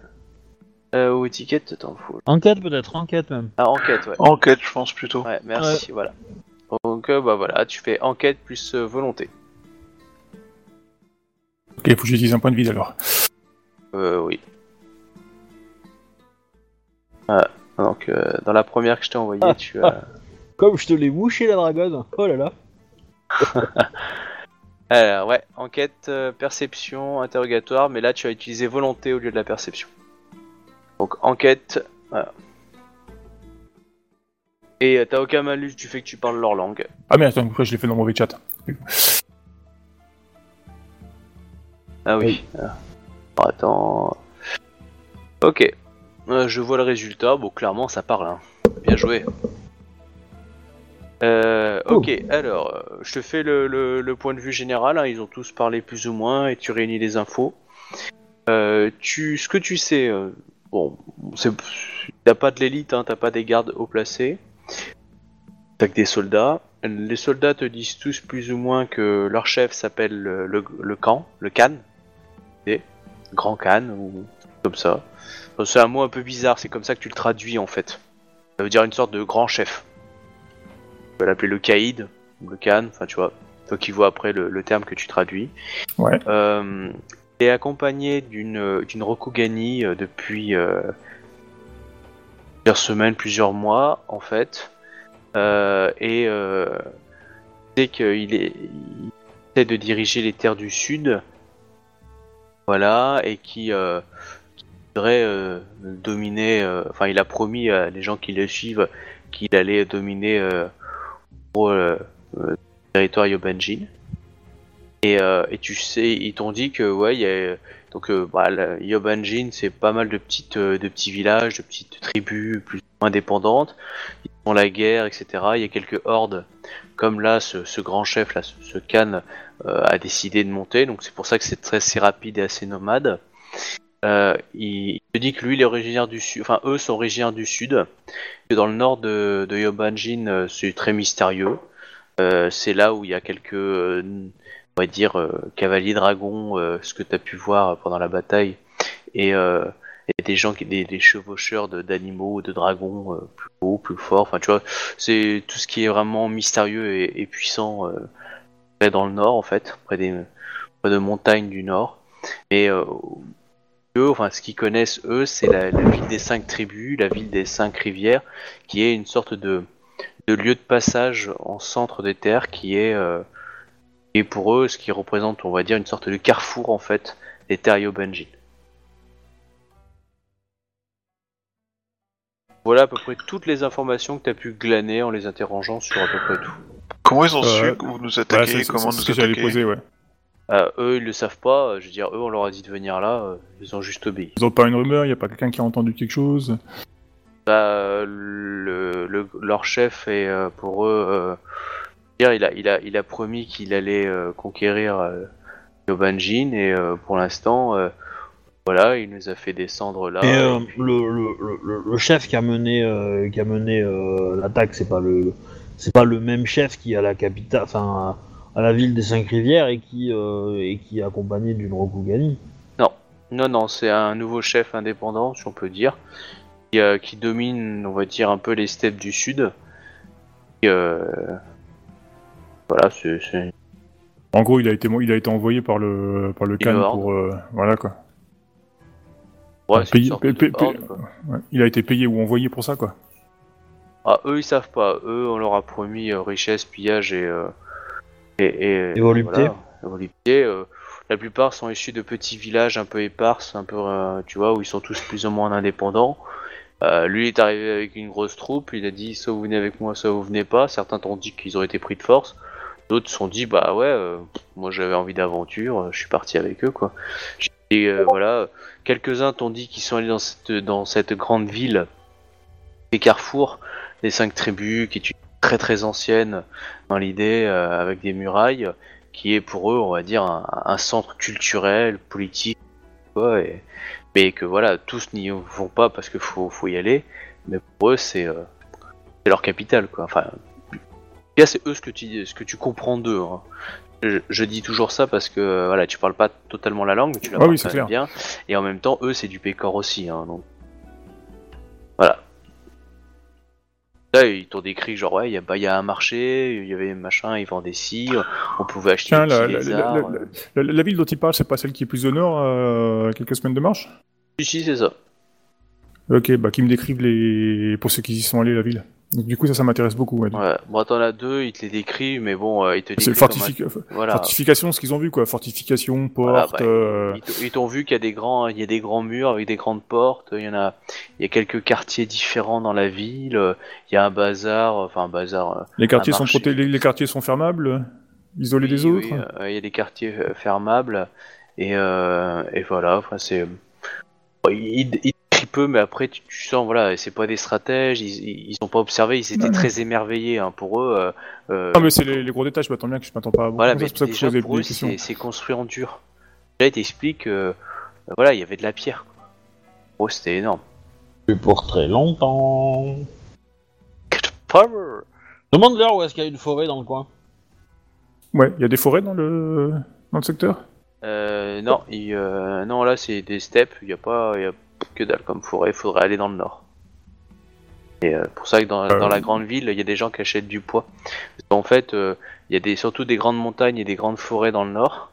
Euh, ou étiquette, t'en fous. Enquête peut-être, enquête même. Ah, enquête, ouais. Enquête, je pense plutôt. Ouais, merci, voilà. Donc, euh, bah voilà, tu fais enquête plus euh, volonté. Ok, faut que j'utilise un point de vide alors. Euh, oui. Ah, donc, euh, dans la première que je t'ai envoyée, tu as. Comme je te l'ai mouché la dragonne. Oh là là. Alors, ouais, enquête, euh, perception, interrogatoire, mais là tu as utilisé volonté au lieu de la perception. Donc, enquête. voilà. Et euh, t'as aucun malus du fait que tu parles leur langue. Ah merde, attends, pourquoi je l'ai fait dans mon mauvais chat Ah oui. Ah. Alors, attends. Ok, Euh, je vois le résultat. Bon, clairement, ça parle. hein. Bien joué. Euh, ok, alors, je te fais le, le- le point de vue général. hein. Ils ont tous parlé plus ou moins et tu réunis les infos. Euh, tu, ce que tu sais, euh, bon, c'est, t'as pas de l'élite, hein, t'as pas des gardes haut placés. T'as que des soldats. Les soldats te disent tous plus ou moins que leur chef s'appelle le, le, le Khan, le Khan, et Grand Khan ou comme ça. Enfin, C'est un mot un peu bizarre, c'est comme ça que tu le traduis en fait. Ça veut dire une sorte de grand chef. Tu peux l'appeler le Caïd, ou le Khan, enfin tu vois. Toi qui vois après le, le terme que tu traduis. Ouais. Euh, est accompagné d'une d'une Rokugani euh, depuis euh, plusieurs semaines, plusieurs mois en fait. Euh, et euh, c'est qu'il il essaie de diriger les terres du sud. Voilà, et qui, euh, voudrait euh, dominer. euh, Enfin, il a promis à les gens qui le suivent qu'il allait dominer euh, euh, euh, le territoire Yobanjin. Et, euh, et tu sais, ils t'ont dit que ouais, il y a donc euh, bah, Yobanjin, c'est pas mal de petites, euh, de petits villages, de petites tribus plus indépendantes. Ils font la guerre, etc. Il y a quelques hordes, comme là, ce, grand chef là, ce, Khan a décidé de monter. Donc c'est pour ça que c'est très assez rapide et assez nomade. Euh, il, te dit que lui, il est originaire du sud, enfin eux sont originaires du sud. Que dans le nord de, de Yobanjin, c'est très mystérieux. C'est là où il y a quelques on va dire euh, cavaliers dragons, euh, ce que tu as pu voir pendant la bataille, et, euh, des gens des, chevaucheurs de- d'animaux, de, dragons euh, plus hauts, plus forts. Enfin, tu vois, c'est tout ce qui est vraiment mystérieux et, et puissant près dans le nord en fait, près des de montagnes du nord. Et eux, enfin, ce qu'ils connaissent eux, c'est la, ville des cinq tribus, la ville des cinq rivières, qui est une sorte de de lieu de passage en centre des terres, qui est et pour eux, ce qui représente, on va dire, une sorte de carrefour en fait des terres Yobanjin. Voilà à peu près toutes les informations que tu as pu glaner en les interrogeant sur à peu près tout. Comment ils ont Euh, su que vous nous attaquez c'est- Comment nous ce que j'allais attaquer poser, ouais. Euh, eux, ils le savent pas, euh, je veux dire, eux, on leur a dit de venir là, euh, ils ont juste obéi. Ils ont pas une rumeur, il y a pas quelqu'un qui a entendu quelque chose. Bah, le, le- leur chef est euh, pour eux. Il a, il a, il a promis qu'il allait euh, conquérir euh, Yobanjin et euh, pour l'instant, euh, voilà, il nous a fait descendre là. Et et puis- le, le, le, le chef qui a mené, qui a mené l'attaque, c'est pas le, c'est pas le même chef qui a la capitale, enfin à la ville des cinq rivières et qui et qui est accompagné d'une Rokugani. Non, non, c'est un nouveau chef indépendant, si on peut dire, qui, qui domine, on va dire, un peu les steppes du sud. Et, voilà, c'est. En gros, il a été, il a été envoyé par le, par le horde. pour, euh, voilà quoi. Ouais, Payé- quoi. Ouais. Il a été payé ou envoyé pour ça quoi. Ah, eux, ils savent pas. Eux, on leur a promis euh, richesse, pillage et. euh, et, et, Et volupté. voilà, euh, la plupart sont issus de petits villages un peu éparses, un peu, euh, tu vois, où ils sont tous plus ou moins indépendants. Euh, lui il est arrivé avec une grosse troupe, il a dit soit vous venez avec moi, soit vous venez pas. Certains t'ont dit qu'ils ont été pris de force, d'autres se sont dit bah ouais, euh, moi j'avais envie d'aventure, euh, je suis parti avec eux quoi. Et euh, voilà, quelques-uns t'ont dit qu'ils sont allés dans cette, grande ville, les carrefours des cinq tribus, qui est une très très ancienne dans l'idée, avec des murailles, qui est pour eux, on va dire, un, centre culturel, politique, quoi, et, mais que voilà, tous n'y vont pas parce qu'il faut, faut y aller, mais pour eux, c'est c'est leur capitale, quoi. Enfin, c'est eux ce que tu, ce que tu comprends d'eux. hein. Je, je dis toujours ça parce que euh, voilà, tu parles pas totalement la langue, mais tu la parles oui, quand c'est même bien, et en même temps, eux, c'est du pécor aussi, hein, donc voilà. Là, ils t'ont décrit genre ouais, il y, a- bah, il y a un marché, il y avait machin, ils vendaient ci, on pouvait acheter Tiens, des la, petits la, lézards. la- la- la- la ville dont il parle, c'est pas celle qui est plus au nord, euh, quelques semaines de marche? Si, si, c'est ça. Ok, bah qui me décrivent les pour ceux qui y sont allés la ville. Donc du coup ça, ça m'intéresse beaucoup. ouais. Ouais. Bon, t'en as deux, ils te les décrivent, mais bon, euh, ils te C'est décrivent fortifi- comme un- Voilà. fortification, ce qu'ils ont vu quoi. Fortification, porte. Voilà, bah, euh, Ils t'ont vu qu'il y a des grands, il y a des grands murs avec des grandes portes. Il y en a, il y a quelques quartiers différents dans la ville. Il y a un bazar, enfin un bazar. euh, Les quartiers sont proté- les, quartiers sont fermables, isolés des autres. oui, euh, il y a des quartiers fermables et, et voilà. Enfin, c'est. Peu, mais après tu, tu sens, voilà, c'est pas des stratèges, ils, ils, ils ont pas observé, ils étaient très émerveillés. Hein, pour eux, euh, euh, Ah, mais c'est les, les gros détails, je m'attends bien que je m'attends pas à beaucoup. voilà, mais ça, c'est pour ça que je pour eux, c'est c'est construit en dur. Là, il t'explique, euh, voilà, il y avait de la pierre. eux, c'était énorme. Et pour très longtemps. Power Demande-leur où est-ce qu'il y a une forêt dans le coin. Ouais, il y a des forêts dans le, dans le secteur? Euh, non, il, euh, non, là c'est des steppes, il y a pas, y a que dalle comme forêt, il faudrait aller dans le nord. Et euh, pour ça que dans, Euh. dans la grande ville, il y a des gens qui achètent du poids. Qu'en fait, euh, il y a des, surtout des grandes montagnes et des grandes forêts dans le nord.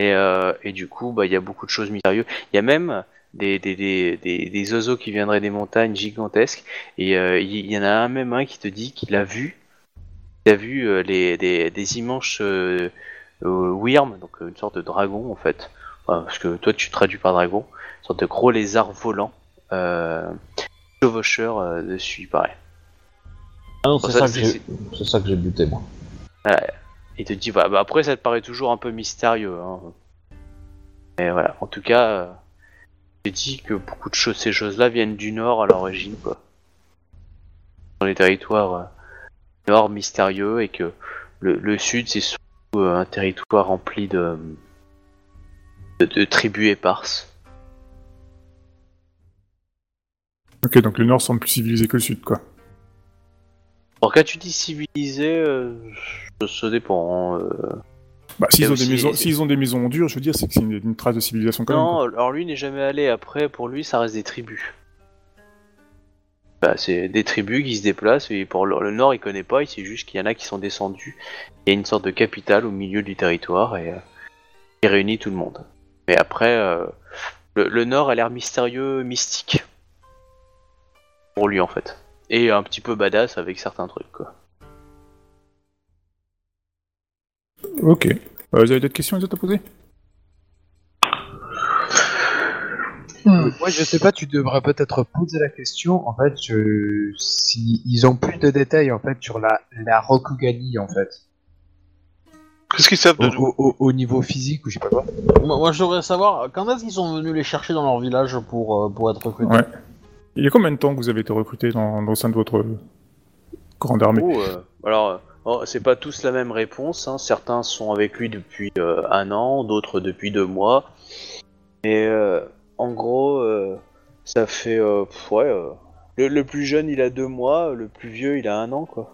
Et, euh, et du coup, bah, il y a beaucoup de choses mystérieuses. Il y a même des, des, des, des, oiseaux qui viendraient des montagnes gigantesques. Et euh, il y, en a un même un qui te dit qu'il a vu, il a vu euh, les, des, immenses euh, euh, Wyrm, donc euh, une sorte de dragon en fait, Enfin, parce que toi tu traduis par dragon, sorte de gros lézard volant, euh, chevaucheur euh, dessus, pareil. Ah non, c'est ça, ça, que j'ai- j'ai buté, moi. Il te dit, bah, bah, après ça te paraît toujours un peu mystérieux. Hein. Mais voilà, en tout cas, euh, il te dit que beaucoup de choses, ces choses-là viennent du nord à l'origine, quoi. Dans les territoires euh, nord mystérieux et que le, le sud c'est surtout euh, un territoire rempli de, de, de tribus éparses. Ok, donc le nord semble plus civilisé que le sud, quoi. Alors quand tu dis civilisé, euh, ça, dépend. hein, euh. Bah, s'ils ont, aussi- des maisons, s'ils ont des maisons en dur, je veux dire, c'est que c'est une, une trace de civilisation quand même. Non, alors lui n'est jamais allé. Après, pour lui, ça reste des tribus. Bah, c'est des tribus qui se déplacent et pour le, le nord, il connaît pas. Il sait juste qu'il y en a qui sont descendus. Il y a une sorte de capitale au milieu du territoire et euh, qui réunit tout le monde. Mais après, euh, le, le nord a l'air mystérieux, mystique pour lui en fait, et un petit peu badass avec certains trucs quoi. Ok. Euh, vous avez d'autres questions les autres à poser? Euh, Moi, je sais pas, tu devrais peut-être poser la question, en fait, je... si ils ont plus de détails, en fait, sur la, la Rokugani, en fait. Qu'est-ce qu'ils savent Au, de nous? au- au- au niveau physique, ou je sais pas quoi. Moi, moi, je devrais savoir, quand est-ce qu'ils sont venus les chercher dans leur village pour, euh, pour être recrutés Ouais. Il y a combien de temps que vous avez été recruté dans, dans le sein de votre grande armée Oh, euh, alors, euh, oh, c'est pas tous la même réponse. hein. Certains sont avec lui depuis euh, un an, d'autres depuis deux mois. Et euh, en gros, euh, ça fait euh, pff, ouais. euh, le, le plus jeune, il a deux mois. Le plus vieux, il a un an, quoi.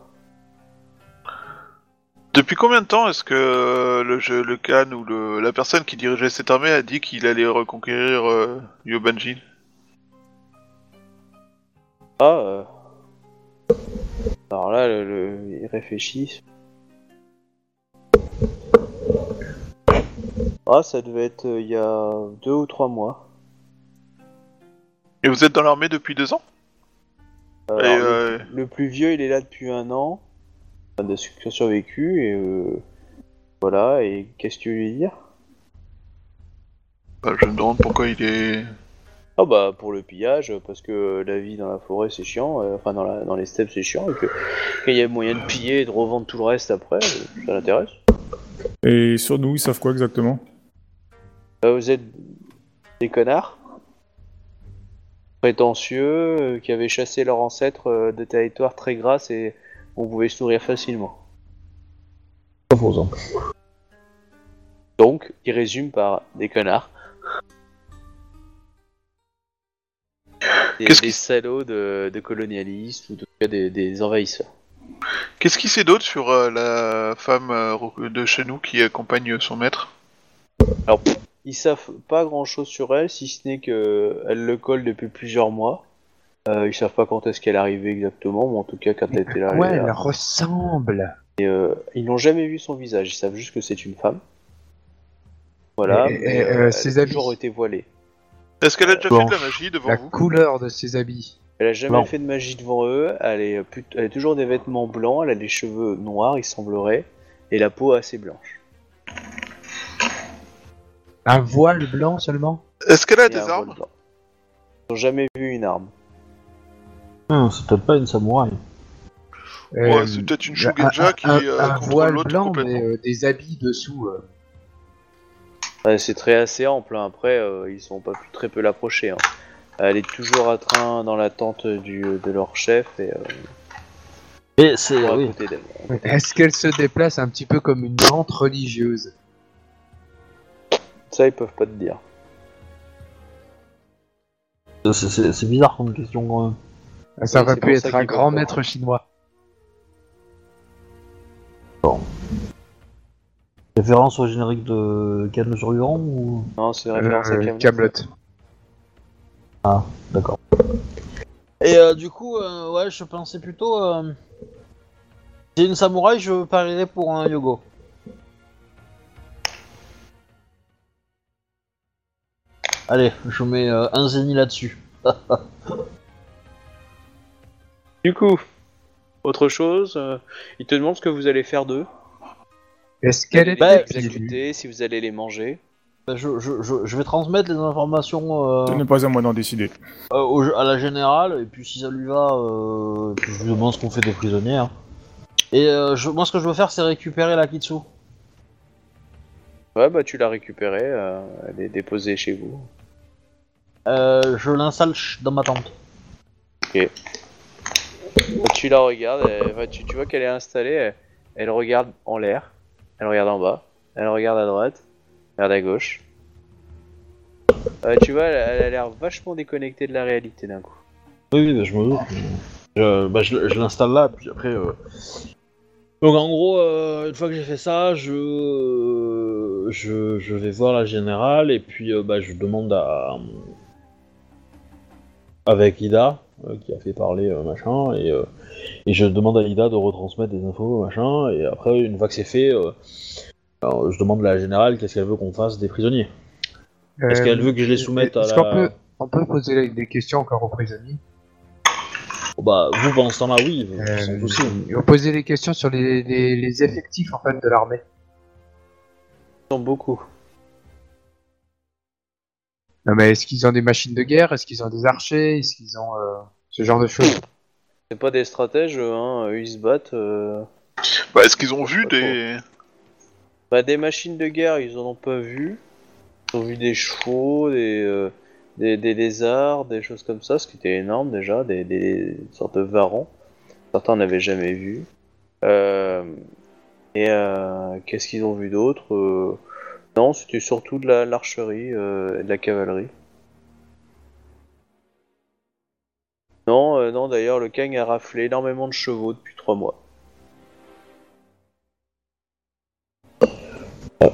Depuis combien de temps est-ce que le, jeu- le Khan ou le, la personne qui dirigeait cette armée a dit qu'il allait reconquérir euh, Yobanji Ah. euh, Alors là, le, le- il réfléchit. Ah, ça devait être euh, il y a deux ou trois mois. Et vous êtes dans l'armée depuis deux ans? Alors, Et, le- euh, Le plus vieux, il est là depuis un an, enfin, de ceux qui ont survécu, et euh, voilà, et qu'est-ce que tu veux lui dire? Bah, Je me demande pourquoi il est... Ah bah pour le pillage, parce que la vie dans la forêt c'est chiant, euh, enfin dans, la, dans les steppes c'est chiant, et que quand il y a moyen de piller et de revendre tout le reste après, ça l'intéresse. Et sur nous, ils savent quoi exactement? Euh, vous êtes des connards? Prétentieux, euh, qui avaient chassé leurs ancêtres euh, de territoires très grasses et on pouvait se nourrir facilement. Pas. Donc, il résume par des connards. Des, Qu'est-ce des qui- salauds de, de colonialistes ou des, des envahisseurs. Qu'est-ce qu'il sait d'autre sur euh, la femme euh, de chez nous qui accompagne son maître? Alors, ils savent pas grand chose sur elle, si ce n'est que elle le colle depuis plusieurs mois. Euh, ils savent pas quand est-ce qu'elle est arrivée exactement, mais en tout cas quand elle était là. Ouais, elle est elle là. ressemble? Euh, ils n'ont jamais vu son visage, ils savent juste que c'est une femme. Voilà, Et- et, mais, euh, elle ses a habits. toujours été voilée. Est-ce qu'elle a déjà fait de la magie devant La vous couleur de ses habits. Elle a jamais Non. fait de magie devant eux, elle, est plut- elle a toujours des vêtements blancs, elle a les cheveux noirs, il semblerait, et la peau assez blanche. Un voile blanc seulement? Est-ce qu'elle a Et des un armes? voile blanc. Ils n'ont jamais vu une arme. Hum, c'est peut-être pas une samouraï. Ouais, Euh, c'est peut-être une un, Shugenja qui un- euh, un contrôle voile l'autre blanc, complètement. mais euh, des habits dessous. euh. Ouais, c'est très assez ample, hein. après euh, ils ont pas pu très peu l'approcher. hein. Elle est toujours à train dans l'attente du de leur chef et euh, Et c'est oui. côté d'elle. Est-ce qu'elle se déplace un petit peu comme une lente religieuse? Ça, ils peuvent pas te dire. C'est- c'est c'est bizarre comme question quand même. Ça aurait c'est pu être un grand maître chinois. Référence au générique de Ken le survivant ou? Non, c'est référence à Euh, Camelot. Camelot. D'accord. Et euh, du coup, euh, ouais, je pensais plutôt. Euh... C'est une samouraï, je parierais pour un yogo. Allez, je mets euh, un zénith là-dessus. Du coup, autre chose, euh, ils te demandent ce que vous allez faire d'eux. Est-ce qu'elle est exécuter, si vous allez les manger. Bah, Je, je, je, je vais transmettre les informations euh, Ce n'est pas à moi d'en décider. euh, au- à la générale, et puis si ça lui va, euh, puis je lui demande ce qu'on fait des prisonniers. hein. Et euh, je, moi, ce que je veux faire, c'est récupérer la Kitsu. Ouais, bah tu l'as récupérée, euh, elle est déposée chez vous. Euh, je l'installe ch- dans ma tente. Bah, tu la regardes, elle- bah, tu, tu vois qu'elle est installée, elle, elle regarde en l'air, elle regarde en bas, elle regarde à droite, elle regarde à gauche. Euh, tu vois, elle, a l'air vachement déconnectée de la réalité d'un coup. Oui, oui, je me doute. Bah, je, l'installe là, puis après. euh, Donc en gros, euh, une fois que j'ai fait ça, je, je, je vais voir la générale et puis bah, je demande à avec Ida euh, qui a fait parler euh, machin et, euh, et je demande à Ida de retransmettre des infos machin et après une fois que c'est fait, euh, alors, je demande à la générale qu'est-ce qu'elle veut qu'on fasse des prisonniers. Est-ce qu'elle veut que je les soumette à Est-ce la qu'on peut, on peut poser des questions encore aux prisonniers Oh, Bah vous pendant ce temps-là oui, Euh, souci. On poser des questions sur les, les- les effectifs en fait de l'armée. Ils sont beaucoup. Non mais est-ce qu'ils ont des machines de guerre? Est-ce qu'ils ont des archers? Est-ce qu'ils ont euh, ce genre de choses? C'est pas des stratèges, hein, eux, ils se battent. euh. Bah, est-ce qu'ils ont vu des. Bah, des machines de guerre, ils en ont pas vu. Ils ont vu des chevaux, des, euh, des, des lézards, des choses comme ça, ce qui était énorme déjà, des, des sortes de varans. Certains n'avaient jamais vu. Euh, et euh, qu'est-ce qu'ils ont vu d'autre Euh, Non, c'était surtout de la- l'archerie euh, et de la cavalerie. Non, euh, non d'ailleurs, le Kang a raflé énormément de chevaux depuis trois mois.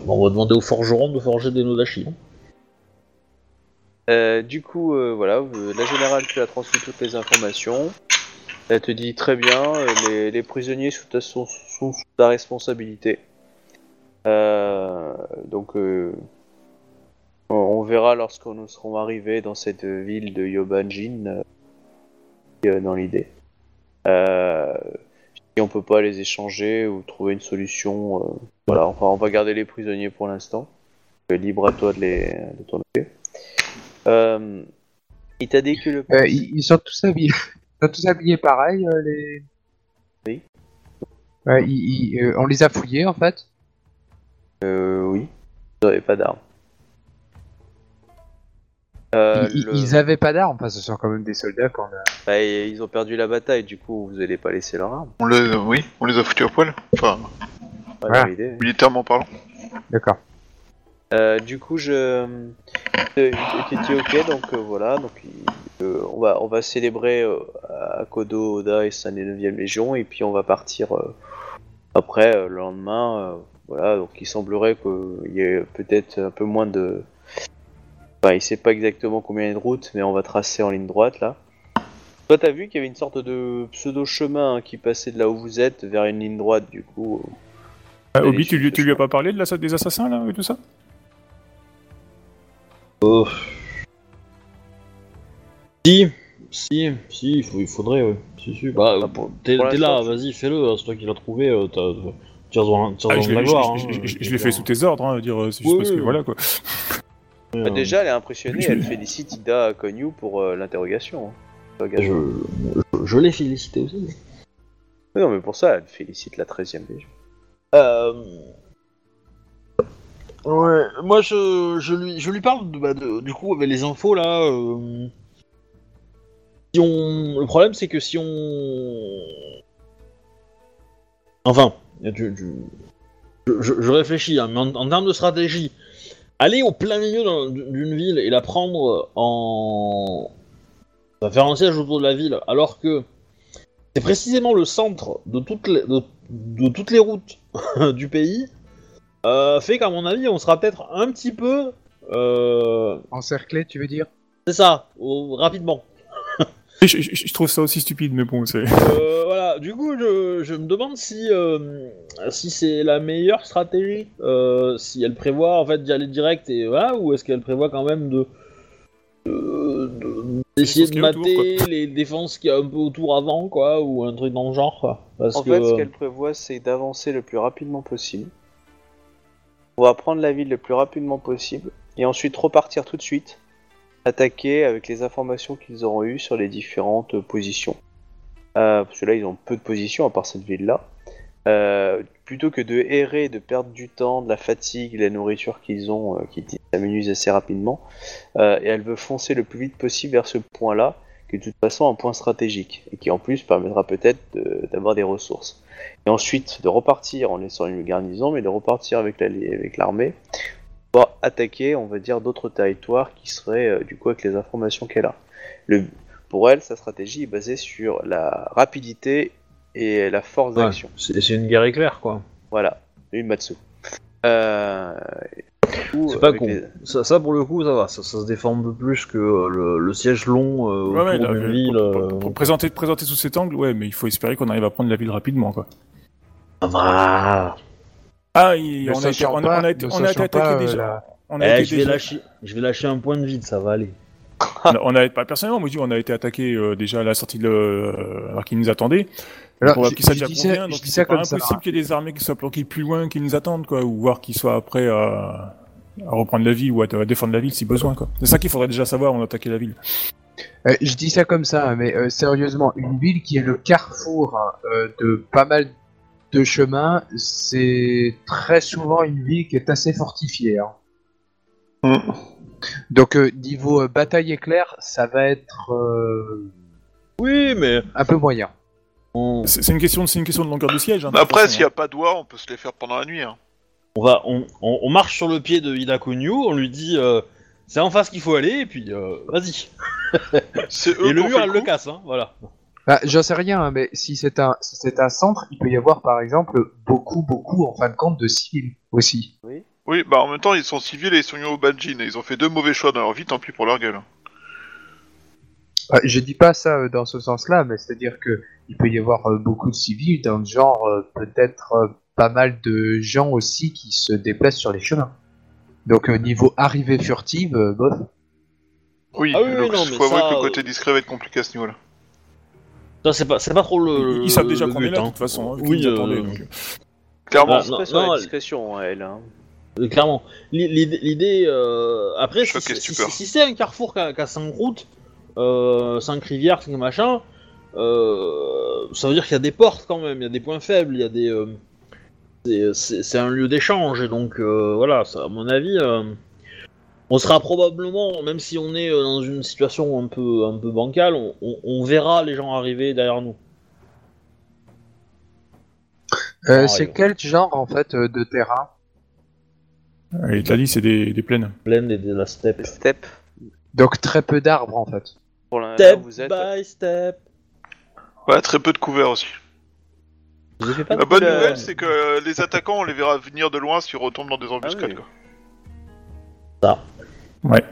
Bon, on va demander aux forgerons de forger des nodashi. hein. Euh, du coup, euh, voilà, euh, la générale tu as transmis toutes les informations. Elle te dit très bien, euh, les, les prisonniers sous ta, sont, sont sous ta responsabilité. Euh, donc, euh, on, verra lorsque nous serons arrivés dans cette ville de Yobanjin, euh, dans l'idée. Euh, si on peut pas les échanger ou trouver une solution, euh, voilà, enfin, on va garder les prisonniers pour l'instant. Libre à toi de les de t'en occuper. Euh, il t'a dit que le ils, ils sont tous habillés, ils sont tous habillés pareil les. Oui. Ouais, ils- ils- on les a fouillés en fait. Euh, oui. Ils n'avaient pas d'armes. Euh, ils, le- ils avaient pas d'armes, enfin ce sont quand même des soldats qu'on a. bah, et ils ont perdu la bataille, du coup, vous allez pas laisser leur arme. On les... Oui, on les a foutus à poil. Enfin, Pas Voilà. militairement parlant. D'accord. Euh, du coup, je. Tu dis ok, donc euh, voilà, donc euh, on va on va célébrer euh, à Kodo Oda et sa 9ème Légion, et puis on va partir euh, après euh, le lendemain. Voilà, donc il semblerait qu'il y ait peut-être un peu moins de. Enfin, il sait pas exactement combien il y a de routes, mais on va tracer en ligne droite là. Toi, t'as vu qu'il y avait une sorte de pseudo chemin qui passait de là où vous êtes vers une ligne droite, du coup. euh, Ah, Obi, tu, lui- tu lui as pas parlé de la, des assassins là et tout ça? Euh... Si, si, si, il, faut- il faudrait, ouais. Si, si. Bah, Bah, t'es là, vas-y, fais-le, hein, c'est toi qui l'as trouvé, euh, Ah, je de la l'ai- gloire. je- hein, je- je- je l'ai fait sous tes ordres, hein, dire, euh, c'est juste Oui, parce que oui. voilà quoi. Bah, déjà, elle est impressionnée, elle félicite Ida Konyu pour euh, l'interrogation. hein. je, Interrogation. je, je l'ai félicité aussi. Mais Non, mais pour ça, elle félicite la 13ème Légion. Euh... Ouais, moi je, je, lui, je lui parle de, bah, de- du coup avec les infos là. euh, si on, le problème c'est que si on, enfin, tu- tu- je, je- je réfléchis, hein, mais en, en termes de stratégie, aller au plein milieu d'un- d'une ville et la prendre en, ça faire un siège autour de la ville, alors que c'est précisément le centre de toutes les, de, de toutes les routes du pays, euh, fait qu'à mon avis, on sera peut-être un petit peu, euh, Encerclé, tu veux dire? C'est ça, au- rapidement. Et Je, je- je trouve ça aussi stupide, mais bon, c'est. Euh, voilà, du coup, je, je me demande si, euh, si c'est la meilleure stratégie, euh, si elle prévoit en fait d'y aller direct et voilà, ou est-ce qu'elle prévoit quand même de de- de- d'essayer ce de autour, mater les défenses qu'il y a un peu autour avant, quoi, ou un truc dans le genre, quoi. Parce En que fait, ce qu'elle prévoit, c'est d'avancer le plus rapidement possible. On va prendre la ville le plus rapidement possible et ensuite repartir tout de suite, attaquer avec les informations qu'ils auront eues sur les différentes positions. Euh, parce que là, ils ont peu de positions à part cette ville-là. Euh, plutôt que de errer, de perdre du temps, de la fatigue, de la nourriture qu'ils ont, euh, qui s'amenuisent assez rapidement, et elle veut foncer le plus vite possible vers ce point-là, qui est de toute façon un point stratégique, et qui en plus permettra peut-être d'avoir des ressources. Et ensuite de repartir en laissant une garnison, mais de repartir avec la- avec pour attaquer, on va dire, d'autres territoires qui seraient euh, du coup avec les informations qu'elle a. Le, pour elle, sa stratégie est basée sur la rapidité et la force Ouais, d'action. c'est une guerre éclair, quoi. Voilà, une Matsu. Euh, C'est pas con. les- Ça, ça, pour le coup, ça va, ça, ça se défend un peu plus que euh, le, le siège long euh, Ouais, là, ville. pour, euh, pour- pour présenter, présenter sous cet angle, ouais, mais il faut espérer qu'on arrive à prendre la ville rapidement, quoi. Ah, Ah, il- on, a été, on, a, pas- on a été, ne on a été sachant attaqué déjà. la- On a Eh, été je vais déjà- lâcher, je vais lâcher un point de vide, ça va aller. on a, on pas personnellement, moi je dis, on a été attaqué euh, déjà à la sortie de, euh, alors qu'ils nous attendaient. Alors, on que ça déjà donc c'est pas impossible qu'il y ait des armées qui soient planquées plus loin, qui nous attendent, quoi, ou voir qu'ils soient prêts à, à reprendre la ville ou à, à défendre la ville si besoin, quoi. C'est ça qu'il faudrait déjà savoir avant d'attaquer la ville. Euh, je dis ça comme ça, mais euh, sérieusement, une ville qui est le carrefour hein, de pas mal de chemins, c'est très souvent une ville qui est assez fortifiée. hein. Mm. Donc euh, niveau euh, bataille éclair, ça va être euh, Oui, mais un peu moyen. on, C'est c'est une question, de- c'est une question de longueur de siège. hein, de Après, s'il n'y a pas de doigts, on peut se les faire pendant la nuit. Hein. on va, on, on- on marche sur le pied de Ida Konyu, on lui dit euh, c'est en face qu'il faut aller, et puis euh, vas-y. C'est eux Et le ont mur, fait elle le le coup. casse, hein, voilà. Bah, J'en sais rien, hein, mais si c'est un, si c'est un centre, il peut y avoir par exemple beaucoup, beaucoup en fin de compte de civils aussi. Oui, bah en même temps, ils sont civils et ils sont au Banjin. Et ils ont fait deux mauvais choix dans leur vie, tant pis pour leur gueule. Euh, je dis pas ça euh, dans ce sens-là, mais c'est-à-dire que il peut y avoir euh, beaucoup de civils dans le genre euh, peut-être euh, pas mal de gens aussi qui se déplacent sur les chemins. Donc euh, niveau arrivée furtive, euh, bof. Oui, Ah oui, oui, donc non, faut mais avouer ça, que le côté discret va être compliqué à ce niveau-là. Ça, c'est pas, c'est pas trop le. Ils, ils savent déjà qu'on est là, de toute façon. hein, Oui, euh, attendaient, donc. Clairement. Ah, C'est sur la elle- discrétion, elle. Hein. Euh, Clairement. L'i- L'idée, euh, après, si, c'est un carrefour qui a, qui a 5 routes, euh, 5 rivières, 5 machins, euh, ça veut dire qu'il y a des portes quand même, il y a des points faibles, il y a des. euh, c'est- un lieu d'échange, et donc euh, voilà, ça, à mon avis, euh, on sera probablement, même si on est euh, dans une situation un peu, un peu bancale, on, on- on verra les gens arriver derrière nous. Euh, Ah, c'est quel genre en fait euh, de terrain? Et l'Italie, c'est des, des plaines. Pleine et de la steppe. Les steppes, Donc très peu d'arbres en fait. pour l'instant, Step vous êtes. by step. Ouais, très peu de couverts aussi. Vous avez fait pas La de bonne couleur. nouvelle, c'est que les attaquants, on les verra venir de loin s'ils retombent dans des embuscades. oui. quoi. Ouais.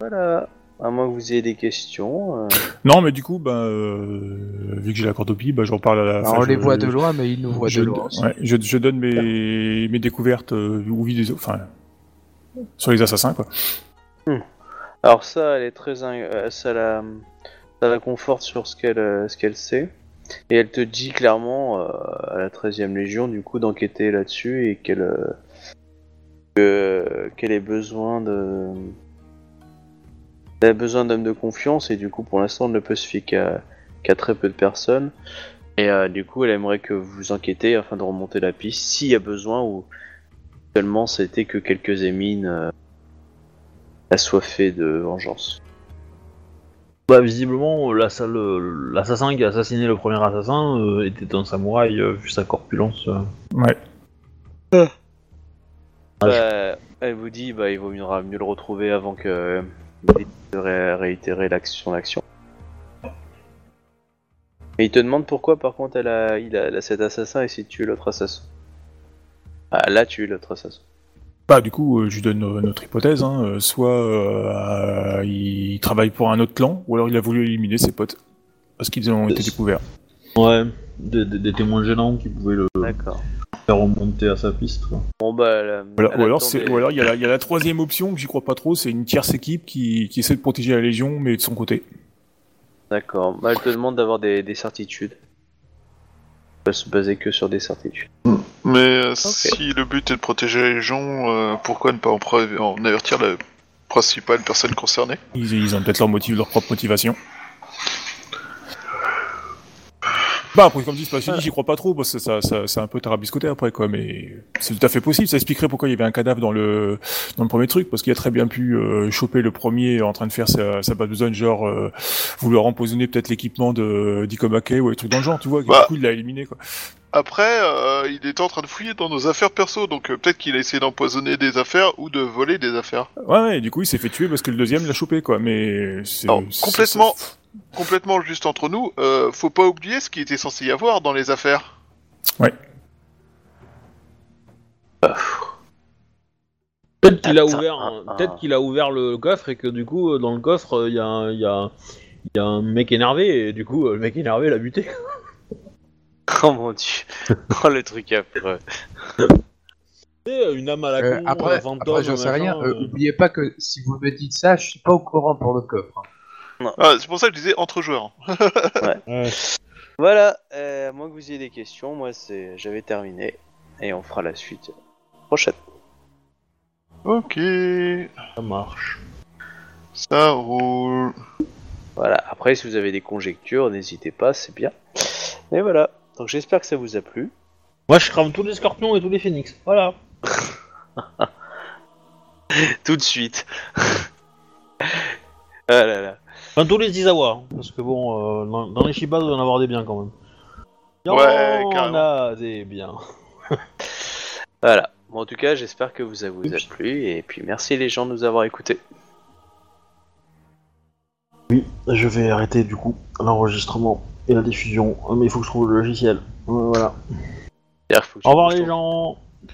Voilà. À moins que vous ayez des questions. euh, Non, mais du coup, bah, euh, vu que j'ai la cordopie, bah, je reparle à la Alors, fin. on les voit de loin, mais ils nous voient je, de loin. aussi. ouais, je, je donne mes, mes découvertes euh, ou vidéos, enfin, sur les assassins, quoi. Alors ça, elle est très, in- euh, ça la, ça la conforte sur ce qu'elle, euh, ce qu'elle sait, et elle te dit clairement euh, à la 13e Légion du coup d'enquêter là-dessus et qu'elle, euh, que- qu'elle ait besoin de, elle a besoin d'hommes de confiance et du coup pour l'instant elle ne peut se fier qu'à, très peu de personnes. Et euh, du coup, elle aimerait que vous enquêtez afin de remonter la piste s'il y a besoin ou seulement c'était que quelques émines. euh, assoiffé de vengeance. Bah, visiblement, la salle- euh, l'assassin qui a assassiné le premier assassin euh, était un samouraï, euh, vu sa corpulence. euh. Ouais. Bah, elle vous dit, bah, il vaut mieux, mieux le retrouver avant que euh, il de ré- réitérer l'action, son action. Et il te demande pourquoi, par contre, elle a, il a, elle a cet assassin et si tué l'autre assassin. Ah, elle a tué l'autre assassin. Bah, du coup, euh, je lui donne euh, notre hypothèse. Hein. euh, Soit euh, euh, il travaille pour un autre clan, ou alors il a voulu éliminer ses potes. Parce qu'ils ont été découverts. Ouais, des, des- des témoins gênants qui pouvaient le D'accord. Faire remonter à sa piste. Quoi. Bon, bah, elle, Voilà, elle ou alors, des- ou alors il y, a la- il y a la troisième option que j'y crois pas trop, c'est une tierce équipe qui, qui essaie de protéger la Légion, mais de son côté. D'accord. Bah, elle te demande d'avoir des, des certitudes. On peut se baser que sur des certitudes. Mais euh, si le but est de protéger les gens, euh, pourquoi ne pas en, pré- en avertir la principale personne concernée? Ils, ils ont peut-être leur, motif, leur propre motivation. Bah après comme dit, c'est pas je dis, j'y crois pas trop parce que ça, ça, c'est un peu tarabiscoté après quoi, mais c'est tout à fait possible. Ça expliquerait pourquoi il y avait un cadavre dans le dans le premier truc parce qu'il a très bien pu euh, choper le premier en train de faire sa, sa base de zone, genre euh, vouloir empoisonner peut-être l'équipement de d'Ikomake ou des trucs dans le genre, tu vois. et Bah. Du coup il l'a éliminé quoi. Après, euh, il était en train de fouiller dans nos affaires perso, donc euh, peut-être qu'il a essayé d'empoisonner des affaires ou de voler des affaires. Ouais, ouais, et du coup il s'est fait tuer parce que le deuxième l'a chopé quoi, mais c'est complètement- Complètement juste entre nous, euh, faut pas oublier ce qui était censé y avoir dans les affaires. Peut-être qu'il a ouvert, peut-être qu'il a ouvert le coffre et que du coup euh, dans le coffre euh, il y a, un- il y a, il y a un mec énervé et du coup euh, le mec énervé l'a buté. Oh mon dieu. oh le truc affreux. C'est une âme à la Euh, con, après, un fantôme, après, j'en sais machin, rien. euh, euh. oubliez pas que si vous me dites ça, je suis pas au courant pour le coffre. Ah, c'est pour ça que je disais entre joueurs. Voilà, euh, à moins que vous ayez des questions, moi c'est j'avais terminé. Et on fera la suite prochaine. Ok, Ça marche. ça roule. Voilà, après si vous avez des conjectures, n'hésitez pas, c'est bien. Et voilà, donc j'espère que ça vous a plu. Moi je crame tous les scorpions et tous les phénix. Voilà. Tout de suite. ah là là. Enfin tous les Izawa, hein, parce que bon, euh, dans, dans les Shiba, il doit y en avoir des biens quand même. Il y Ouais, en carrément. a des biens. Voilà. Bon, en tout cas, j'espère que vous a, vous a plu. Et puis merci les gens de nous avoir écoutés. Oui, je vais arrêter du coup l'enregistrement et la diffusion, mais il faut que je trouve le logiciel. Voilà. Au revoir les gens